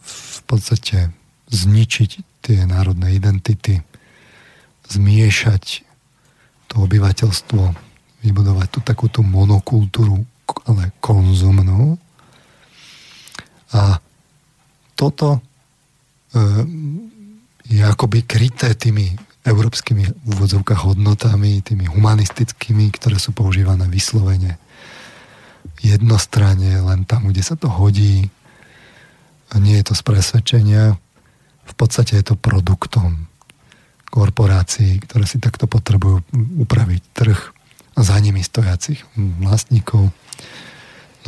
Speaker 2: v podstate zničiť tie národné identity, zmiešať to obyvateľstvo, vybudovať tú takú tú monokultúru, ale konzumnú. A toto e, je akoby kryté tými európskymi úvodzovkách hodnotami, tými humanistickými, ktoré sú používané vyslovene jednostranne, len tam, kde sa to hodí. Nie je to z presvedčenia. V podstate je to produktom korporácií, ktoré si takto potrebujú upraviť trh a za nimi stojacich vlastníkov.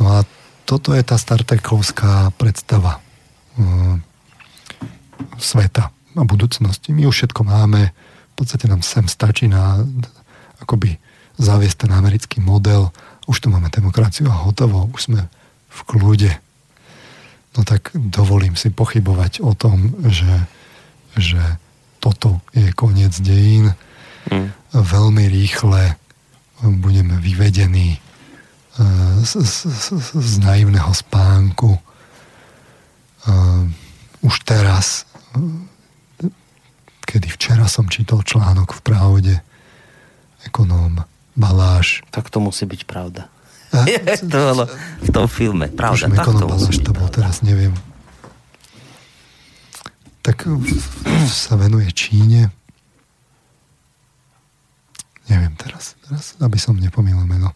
Speaker 2: No a toto je tá startekovská predstava uh, sveta a budúcnosti. My už všetko máme, v podstate nám sem stačí na akoby zaviesť ten americký model, už tu máme demokraciu a hotovo, už sme v kľude. No tak dovolím si pochybovať o tom, že, že toto je koniec dejín. Mm. Veľmi rýchle budeme vyvedení e, z, z, z, z naivného spánku. E, už teraz kedy včera som čítal článok v Pravde, ekonóm Baláš.
Speaker 1: Tak to musí byť pravda. A? <laughs> to bolo v tom filme. Pravda,
Speaker 2: tak to Baláš to bol teraz, neviem. Tak sa venuje Číne. Neviem teraz, teraz aby som nepomýlil meno.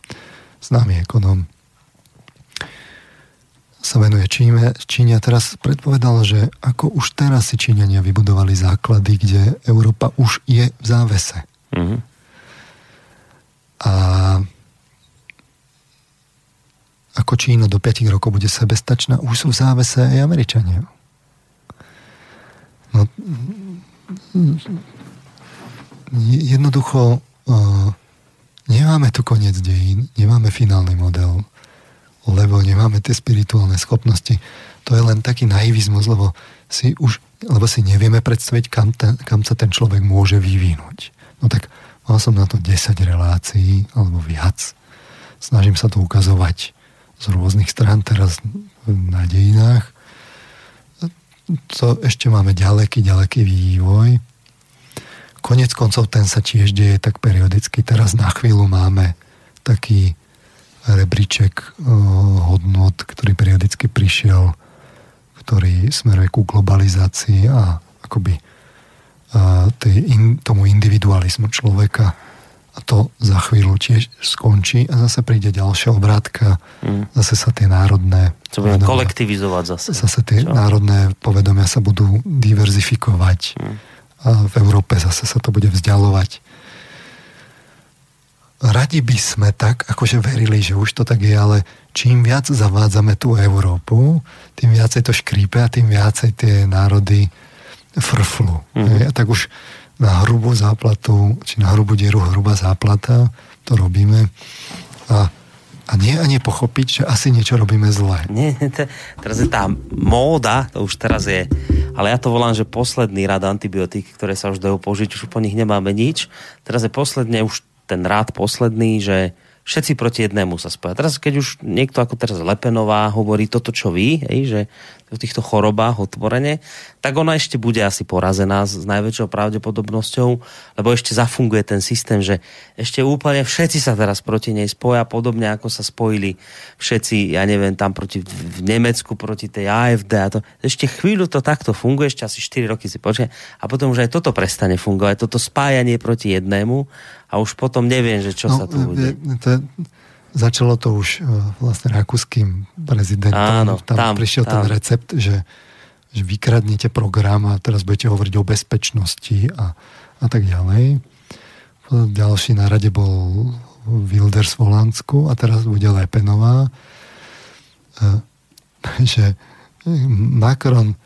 Speaker 2: Známy ekonóm sa venuje Číne, Číne a teraz predpovedal, že ako už teraz si Číňania vybudovali základy, kde Európa už je v závese. Mm-hmm. A ako Čína do 5 rokov bude sebestačná, už sú v závese aj Američania. No, jednoducho uh, nemáme tu koniec dejín, nemáme finálny model lebo nemáme tie spirituálne schopnosti. To je len taký naivizmus, lebo si už lebo si nevieme predstaviť, kam, ten, kam sa ten človek môže vyvinúť. No tak mal som na to 10 relácií, alebo viac. Snažím sa to ukazovať z rôznych strán teraz na dejinách. To ešte máme ďaleký, ďaleký vývoj. Konec koncov ten sa tiež deje tak periodicky. Teraz na chvíľu máme taký rebríček hodnot, ktorý periodicky prišiel, ktorý smeruje ku globalizácii a akoby tej in, tomu individualizmu človeka a to za chvíľu tiež skončí a zase príde ďalšia obrátka, mm. zase sa tie národné...
Speaker 1: Čo budeme kolektivizovať zase.
Speaker 2: Zase tie Čo? národné povedomia sa budú diverzifikovať mm. a v Európe zase sa to bude vzdialovať. Radi by sme tak, akože verili, že už to tak je, ale čím viac zavádzame tú Európu, tým viacej to škrípe a tým viacej tie národy frflu. Mm. A tak už na hrubú záplatu, či na hrubú dieru hrubá záplata, to robíme. A, a nie ani pochopiť, že asi niečo robíme zle. <laughs>
Speaker 1: Nie, te, teraz je tá móda, to už teraz je, ale ja to volám, že posledný rad antibiotík, ktoré sa už dajú použiť, už po nich nemáme nič. Teraz je posledne už ten rád posledný, že všetci proti jednému sa spoja. Teraz, keď už niekto ako teraz Lepenová hovorí toto, čo vy, hej, že o týchto chorobách otvorene, tak ona ešte bude asi porazená s, najväčšou pravdepodobnosťou, lebo ešte zafunguje ten systém, že ešte úplne všetci sa teraz proti nej spoja, podobne ako sa spojili všetci, ja neviem, tam proti, v Nemecku proti tej AFD a to. Ešte chvíľu to takto funguje, ešte asi 4 roky si počkaj, a potom už aj toto prestane fungovať, toto spájanie proti jednému a už potom neviem, že čo no, sa tu bude.
Speaker 2: To, začalo to už e, vlastne rakúskym prezidentom. Áno, tam, tam prišiel tam. ten recept, že, že vykradnete program a teraz budete hovoriť o bezpečnosti a, a tak ďalej. Ďalší na rade bol Wilders v Holandsku a teraz bude Lepenová. E, že Macron e,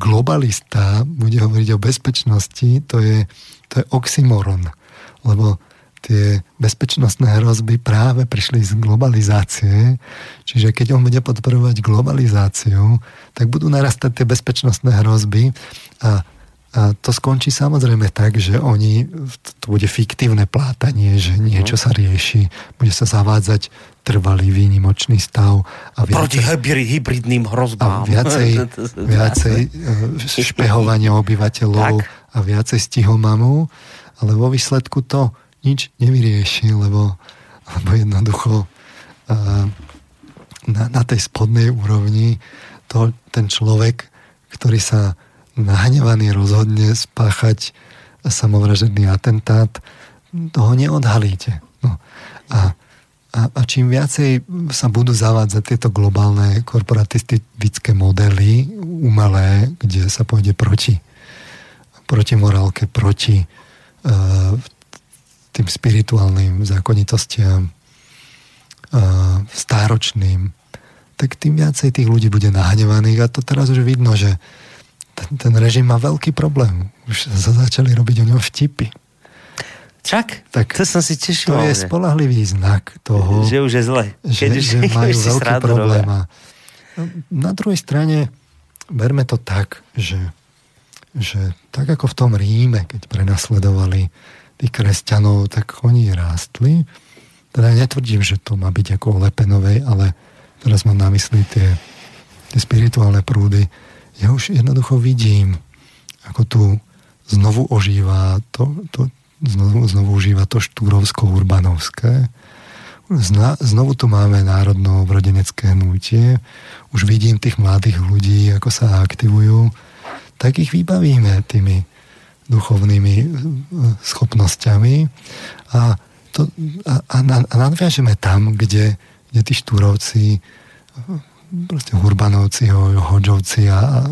Speaker 2: globalista bude hovoriť o bezpečnosti, to je, to je oxymoron lebo tie bezpečnostné hrozby práve prišli z globalizácie. Čiže keď on bude podporovať globalizáciu, tak budú narastať tie bezpečnostné hrozby a, a to skončí samozrejme tak, že oni, to bude fiktívne plátanie, že niečo sa rieši, bude sa zavádzať trvalý výnimočný stav.
Speaker 1: A viacej, Proti hybridným hrozbám.
Speaker 2: A viacej, <laughs> viacej e, špehovania obyvateľov tak. a viacej stihomamu ale vo výsledku to nič nevyrieši, lebo, lebo jednoducho na, na tej spodnej úrovni to, ten človek, ktorý sa nahnevaný rozhodne spáchať samovražedný atentát, toho neodhalíte. No. A, a, a čím viacej sa budú zavádzať tieto globálne korporatistické modely umelé, kde sa pôjde proti, proti morálke, proti tým spirituálnym zákonitostiam eh, stáročným, tak tým viacej tých ľudí bude nahnevaných a to teraz už vidno, že ten, ten režim má veľký problém. Už sa začali robiť o ňom vtipy.
Speaker 1: Čak? Tak to som si tešil.
Speaker 2: To je spolahlivý znak toho,
Speaker 1: že už je zle.
Speaker 2: Že, už, že <laughs> majú už veľký problém. A na druhej strane berme to tak, že že tak ako v tom Ríme, keď prenasledovali tých kresťanov, tak oni rástli. Teda netvrdím, že to má byť ako o Lepenovej, ale teraz mám na mysli tie, tie spirituálne prúdy. Ja už jednoducho vidím, ako tu znovu ožíva to, to znovu, znovu užíva to štúrovsko-urbanovské. Zna, znovu tu máme národno vrodenecké hnutie. Už vidím tých mladých ľudí, ako sa aktivujú tak ich vybavíme tými duchovnými e, schopnosťami a, to, a, a, a nadviažeme tam, kde, kde tí štúrovci, proste Hurbanovci, Hoďovci a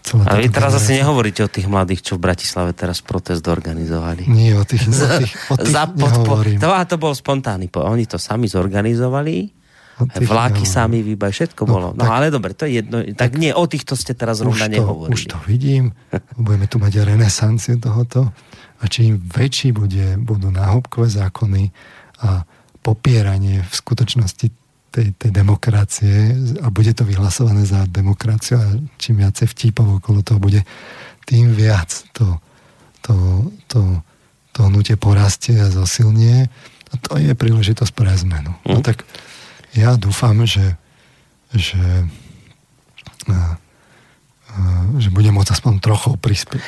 Speaker 1: celé A vy teraz asi nehovoríte o tých mladých, čo v Bratislave teraz protest organizovali.
Speaker 2: Nie, o tých, o <laughs> tých, o tých Za, podpo-
Speaker 1: to, to bol spontánny. Oni to sami zorganizovali Vláky sami vybaj, všetko no, bolo. No tak, ale dobre, to je jedno. Tak, tak nie, o týchto ste teraz rovna nehovorili.
Speaker 2: Už to vidím. <laughs> Budeme tu mať renesanciu tohoto. A čím väčší bude, budú náhubkové zákony a popieranie v skutočnosti tej, tej demokracie a bude to vyhlasované za demokraciu a čím viacej vtípov okolo toho bude, tým viac to, to, to, to hnutie porastie a zosilnie. A to je príležitosť pre zmenu. Mm. No hm? tak ja dúfam, že, že že bude môcť aspoň trochu prispieť.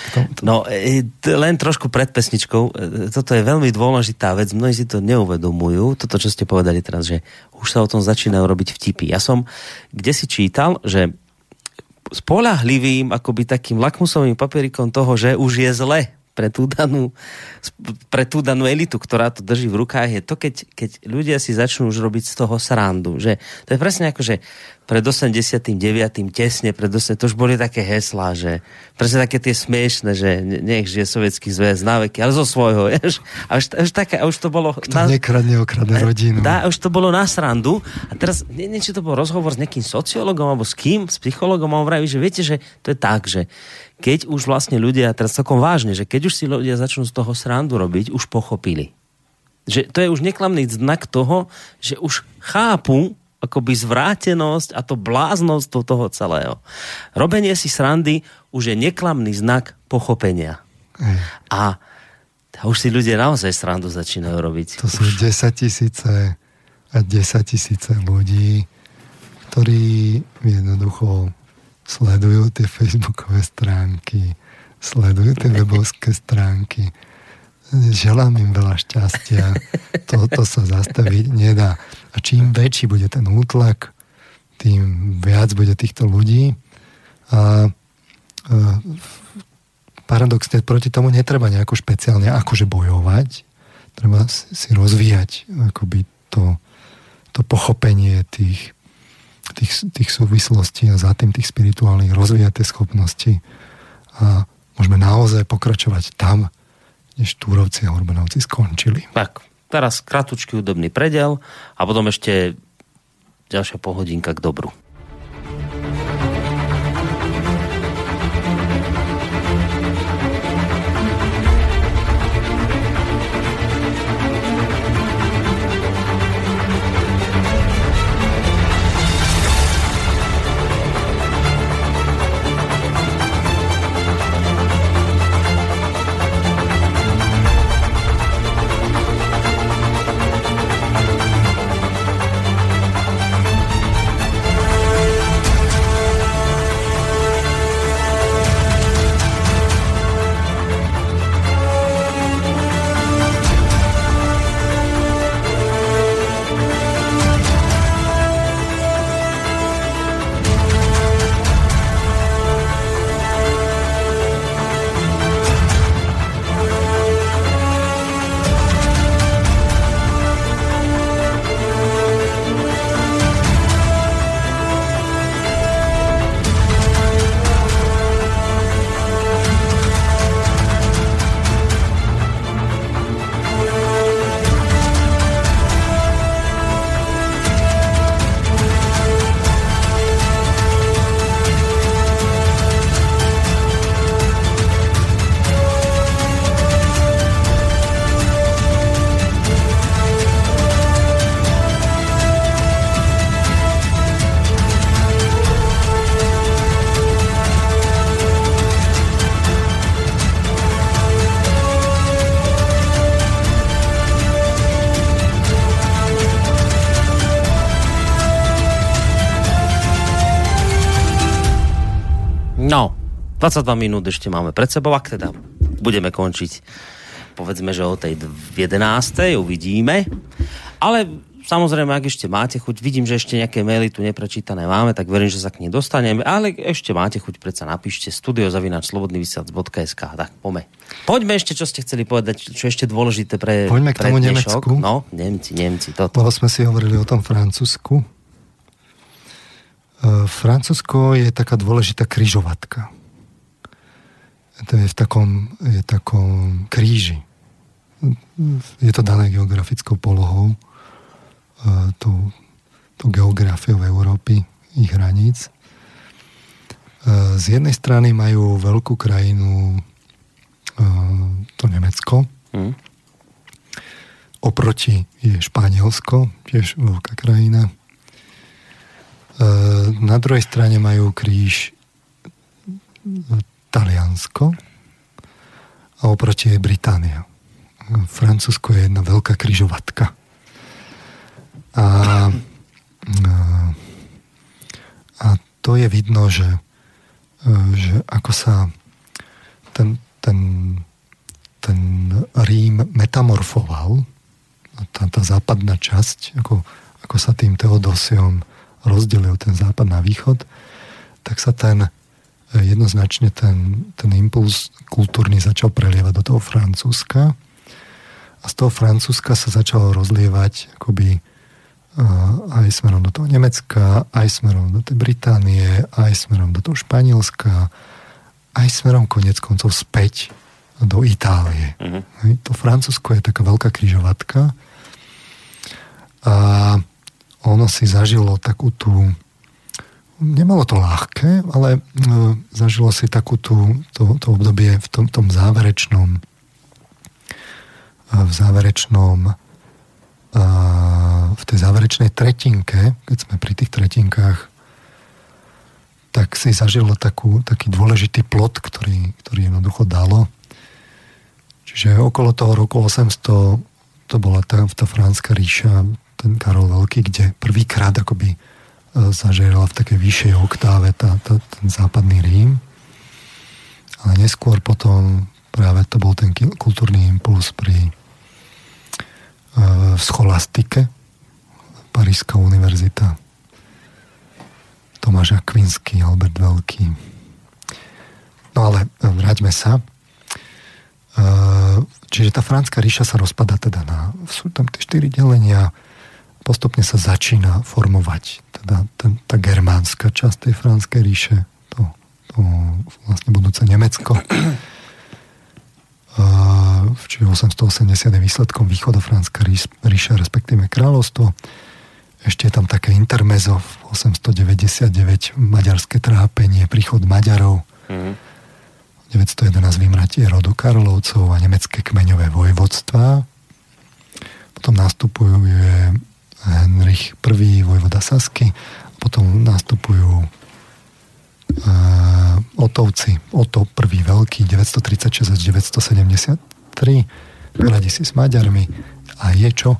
Speaker 1: No, e, len trošku pred pesničkou. E, toto je veľmi dôležitá vec. Mnohí si to neuvedomujú. Toto, čo ste povedali teraz, že už sa o tom začínajú robiť vtipy. Ja som kde si čítal, že spolahlivým akoby takým lakmusovým papierikom toho, že už je zle pre tú danú, pre tú danú elitu, ktorá to drží v rukách, je to, keď, keď ľudia si začnú už robiť z toho srandu. Že to je presne ako, že pred 89. tesne, pred 80, to už boli také heslá, že presne také tie smiešne, že nech žije sovietský zväz na veky, ale zo svojho, <laughs> vieš. A už, už, také, a už to bolo...
Speaker 2: Kto na, nekradne, okradne rodinu.
Speaker 1: Dá, už to bolo na srandu. A teraz, neviem, či to bol rozhovor s nejakým sociologom, alebo s kým, s psychologom, a on vraví, že viete, že to je tak, že keď už vlastne ľudia, teraz celkom vážne, že keď už si ľudia začnú z toho srandu robiť, už pochopili. Že to je už neklamný znak toho, že už chápu, akoby zvrátenosť a to bláznosť do toho celého. Robenie si srandy už je neklamný znak pochopenia. Ej. A, a už si ľudia naozaj srandu začínajú robiť.
Speaker 2: To sú už... 10 tisíce a 10 tisíce ľudí, ktorí jednoducho sledujú tie facebookové stránky, sledujú tie webovské stránky, želám im veľa šťastia. Toto sa zastaviť nedá. A čím väčší bude ten útlak, tým viac bude týchto ľudí. A, a paradoxne proti tomu netreba nejako špeciálne akože bojovať. Treba si rozvíjať akoby to, to pochopenie tých, tých, tých súvislostí a za tým tých spirituálnych rozvíjať tie schopnosti a môžeme naozaj pokračovať tam, než Túrovci a Urbanovci skončili.
Speaker 1: Tak, teraz kratučký údobný predel a potom ešte ďalšia pohodinka k dobru. 22 minút ešte máme pred sebou, ak teda budeme končiť povedzme, že o tej 11. uvidíme. Ale samozrejme, ak ešte máte chuť, vidím, že ešte nejaké maily tu neprečítané máme, tak verím, že sa k nej dostaneme, ale ešte máte chuť, predsa napíšte studiozavinačslobodnyvysiac.sk tak poďme. Poďme ešte, čo ste chceli povedať, čo ešte dôležité pre
Speaker 2: Poďme k tomu Nemecku.
Speaker 1: No, Nemci, Nemci, toto.
Speaker 2: Lebo sme si hovorili o tom Francúzsku. E, Francúzsko je taká dôležitá kryžovatka. To je v takom, je takom kríži. Je to dané geografickou polohou, e, tou, tou geografiou Európy, ich hraníc. E, z jednej strany majú veľkú krajinu to Nemecko, hmm. oproti je Španielsko, tiež veľká krajina, na druhej strane majú kríž Taliansko a oproti je Británia. Francúzsko je jedna veľká kryžovatka. A, a to je vidno, že že ako sa ten, ten, ten Rím metamorfoval, tá, tá západná časť, ako, ako sa tým Teodosiom rozdelil ten západ na východ, tak sa ten jednoznačne ten, ten impuls kultúrny začal prelievať do toho Francúzska a z toho Francúzska sa začalo rozlievať akoby aj smerom do toho Nemecka, aj smerom do tej Británie, aj smerom do toho Španielska, aj smerom konec koncov späť do Itálie. Uh-huh. To Francúzsko je taká veľká kryžovatka a ono si zažilo takú tú nemalo to ľahké, ale e, zažilo si takú tú, to, to obdobie v tom, tom záverečnom e, v záverečnom e, v tej záverečnej tretinke, keď sme pri tých tretinkách, tak si zažilo takú, taký dôležitý plot, ktorý, ktorý jednoducho dalo. Čiže okolo toho roku 800 to bola tá, tá Fránska ríša, ten Karol Veľký, kde prvýkrát akoby zažerala v takej vyššej oktáve tá, tá, ten západný Rím. Ale neskôr potom práve to bol ten kultúrny impuls pri uh, scholastike Parížská univerzita Tomáš Akvinský, Albert Veľký. No ale e, vráťme sa. Čiže tá franská ríša sa rozpada teda na... Sú tam tie štyri delenia, postupne sa začína formovať teda ten, tá germánska časť tej franskej ríše, to, to vlastne budúce Nemecko. <clears throat> čiže 880 je výsledkom východofránska ríša, respektíve kráľovstvo. Ešte je tam také intermezo v 899 maďarské trápenie, príchod Maďarov. Mm. 911 vymratie rodu Karlovcov a nemecké kmeňové vojvodstva. Potom nastupujú je Henrich I, vojvoda Sasky, potom nastupujú uh, Otovci, Oto I veľký, 936 až 973, poradí si s Maďarmi a je čo?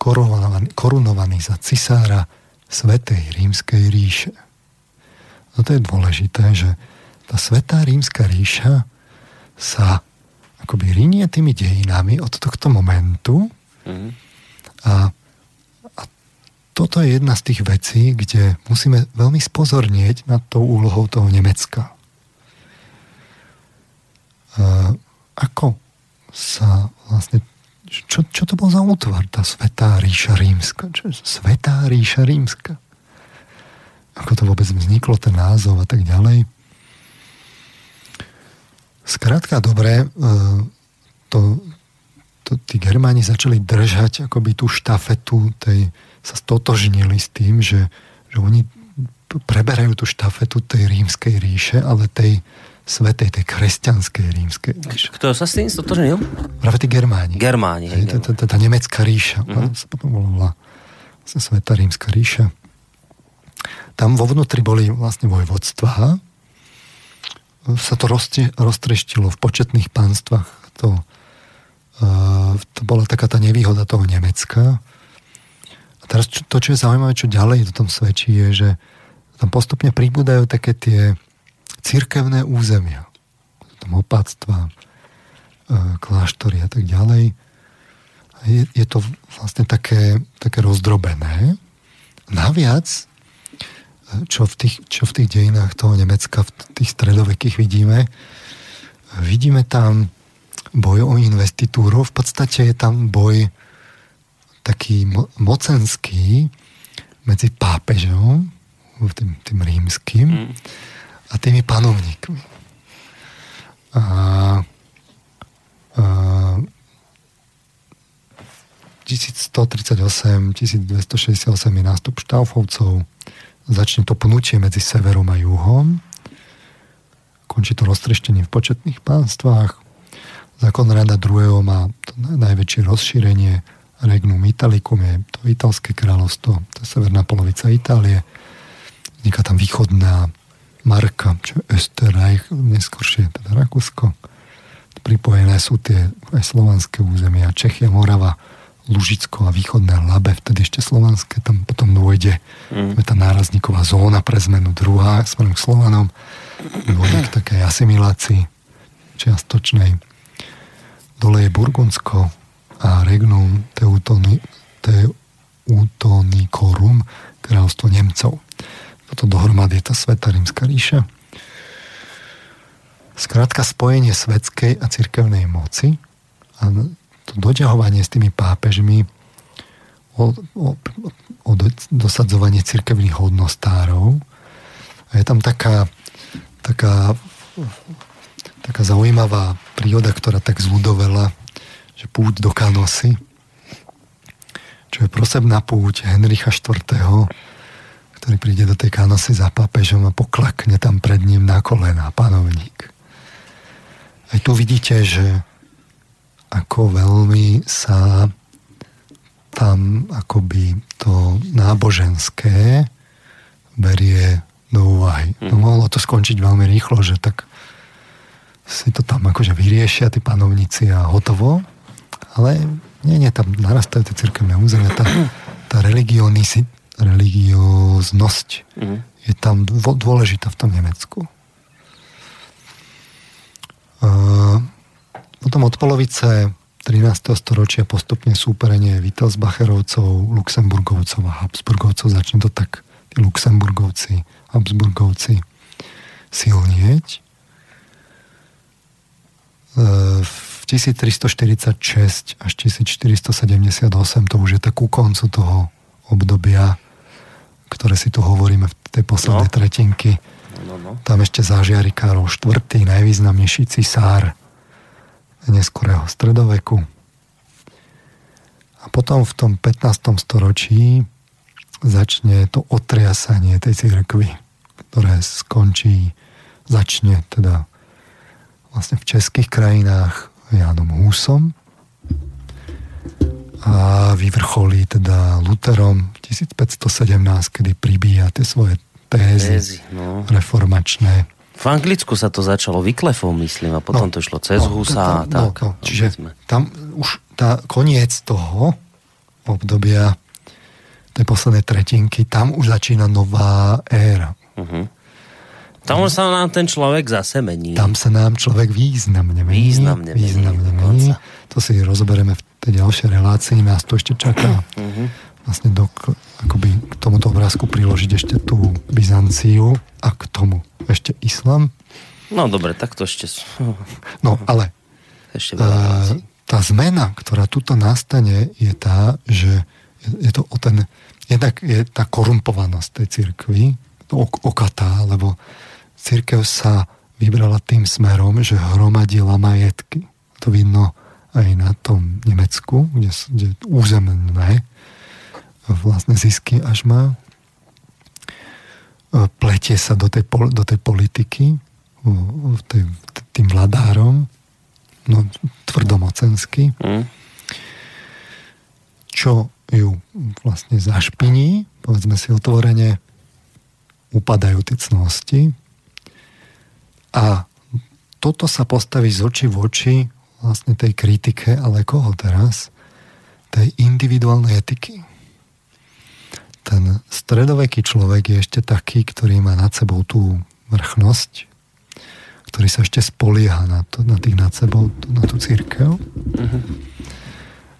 Speaker 2: Korunovaný, korunovaný za cisára Svetej rímskej ríše. No to je dôležité, že tá Svetá rímska ríša sa akoby rinie tými dejinami od tohto momentu mm-hmm. a toto je jedna z tých vecí, kde musíme veľmi spozornieť nad tou úlohou toho Nemecka. Ako sa vlastne čo, čo to bol za útvar, tá Svetá ríša rímska? Čo, Svetá ríša rímska? Ako to vôbec vzniklo, ten názov a tak ďalej. Skrátka, dobre, to, to, tí Germáni začali držať akoby tú štafetu tej, sa stotožnili s tým, že, že oni preberajú tú štafetu tej rímskej ríše, ale tej svetej, tej kresťanskej rímskej ríše.
Speaker 1: Kto sa s tým stotožnil?
Speaker 2: Práve tí Germáni.
Speaker 1: Germáni.
Speaker 2: Tá nemecká ríša. Sa potom volala Sveta rímska ríša. Tam vo vnútri boli vlastne vojvodstva. Sa to roztreštilo v početných pánstvách. To, uh, to bola taká tá nevýhoda toho Nemecka, teraz čo, to, čo je zaujímavé, čo ďalej to tom svedčí, je, že tam postupne pribúdajú také tie cirkevné územia. Tam opáctva, e, kláštory a tak ďalej. Je, je to vlastne také, také rozdrobené. Naviac, e, čo v, tých, čo v tých dejinách toho Nemecka, v tých stredovekých vidíme, vidíme tam boj o investitúru. V podstate je tam boj taký mo- mocenský medzi pápežom, tým, tým rímským, mm. a tými panovníkmi. A, a 1138, 1268 je nástup štáfovcov, začne to pnutie medzi severom a juhom, končí to roztreštením v početných pánstvách, zákon rada druhého má to najväčšie rozšírenie Regnum Italicum je to italské kráľovstvo, to je severná polovica Itálie. Vzniká tam východná marka, čo je Österreich, neskôršie teda Rakúsko. Pripojené sú tie aj slovanské územia, Čechia, Morava, Lužicko a východné Labe, vtedy ešte slovanské, tam potom dôjde mm. tá nárazníková zóna pre zmenu druhá, smerom k Slovanom. dôjde k takej asimilácii čiastočnej. Dole je Burgundsko a Regnum Teutoni, Teutonicorum, kráľovstvo Nemcov. Toto dohromady je tá Sveta rímska ríša. Skrátka spojenie svetskej a cirkevnej moci a to doťahovanie s tými pápežmi o, o, o dosadzovanie cirkevných hodnostárov. A je tam taká, taká, taká zaujímavá príroda, ktorá tak zľudovela, že púť do Kanosy, čo je prosebná púť Henricha IV., ktorý príde do tej Kanosy za pápežom a poklakne tam pred ním na kolená panovník. Aj tu vidíte, že ako veľmi sa tam akoby to náboženské berie do úvahy. Mm. No mohlo to skončiť veľmi rýchlo, že tak si to tam akože vyriešia tí panovníci a hotovo. Ale nie, nie, tam narastajú tie cirkevné územia, tá, tá religióznosť mm. je tam dôležitá v tom Nemecku. Uh, potom od polovice 13. storočia postupne súperenie Wittelsbacherovcov, Luxemburgovcov a Habsburgovcov. Začne to tak tí Luxemburgovci, Habsburgovci silnieť. E, v 1346 až 1478 to už je tak ku koncu toho obdobia, ktoré si tu hovoríme v tej poslednej no. tretinky. No, no, no. Tam ešte zažiari Karol IV, najvýznamnejší cisár neskorého stredoveku. A potom v tom 15. storočí začne to otriasanie tej cirkvy, ktoré skončí, začne teda vlastne v českých krajinách Jánom Húsom a vyvrcholí teda Luterom v 1517, kedy pribíja tie svoje tézy, tézy no. reformačné
Speaker 1: v Anglicku sa to začalo Vyklefom, myslím, a potom no, to išlo cez no, Husa no, tak. No,
Speaker 2: no, čiže tam už tá koniec toho obdobia tej poslednej tretinky, tam už začína nová éra. Uh-huh.
Speaker 1: Tam sa nám ten človek zase mení.
Speaker 2: Tam sa nám človek významne mení.
Speaker 1: Významne, významne
Speaker 2: mení. mení. To si rozoberieme v tej ďalšej relácii, nás to ešte čaká. Uh-huh. Vlastne do, akoby k tomuto obrázku priložiť ešte tú Byzanciu a k tomu ešte islam.
Speaker 1: No dobre, tak to ešte... <laughs>
Speaker 2: No ale ešte uh, tá zmena, ktorá tuto nastane, je tá, že je to o ten... Jednak je tá korumpovanosť tej cirkvi, to okatá, lebo církev sa vybrala tým smerom, že hromadila majetky. To vidno aj na tom Nemecku, kde, kde územné vlastne zisky až má E, pletie sa do tej, do tej politiky tej, tým vladárom no, tvrdomocensky mm. čo ju vlastne zašpiní povedzme si otvorene upadajú tie cnosti a toto sa postaví z oči v oči vlastne tej kritike, ale koho teraz? Tej individuálnej etiky ten stredoveký človek je ešte taký, ktorý má nad sebou tú vrchnosť, ktorý sa ešte spolieha na, to, na tých nad sebou, na tú církev.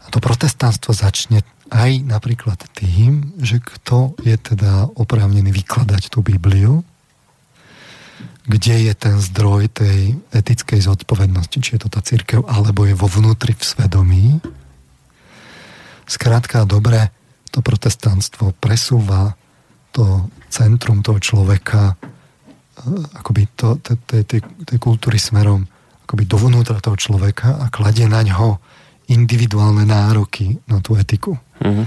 Speaker 2: A to protestantstvo začne aj napríklad tým, že kto je teda oprávnený vykladať tú Bibliu, kde je ten zdroj tej etickej zodpovednosti, či je to tá církev, alebo je vo vnútri v svedomí. Skrátka, dobre, to protestantstvo presúva to centrum toho človeka eh, akoby to, tej kultúry smerom akoby dovnútra toho človeka a kladie na ňo individuálne nároky na tú etiku. Uh-huh.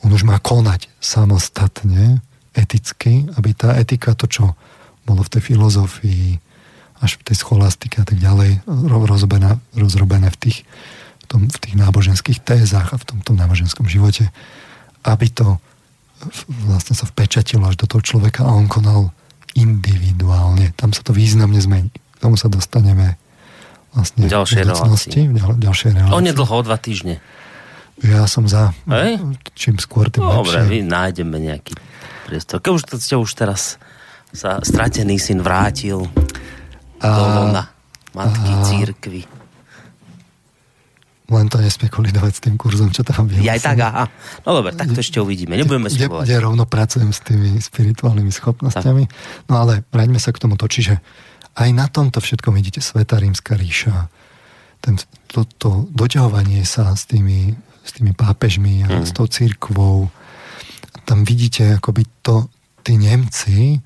Speaker 2: On už má konať samostatne, eticky, aby tá etika, to čo bolo v tej filozofii, až v tej scholastike a tak ďalej, rozrobené, rozrobené v tých, v, tom, v tých náboženských tézach a v tomto náboženskom živote, aby to vlastne sa vpečatilo až do toho človeka a on konal individuálne. Tam sa to významne zmení. K tomu sa dostaneme vlastne
Speaker 1: v relácii.
Speaker 2: Ďal, ďalšie relácie.
Speaker 1: Onedlho, o dva týždne.
Speaker 2: Ja som za. Hej? Čím skôr, tým
Speaker 1: Dobre,
Speaker 2: lepšie.
Speaker 1: my nájdeme nejaký priestor. Keď už to ste už teraz sa stratený syn vrátil a, do lona matky a, církvy.
Speaker 2: Len to nesmie kolidovať s tým kurzom, čo tam
Speaker 1: Ja aj tak, aha. No dobre, tak to ešte uvidíme. Nebudeme
Speaker 2: kde, kde rovno pracujem s tými spirituálnymi schopnosťami. Tak. No ale vráťme sa k tomuto. Čiže aj na tomto všetkom vidíte Sveta rímska ríša. Ten, to, to doťahovanie sa s tými, s tými pápežmi a mm. s tou církvou. Tam vidíte, akoby to, tí Nemci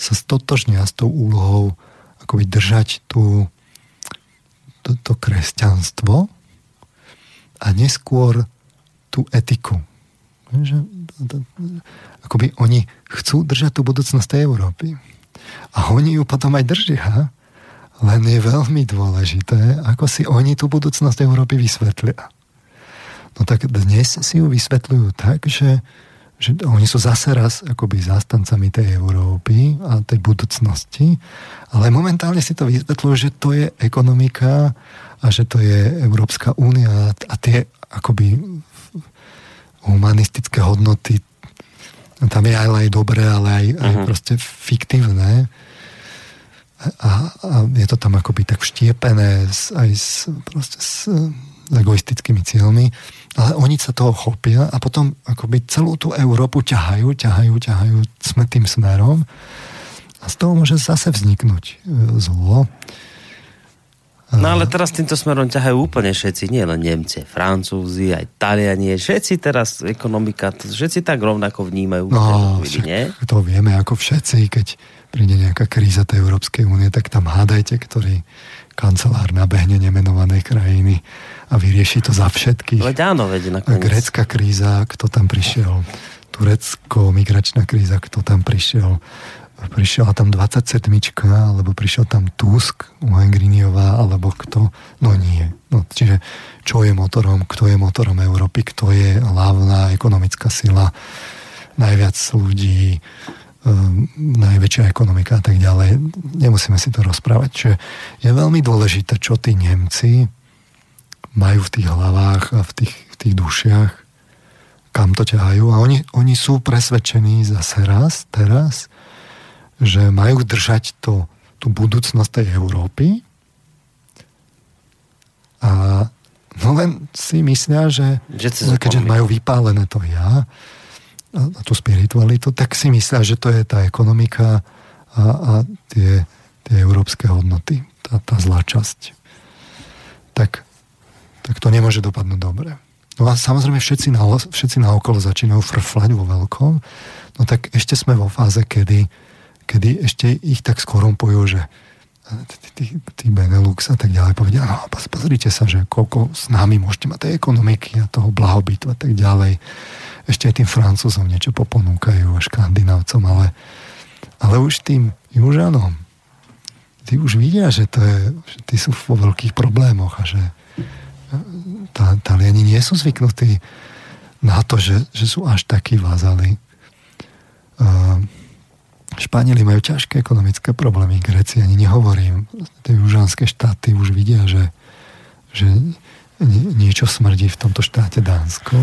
Speaker 2: sa stotožnia s tou úlohou akoby držať tú, to, to kresťanstvo a neskôr tú etiku. Že, akoby oni chcú držať tú budúcnosť tej Európy. A oni ju potom aj držia, len je veľmi dôležité, ako si oni tú budúcnosť Európy vysvetlia. No tak dnes si ju vysvetľujú tak, že, že oni sú zase raz akoby zástancami tej Európy a tej budúcnosti, ale momentálne si to vysvetľujú, že to je ekonomika a že to je Európska únia a tie akoby humanistické hodnoty tam je aj, aj dobré, ale aj, uh-huh. aj proste fiktívne. A, a je to tam akoby tak vštiepené s, aj s, proste s egoistickými cieľmi. Ale oni sa toho chopia a potom akoby celú tú Európu ťahajú, ťahajú, ťahajú sme tým smerom a z toho môže zase vzniknúť e, zlo.
Speaker 1: No ale teraz týmto smerom ťahajú úplne všetci, nie len Nemci, Francúzi, aj Taliani, všetci teraz ekonomika, všetci tak rovnako vnímajú.
Speaker 2: No, chvíli, nie? to vieme ako všetci, keď príde nejaká kríza tej Európskej únie, tak tam hádajte, ktorý kancelár nabehne nemenovanej krajiny a vyrieši to za všetkých.
Speaker 1: Veď áno, veď nakoniec.
Speaker 2: Grécka kríza, kto tam prišiel? Turecko, migračná kríza, kto tam prišiel? prišiel tam 27 alebo prišiel tam Tusk, Uhengriniová, alebo kto? No nie. No, čiže čo je motorom, kto je motorom Európy, kto je hlavná ekonomická sila, najviac ľudí, um, najväčšia ekonomika a tak ďalej. Nemusíme si to rozprávať. Čiže je veľmi dôležité, čo tí Nemci majú v tých hlavách a v tých, v tých dušiach, kam to ťahajú. A oni, oni sú presvedčení zase raz, teraz, že majú držať to, tú budúcnosť tej Európy a no len si myslia, že, že keďže majú vypálené to ja a tú spiritualitu, tak si myslia, že to je tá ekonomika a, a tie, tie európske hodnoty, tá, tá zlá časť. Tak, tak to nemôže dopadnúť dobre. No a samozrejme všetci na, všetci na okolo začínajú frflať vo veľkom, no tak ešte sme vo fáze, kedy kedy ešte ich tak skorumpujú, že tí Benelux a tak ďalej povedia, no pozrite sa, že koľko s nami môžete mať tej ekonomiky a toho blahobytu a tak ďalej. Ešte aj tým Francúzom niečo poponúkajú a Škandinávcom, ale, ale už tým Južanom tí už vidia, že, to je, že tí sú vo veľkých problémoch a že Taliani nie sú zvyknutí na to, že, že sú až takí vázali. Uh, Španieli majú ťažké ekonomické problémy, Gréci ani nehovorím. Tie južanské štáty už vidia, že, že niečo smrdí v tomto štáte Dánsko.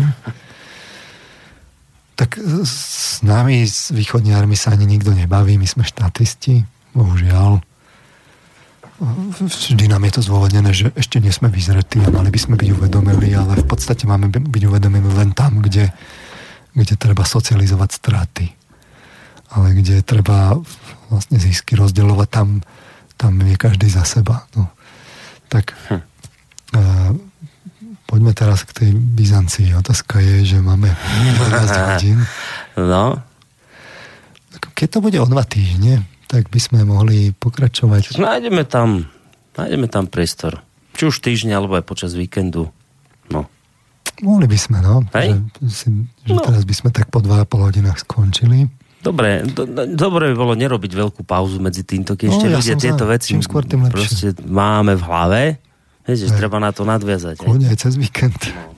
Speaker 2: Tak s nami, s východniarmi sa ani nikto nebaví, my sme štatisti, bohužiaľ. Vždy nám je to zdôvodnené, že ešte nie sme vyzretí a mali by sme byť uvedomili, ale v podstate máme byť uvedomení len tam, kde, kde treba socializovať straty ale kde treba vlastne zisky rozdeľovať, tam, tam je každý za seba. No. Tak hm. uh, poďme teraz k tej Byzancii. Otázka je, že máme <laughs> 12 hodín.
Speaker 1: No.
Speaker 2: Keď to bude o dva týždne, tak by sme mohli pokračovať.
Speaker 1: Nájdeme tam, nájdeme tam priestor. Či už týždňa, alebo aj počas víkendu. No.
Speaker 2: Mohli by sme, no. Že, si, že no. teraz by sme tak po 2,5 hodinách skončili.
Speaker 1: Dobre, do, dobre by bolo nerobiť veľkú pauzu medzi týmto, keď no, ešte ja ľudia tieto za, veci
Speaker 2: skôr, tým
Speaker 1: proste máme v hlave, vieš, že treba na to nadviazať.
Speaker 2: Kľudne aj cez víkend.
Speaker 1: No.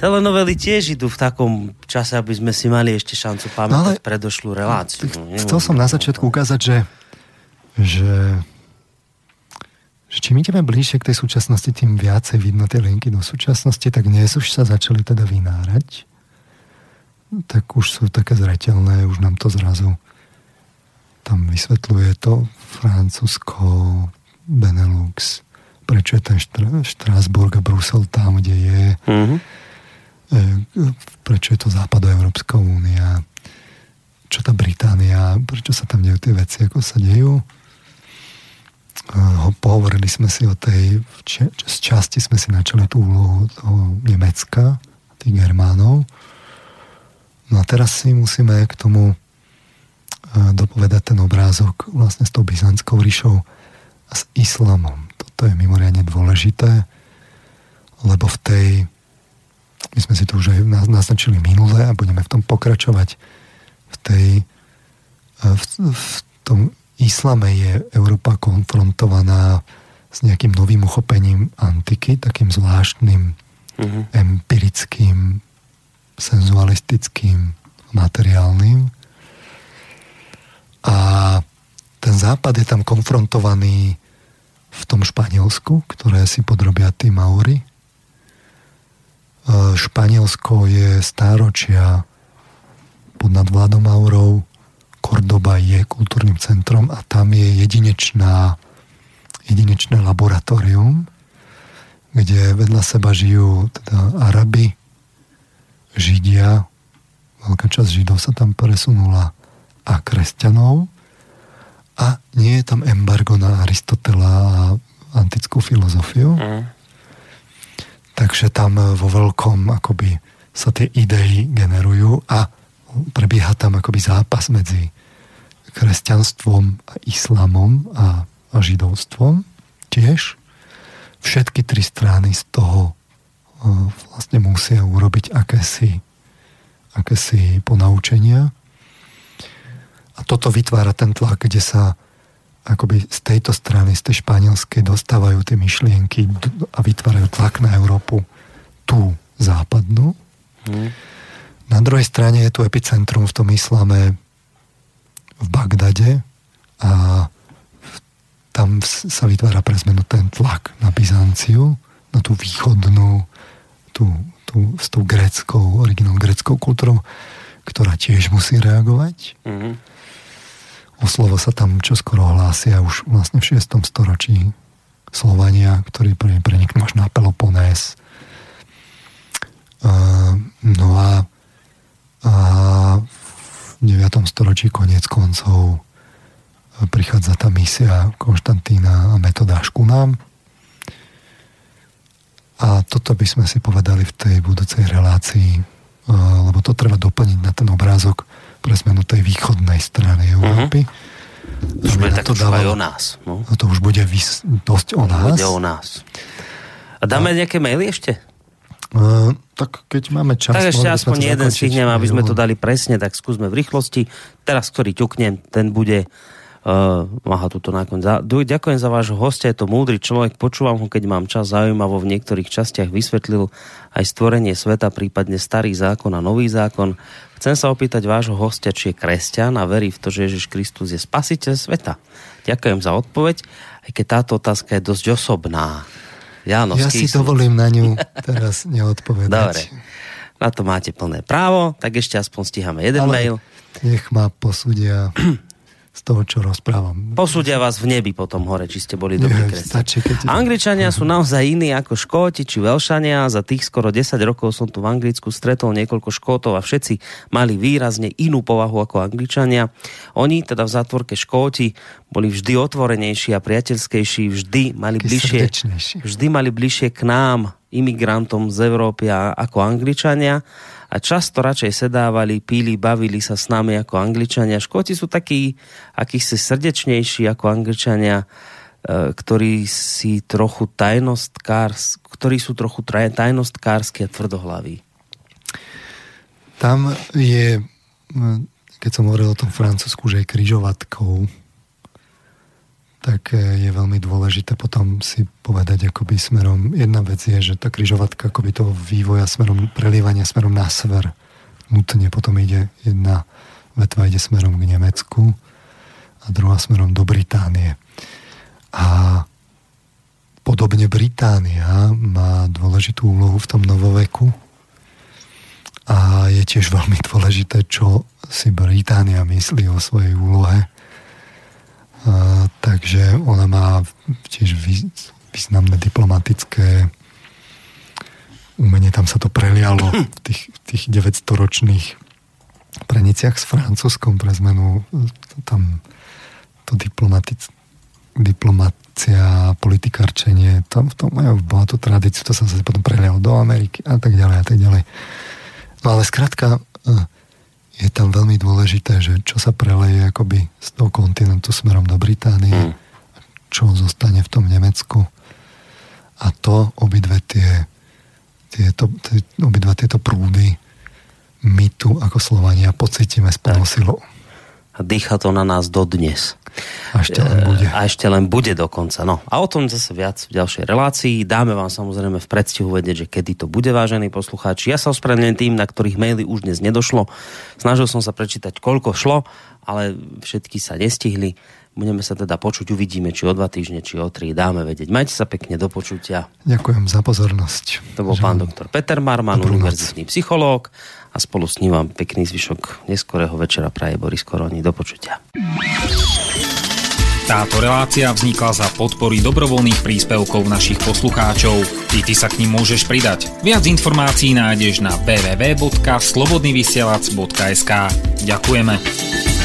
Speaker 1: Telenovely tiež idú v takom čase, aby sme si mali ešte šancu pamätať no, predošlú reláciu.
Speaker 2: No, chcel som na začiatku ukázať, že, že, že čím ideme bližšie k tej súčasnosti, tým viacej vidno tie linky do súčasnosti, tak dnes už sa začali teda vynárať tak už sú také zretelné, už nám to zrazu tam vysvetľuje to Francúzsko, Benelux, prečo je ten Štrásburg a Brusel tam, kde je, mm-hmm. prečo je to Západoeurópska únia, čo tá Británia, prečo sa tam dejú tie veci, ako sa dejú. Pohovorili sme si o tej, z časti sme si načali tú úlohu toho Nemecka, tých Germánov. No a teraz si musíme k tomu dopovedať ten obrázok vlastne s tou byzantskou ríšou a s islamom. Toto je mimoriadne dôležité, lebo v tej, my sme si to už aj naznačili minule a budeme v tom pokračovať, v tej, v, v tom islame je Európa konfrontovaná s nejakým novým uchopením antiky, takým zvláštnym, uh-huh. empirickým, senzualistickým, materiálnym a ten západ je tam konfrontovaný v tom Španielsku, ktoré si podrobia tí Maori. E, Španielsko je stáročia pod nadvládom Maurov, Kordoba je kultúrnym centrom a tam je jedinečná, jedinečné laboratórium, kde vedľa seba žijú teda Araby, Židia, veľká časť Židov sa tam presunula a kresťanov a nie je tam embargo na Aristotela a antickú filozofiu. Mm. Takže tam vo veľkom akoby sa tie idei generujú a prebieha tam akoby zápas medzi kresťanstvom a islamom a, a židovstvom tiež. Všetky tri strany z toho vlastne musia urobiť akési, akési ponaučenia a toto vytvára ten tlak, kde sa akoby z tejto strany, z tej španielskej dostávajú tie myšlienky a vytvárajú tlak na Európu tú západnú. Hmm. Na druhej strane je tu epicentrum v tom islame v Bagdade a tam sa vytvára pre zmenu ten tlak na Byzanciu, na tú východnú, tú, tú, s tou gréckou, originálnou gréckou kultúrou, ktorá tiež musí reagovať. Mm-hmm o slovo sa tam čoskoro hlásia už vlastne v 6. storočí Slovania, ktorí preniknú až na Peloponés. No a, a v 9. storočí koniec koncov prichádza tá misia Konštantína a Metodáš ku nám. A toto by sme si povedali v tej budúcej relácii, lebo to treba doplniť na ten obrázok, pre zmenu tej východnej strany Európy.
Speaker 1: Uh-huh. Už bude tak to aj o nás. No.
Speaker 2: no to už bude vys- dosť o nás.
Speaker 1: Bude o nás. A dáme a... nejaké maily ešte?
Speaker 2: Uh, tak keď máme čas...
Speaker 1: Tak ešte aspoň jeden stihnem, aby sme to dali presne, tak skúsme v rýchlosti. Teraz, ktorý ťuknem, ten bude Uh, aha, tuto nakoniec. Ďakujem za vášho hostia, je to múdry človek, počúvam ho, keď mám čas, zaujímavo v niektorých častiach vysvetlil aj stvorenie sveta, prípadne starý zákon a nový zákon. Chcem sa opýtať vášho hostia, či je kresťan a verí v to, že Ježiš Kristus je spasiteľ sveta. Ďakujem za odpoveď, aj keď táto otázka je dosť osobná.
Speaker 2: Jáno, ja si dovolím na ňu <laughs> teraz neodpovedať. Dobre,
Speaker 1: na to máte plné právo, tak ešte aspoň stíhame jeden Ale mail.
Speaker 2: Nech ma posúdia <clears throat> z toho, čo rozprávam.
Speaker 1: Posúdia vás v nebi potom hore, či ste boli dobrí kresťania. Angličania sú naozaj iní ako Škóti či Velšania. Za tých skoro 10 rokov som tu v Anglicku stretol niekoľko Škótov a všetci mali výrazne inú povahu ako Angličania. Oni, teda v zátvorke Škóti, boli vždy otvorenejší a priateľskejší, vždy mali bližšie, vždy mali bližšie k nám, imigrantom z Európy ako Angličania a často radšej sedávali, píli, bavili sa s nami ako Angličania. Škóti sú takí akýsi srdečnejší ako Angličania, e, ktorí si trochu ktorí sú trochu tajnostkársky a tvrdohlaví.
Speaker 2: Tam je, keď som hovoril o tom Francúzsku, že je križovatkou, tak e, je veľmi dôležité potom si povedať akoby smerom, jedna vec je, že tá križovatka akoby toho vývoja smerom, prelievania smerom na sever nutne potom ide jedna vetva ide smerom k Nemecku a druhá smerom do Británie. A podobne Británia má dôležitú úlohu v tom novoveku a je tiež <laughs> veľmi dôležité, čo si Británia myslí o svojej úlohe takže ona má tiež významné diplomatické umenie, tam sa to prelialo v tých, tých 900-ročných preniciach s Francúzskom pre zmenu. Tam to diplomatic, diplomácia, politikárčenie, tam v tom majú bola tú tradíciu, to sa zase potom prelialo do Ameriky a tak ďalej a tak ďalej. No ale skrátka, eh, je tam veľmi dôležité, že čo sa preleje akoby z toho kontinentu smerom do Británie, mm. čo zostane v tom Nemecku. A to obidve tie, tieto, tie, obidva tieto prúdy my tu ako Slovania pocítime s plnou silou.
Speaker 1: A dýcha to na nás dodnes.
Speaker 2: A ešte len bude.
Speaker 1: A ešte len bude dokonca. No. A o tom zase viac v ďalšej relácii. Dáme vám samozrejme v predstihu vedieť, že kedy to bude, vážení poslucháči. Ja sa ospravedlňujem tým, na ktorých maily už dnes nedošlo. Snažil som sa prečítať, koľko šlo, ale všetky sa nestihli. Budeme sa teda počuť, uvidíme, či o dva týždne, či o tri dáme vedieť. Majte sa pekne, do počutia.
Speaker 2: Ďakujem za pozornosť.
Speaker 1: To bol Želám. pán doktor Peter Marman, univerzitný psychológ a spolu s ním vám pekný zvyšok neskorého večera praje Boris Koroni. Do počutia.
Speaker 3: Táto relácia vznikla za podpory dobrovoľných príspevkov našich poslucháčov. I ty sa k ním môžeš pridať. Viac informácií nájdeš na www.slobodnyvysielac.sk Ďakujeme.